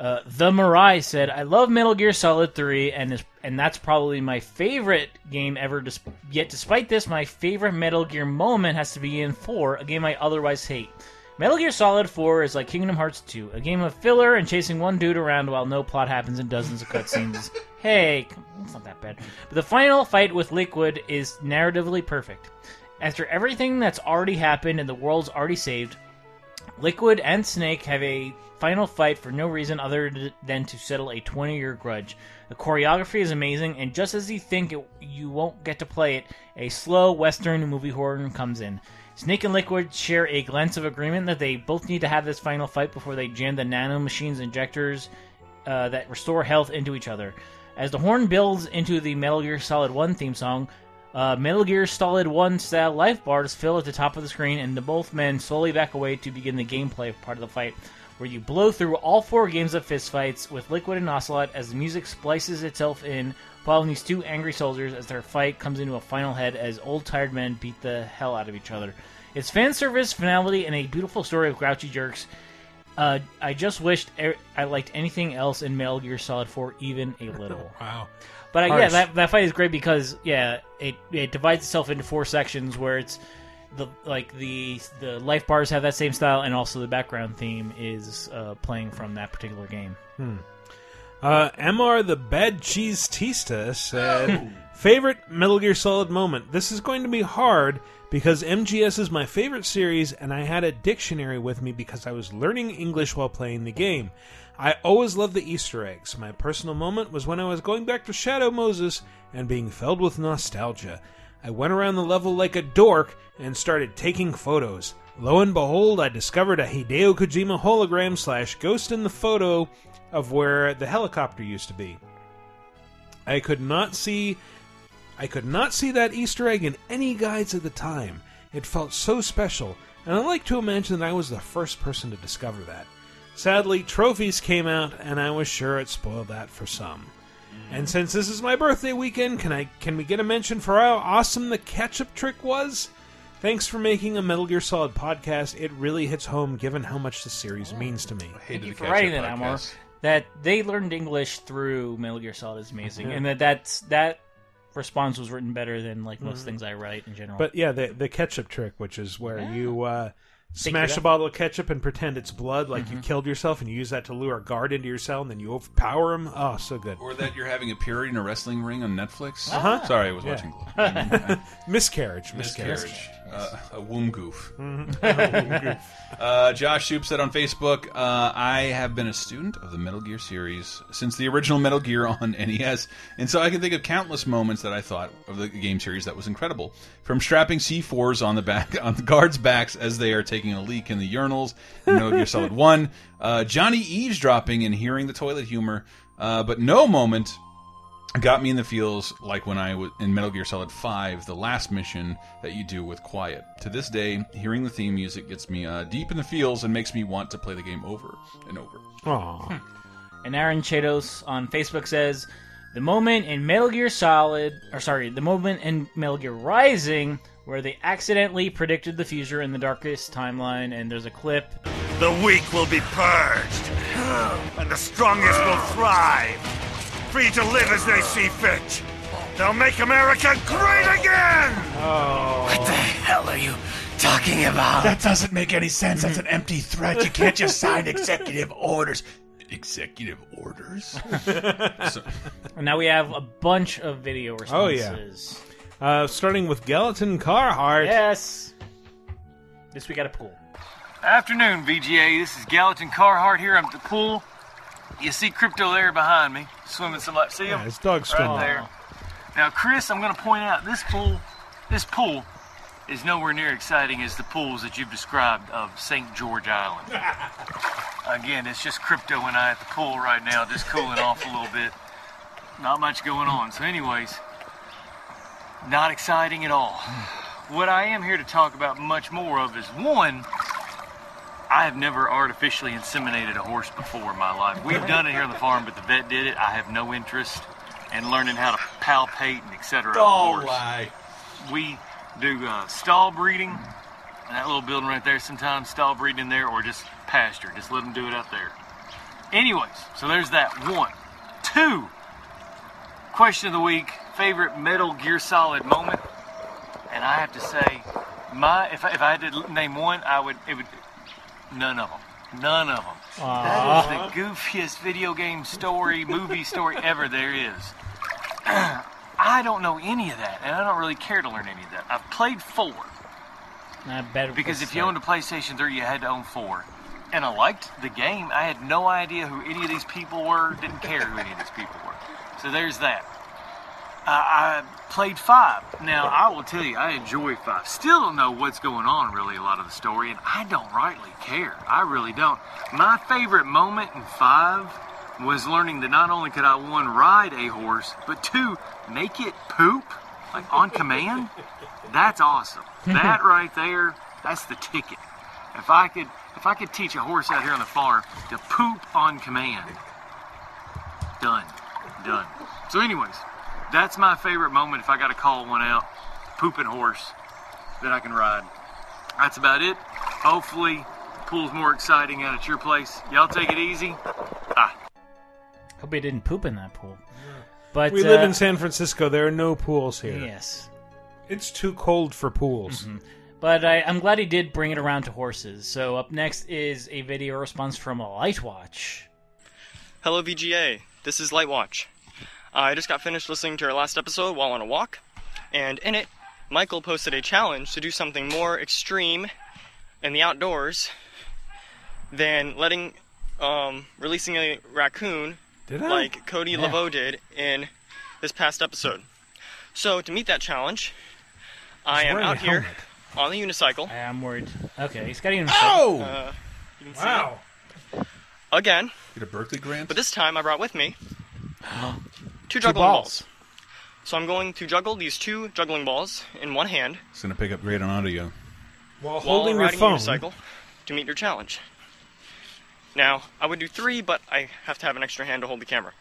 Uh, the Mirai said, "I love Metal Gear Solid 3, and is, and that's probably my favorite game ever. Dis- yet, despite this, my favorite Metal Gear moment has to be in 4, a game I otherwise hate. Metal Gear Solid 4 is like Kingdom Hearts 2, a game of filler and chasing one dude around while no plot happens and dozens of cutscenes. (laughs) hey, it's not that bad. But the final fight with Liquid is narratively perfect. After everything that's already happened and the world's already saved." Liquid and Snake have a final fight for no reason other than to settle a 20 year grudge. The choreography is amazing, and just as you think it, you won't get to play it, a slow Western movie horn comes in. Snake and Liquid share a glance of agreement that they both need to have this final fight before they jam the nano machines injectors uh, that restore health into each other. As the horn builds into the Metal Gear Solid 1 theme song, uh, Metal Gear Solid 1 style life bars fill at the top of the screen, and the both men slowly back away to begin the gameplay part of the fight, where you blow through all four games of fistfights with Liquid and Ocelot as the music splices itself in, following these two angry soldiers as their fight comes into a final head as old tired men beat the hell out of each other. It's fan service, finality, and a beautiful story of grouchy jerks. Uh, I just wished I liked anything else in Metal Gear Solid 4 even a little. (laughs) wow. But uh, yeah, that that fight is great because yeah, it it divides itself into four sections where it's the like the the life bars have that same style, and also the background theme is uh, playing from that particular game. Hmm. Uh, Mr. the Bad Cheese Tista said, favorite Metal Gear Solid moment. This is going to be hard because MGS is my favorite series, and I had a dictionary with me because I was learning English while playing the game. I always love the Easter eggs. My personal moment was when I was going back to Shadow Moses and being filled with nostalgia. I went around the level like a dork and started taking photos. Lo and behold, I discovered a Hideo Kojima hologram slash ghost in the photo of where the helicopter used to be. I could not see I could not see that Easter egg in any guides at the time. It felt so special, and I like to imagine that I was the first person to discover that. Sadly, trophies came out, and I was sure it spoiled that for some. And since this is my birthday weekend, can I can we get a mention for how awesome the ketchup trick was? Thanks for making a Metal Gear Solid podcast. It really hits home given how much the series means to me. Thank you for writing that, Amor. That they learned English through Metal Gear Solid is amazing, Yeah. and that that's that response was written better than like most Mhm. things I write in general. But yeah, the the ketchup trick, which is where you uh, Figure smash it a bottle of ketchup and pretend it's blood, like Mm-hmm. you killed yourself, and you use that to lure a guard into your cell, and then you overpower him. Oh, so good. Or that you're having a period in a wrestling ring on Netflix. Uh-huh. Sorry, I was Yeah. watching. (laughs) miscarriage, Miscarriage. Uh, a womb goof. Mhm. A womb goof. (laughs) (laughs) Uh, Josh Soup said on Facebook, uh, I have been a student of the Metal Gear series since the original Metal Gear on (laughs) NES, and so I can think of countless moments that I thought of the game series that was incredible. From strapping C4s on the back on the guards' backs as they are taking a leak in the urinals in Metal Gear Solid One, uh, Johnny eavesdropping and hearing the toilet humor, uh, but no moment got me in the feels like when I was in Metal Gear Solid 5, the last mission that you do with Quiet. To this day, hearing the theme music gets me uh, deep in the feels and makes me want to play the game over and over. Aww. And Aaron Chados on Facebook says, "The moment in Metal Gear Solid, or sorry, the moment in Metal Gear Rising where they accidentally predicted the future in the darkest timeline." And there's a clip. The weak will be purged, and the strongest will thrive, free to live as they see fit. They'll make America great again! Oh. What the hell are you talking about? That doesn't make any sense. That's an empty threat. You can't just sign executive orders. Executive orders? (laughs) And now we have a bunch of video responses. Oh yeah. responses. Uh, starting with Gallatin Carhart. Yes. This we got a pool. Afternoon, VGA. This is Gallatin Carhart here. I'm at the pool. You see Crypto there behind me, swimming some like. See him? Yeah, his dog's swimming. right there. Now, Chris, I'm going to point out this pool. This pool is nowhere near exciting as the pools that you've described of St. George Island. (laughs) Again, it's just Crypto and I at the pool right now, just cooling off a little bit. Not much going on. So, anyways, not exciting at all. What I am here to talk about much more of is one, I have never artificially inseminated a horse before in my life. We've done it here on the farm, but the vet did it. I have no interest in learning how to palpate and etc. Don't lie. We do uh, stall breeding. in That little building right there, sometimes stall breeding in there, or just pasture. Just let them do it out there. Anyways, so there's that one. Two. Question of the week: favorite Metal Gear Solid moment. And I have to say, my if I, if I had to name one, I would it would none of them. None of them. That is the goofiest video game story, movie story ever there is. (clears throat) I don't know any of that, and I don't really care to learn any of that. I've played four. I better Because if you owned a PlayStation 3, you had to own four. And I liked the game. I had no idea who any of these people were, didn't care who any of these people were. So there's that. Uh, I played five. Now, I will tell you, I enjoy five. Still don't know what's going on, really, a lot of the story, and I don't rightly care. I really don't. My favorite moment in five was learning that not only could I, one, ride a horse, but two, make it poop, like on command. That's awesome. That (laughs) right there, that's the ticket. If I could, if I could teach a horse out here on the farm to poop on command, done, done. So, anyways, that's my favorite moment. If I got to call one out, pooping horse that I can ride. That's about it. Hopefully, pool's more exciting out at your place. Y'all take it easy. Ah. Hope he didn't poop in that pool. But we live uh, in San Francisco. There are no pools here. Yes. It's too cold for pools. But I, I'm glad he did bring it around to horses. So up next is a video response from Lightwatch. Hello, VGA. This is Lightwatch. I just got finished listening to our last episode while on a walk, and in it, Michael posted a challenge to do something more extreme in the outdoors than letting, um, releasing a raccoon Did I? like Cody Yeah. Laveau did in this past episode. So, to meet that challenge, I am out here on the unicycle. I am worried. Okay, he's got a unicycle. Oh! Uh, you can Wow. it. Again. Get a Berkeley grant? But this time I brought with me (gasps) two Two juggling balls. balls. So I'm going to juggle these two juggling balls in one hand It's going to pick up great on audio. While while holding your riding phone. a unicycle to meet your challenge. Now, I would do three, but I have to have an extra hand to hold the camera.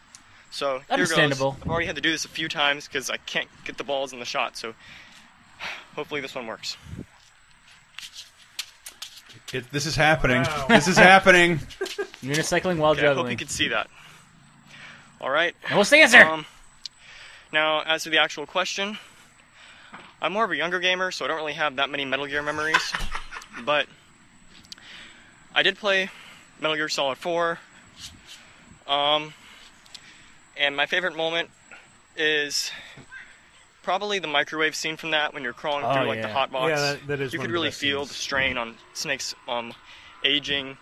So here Understandable. goes. I've already had to do this a few times because I can't get the balls in the shot. So hopefully this one works. It, this is happening. This is happening. (laughs) Unicycling while Okay, I hope you juggling. can see that. All right. And what's the answer? Um, now, as to the actual question, I'm more of a younger gamer, so I don't really have that many Metal Gear memories. but I did play Metal Gear Solid 4. Um, and my favorite moment is probably the microwave scene from that when you're crawling Oh, through like the hot box. Yeah, that- that is you one could of the really best feel scenes. the strain on Snake's um aging,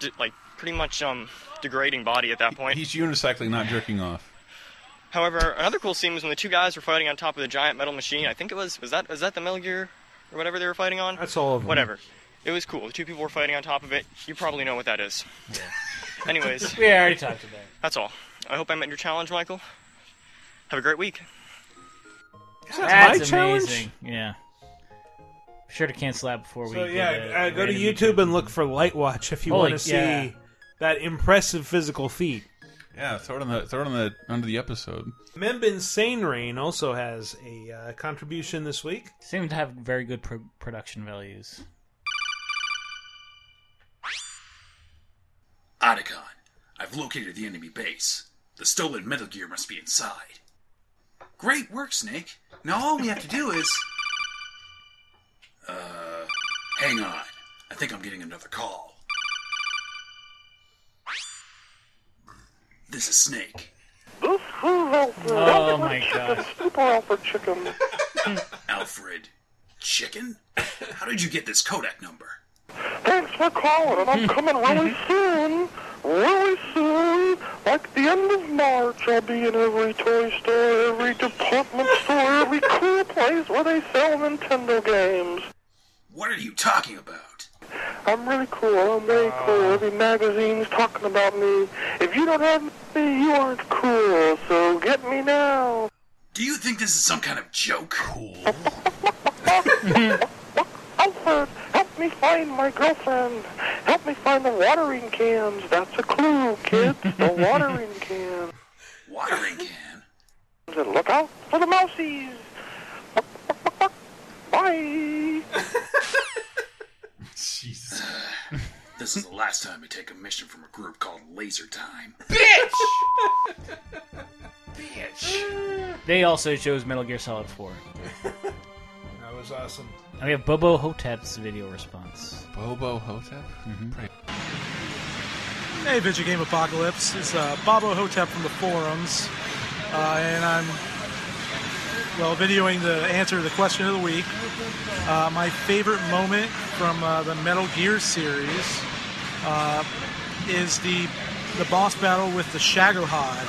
d- like pretty much um degrading body at that point. He's unicycling, not jerking off. However, another cool scene was when the two guys were fighting on top of the giant metal machine. I think it was was that was that the Metal Gear or whatever they were fighting on. That's all of them. Whatever. It was cool. The two people were fighting on top of it. You probably know what that is. Yeah. Anyways, (laughs) We already talked about it. That's all. I hope I met your challenge, Michael. Have a great week. That's my challenge? amazing. Yeah. Sure to cancel that before we. So get yeah, a uh, go to random YouTube and look for Light Watch if you Holy- want to see yeah. That impressive physical feat. Yeah, throw it on the throw it on the under the episode. Membin Sane Rain also has a uh, contribution this week. Seem to have very good pro- production values. Otacon, I've located the enemy base. The stolen Metal Gear must be inside. Great work, Snake. Now all we have to do is. Uh, hang on. I think I'm getting another call. This is Snake. This is Alfred. Oh my chicken, God. Super Alfred chicken. (laughs) Alfred. Chicken? How did you get this Codec number? Thanks for calling, and I'm (laughs) coming really mm-hmm. soon. Really soon. Like the end of March, I'll be in every toy store, every department store, every cool place where they sell Nintendo games. What are you talking about? I'm really cool. I'm very cool. Every magazine's talking about me. If you don't have me, you aren't cool. So get me now. Do you think this is some kind of joke? Cool. (laughs) Alfred, help me find my girlfriend. Help me find the watering cans. That's a clue, kids. the (laughs) watering can. Watering can? And look out for the mousies. (laughs) Bye. Jesus. (sighs) this is the last time I take a mission from a group called Laser Time. Bitch! Bitch! (sighs) They also chose Metal Gear Solid 4. (laughs) That was awesome. And we have Bobo Hotep's video response. Bobo Hotep? Mm-hmm. Hey, Video Game Apocalypse. It's uh, Bobo Hotep from the forums. Uh, and I'm, well, videoing the answer to the question of the week. Uh, my favorite moment from uh, the Metal Gear series uh, is the the boss battle with the Shagohod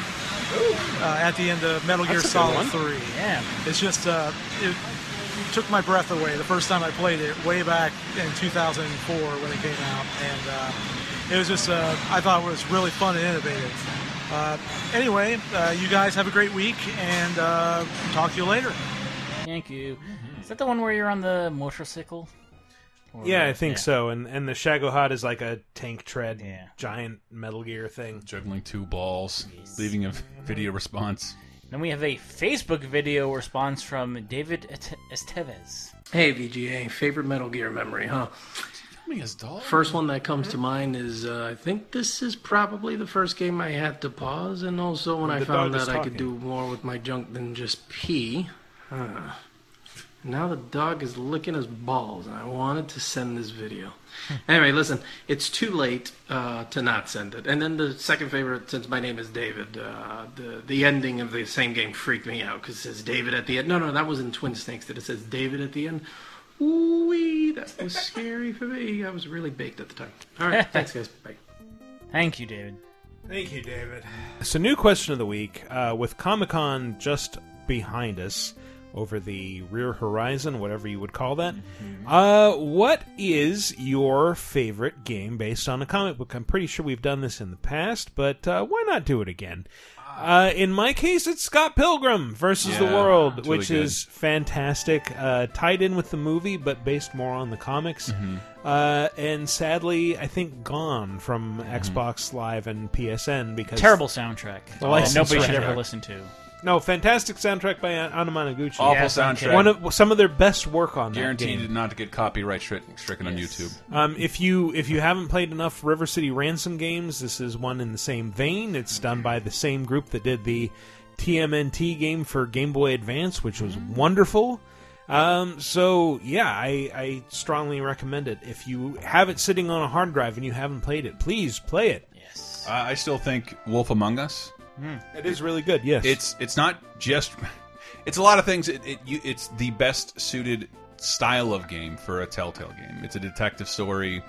uh, at the end of Metal Gear That's Solid 3. Yeah. It's just, uh, it took my breath away the first time I played it, way back in 2004 when it came out. And uh, it was just, uh, I thought it was really fun and innovative. Uh, anyway, uh, you guys have a great week, and uh, talk to you later. Thank you. Is that the one where you're on the motorcycle? Or- Yeah, I think yeah. so. And and the Shagohod is like a tank tread, Yeah. giant Metal Gear thing. Juggling two balls, leaving a video response. Then we have a Facebook video response from David Est- Estevez. Hey VGA, favorite Metal Gear memory, huh? Me his dog. First one that comes to mind is uh, I think this is probably the first game I had to pause, and also when I found that I could do more with my junk than just pee. Huh. Now the dog is licking his balls, and I wanted to send this video. (laughs) anyway, listen, it's too late uh, to not send it. And then the second favorite, since my name is David, uh, the the ending of the same game freaked me out because it says David at the end. No, no, that was in Twin Snakes that it says David at the end. Ooh, that was scary for me. I was really baked at the time. All right, thanks, guys. Bye. Thank you, David. Thank you, David. So, new question of the week uh, with Comic Con just behind us, over the rear horizon, whatever you would call that. Uh, what is your favorite game based on a comic book? I'm pretty sure we've done this in the past, but uh, why not do it again? Uh, in my case, it's Scott Pilgrim versus the Yeah, World, it's really which good. is fantastic. Uh, tied in with the movie, but based more on the comics. Mhm. Uh, and sadly, I think gone from Mm-hmm. Xbox Live and PSN because Terrible soundtrack. The Oh, license nobody should ran ever listen to. No, fantastic soundtrack by An- Anamanaguchi. Awful Yes, soundtrack. One of some of their best work on that Guaranteed game. not to get copyright stri- stricken on YouTube. Um, if you if you haven't played enough River City Ransom games, this is one in the same vein. It's done by the same group that did the TMNT game for Game Boy Advance, which was wonderful. Um, so yeah, I, I strongly recommend it. If you have it sitting on a hard drive and you haven't played it, please play it. Yes, Uh, I still think Wolf Among Us. Hmm. it is really good. Yes, It's it's not just (laughs) it's a lot of things. It, it you, it's the best suited style of game for a Telltale game. It's a detective story.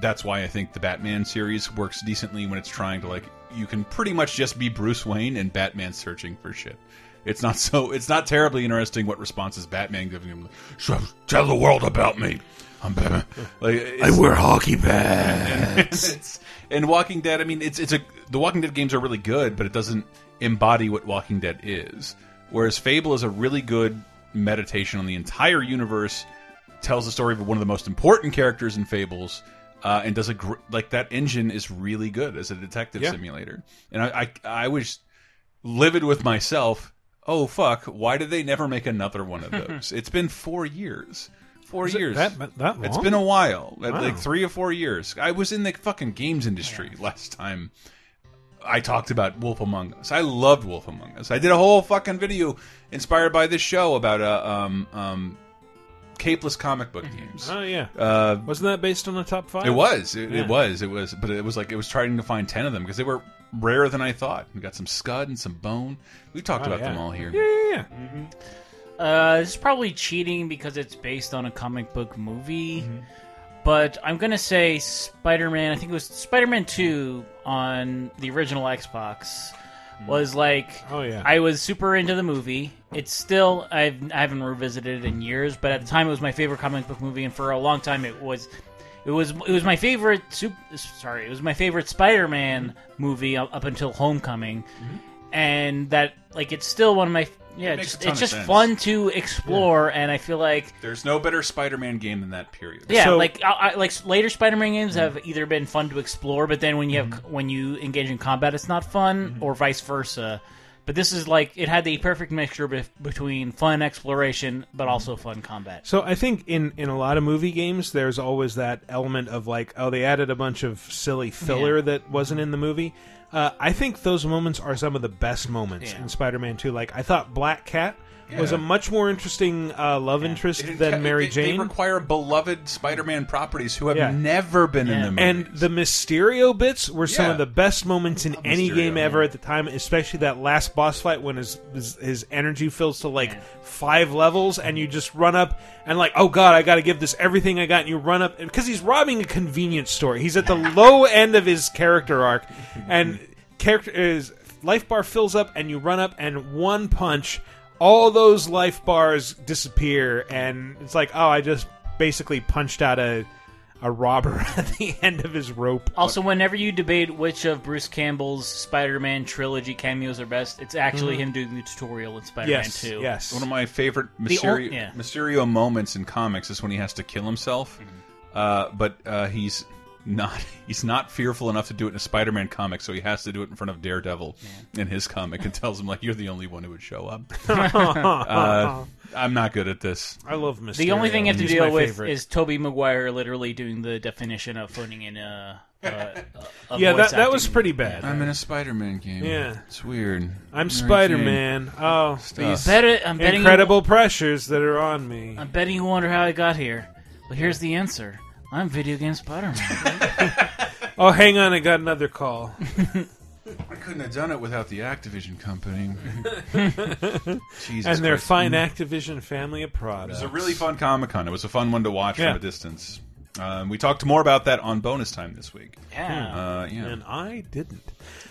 That's why I think the Batman series works decently when it's trying to like you can pretty much just be Bruce Wayne and Batman searching for shit. It's not so it's not terribly interesting what responses Batman giving him. "So, Tell the world about me. I'm Batman. Like, I wear hockey and, pads. (laughs) and Walking Dead, I mean, it's it's a the Walking Dead games are really good, but it doesn't embody what Walking Dead is. Whereas Fable is a really good meditation on the entire universe, tells the story of one of the most important characters in Fables, uh, and does a gr like that engine is really good as a detective Yeah. simulator. And I, I I was livid with myself. Oh fuck! Why did they never make another one of (laughs) those? it's been four years. Four Is it years. that- that It's long? been a while. Wow. Like three or four years. I was in the fucking games industry last time. I talked about Wolf Among Us. I loved Wolf Among Us. I did a whole fucking video inspired by this show about uh, um, um, capeless comic book games. Oh yeah, Uh, wasn't that based on the top five? it was. It, Yeah. it was. It was. But it was like it was trying to find ten of them because they were rarer than I thought. We got some Scud and some Bone. We talked Oh, about yeah. them all here. Yeah, yeah, yeah. Uh, is probably cheating because it's based on a comic book movie. Mm-hmm. But I'm gonna say Spider-Man. I think it was Spider-Man Two on the original Xbox. Was like, Oh, yeah. I was super into the movie. It's still I've I haven't revisited it in years, but at the time it was my favorite comic book movie, and for a long time it was. It was it was my favorite. Sup- sorry, it was my favorite Spider-Man movie up, up until Homecoming, and that like it's still one of my yeah. makes Just, it's just sense. fun to explore, and I feel like There's no better Spider-Man game than that. Period. yeah, like I, I, like later Spider-Man games mm-hmm. have either been fun to explore, but then when you have Mm-hmm. when you engage in combat, it's not fun, mm-hmm. or vice versa. But this is like it had the perfect mixture bef- between fun exploration, but also mm-hmm. fun combat. So I think in in a lot of movie games, there's always that element of like, oh, they added a bunch of silly filler Yeah. that wasn't in the movie. Uh, I think those moments are some of the best moments Yeah. in Spider-Man 2. Like I thought Black Cat was a much more interesting uh, love interest It- than Mary they, Jane. They require beloved Spider-Man properties who have Yeah. never been in the movie. and the Mysterio bits were some Yeah. of the best moments in any Mysterio, game ever yeah. at the time, especially that last boss fight when his his, his energy fills to like five levels, and you just run up and like, oh god, I got to give this everything I got, and you run up because he's robbing a convenience store. He's at the (laughs) low end of his character arc, and character is life bar fills up, and you run up and one punch. All those life bars disappear, and it's like, oh, I just basically punched out a a robber (laughs) at the end of his rope. Also, whenever you debate which of Bruce Campbell's Spider-Man trilogy cameos are best, it's actually Mhm. him doing the tutorial in Spider-Man Yes, 2. yes. One of my favorite The Mysterio, ol- yeah. Mysterio moments in comics is when he has to kill himself, Mm-hmm. uh, but uh, he's not (laughs) he's not fearful enough to do it in a Spider-Man comic, so he has to do it in front of Daredevil in his comic and tells him like you're the only one who would show up. (laughs) (laughs) uh, I'm not good at this. I love Mysterio. The only thing you have to He's deal with favorite. is Tobey Maguire literally doing the definition of phoning in a, a, a yeah, voice that, that was pretty bad. I'm in a Spider-Man game. Yeah. it's weird. I'm Spider-Man. Oh, Stuff. these Bet it- I'm betting you- incredible pressures that are on me. I'm betting you wonder how I got here. Well, here's the answer. I'm video game Spider-Man. (laughs) Oh, hang on, I got another call. (laughs) I couldn't have done it without the Activision company. (laughs) Jesus and their Christ. fine mm. Activision family of products. It was a really fun Comic Con. It was a fun one to watch Yeah. from a distance. Um, we talked more about that on bonus time this week. Yeah. Uh, yeah. And I didn't.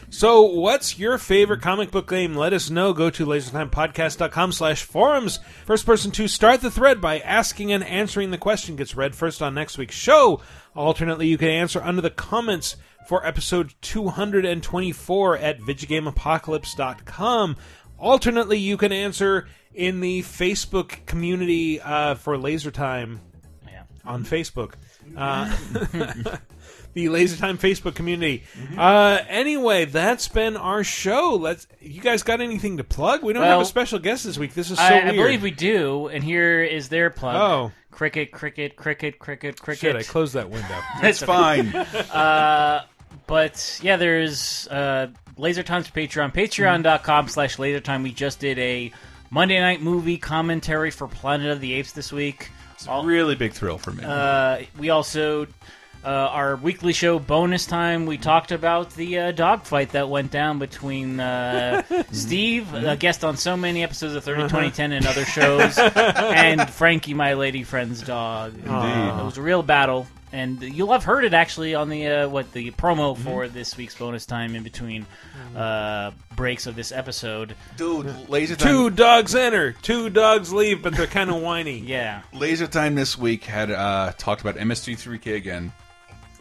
So, what's your favorite comic book game? Let us know. Go to lasertimepodcast.com slash forums. First person to start the thread by asking and answering the question gets read first on next week's show. Alternately, you can answer under the comments for episode 224 at VidjagameApocalypse.com. Alternately, you can answer in the Facebook community uh, for Laser Time on Facebook. Uh, (laughs) the Laser Time Facebook community. Uh, anyway, that's been our show. Let's. You guys got anything to plug? We don't have a special guest this week. This is so I, weird. I believe we do, and here is their plug. Oh. cricket, cricket, cricket, cricket, cricket. Shit, I closed that window. (laughs) That's It's fine. (laughs) uh, but yeah, there's uh, Laser Time's Patreon, patreon.com slash lasertime. We just did a Monday night movie commentary for Planet of the Apes this week. It's a really big thrill for me. Uh, we also uh, our weekly show bonus time. We talked about the uh, dog fight that went down between uh, (laughs) Steve, a guest on so many episodes of 30 2010 and other shows, (laughs) and Frankie, my lady friend's dog. Uh, it was a real battle. And you'll have heard it actually on the uh, what the promo for this week's bonus time in between uh, breaks of this episode. Dude, Laser time. Two dogs enter, two dogs leave, but they're kind of whiny. (laughs) Yeah. Laser Time this week had uh, talked about MST3K again.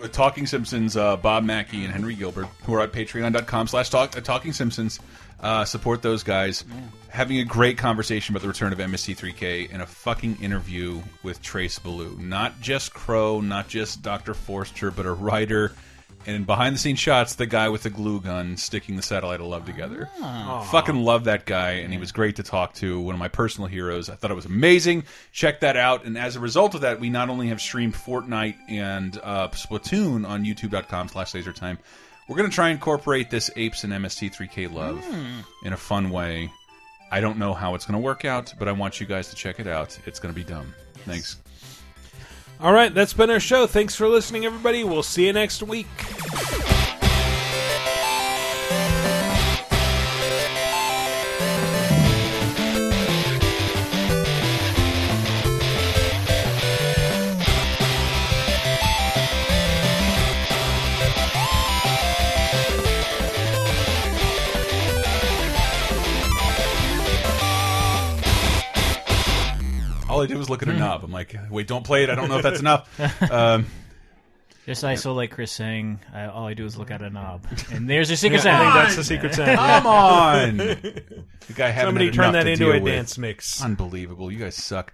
Uh, Talking Simpsons, uh, Bob Mackey and Henry Gilbert, who are at patreon.com slash talk, uh, Talking Simpsons. Uh, support those guys. Having a great conversation about the return of MST3K and a fucking interview with Trace Beaulieu. Not just Crow, not just Dr. Forrester, but a writer. And behind the scenes shots, the guy with the glue gun sticking the satellite of love together. Ah. Fucking love that guy, and he was great to talk to. One of my personal heroes. I thought it was amazing. Check that out. And as a result of that, we not only have streamed Fortnite and uh, Splatoon on YouTube.com slash LaserTime. We're gonna try and incorporate this Apes and MST3K love Hmm. in a fun way. I don't know how it's gonna work out, but I want you guys to check it out. It's gonna be dumb. Thanks. All right, that's been our show. Thanks for listening, everybody. We'll see you next week. I did was look at a knob. I'm like, wait, don't play it. I don't know if that's enough. (laughs) Um, Just I so like Chris saying, I, all I do is look at a knob, (laughs) and there's your secret Yeah, I sound. think that's the secret sound. Come (laughs) on. The guy haven't Somebody turn that to into a with. dance mix. Unbelievable. You guys suck.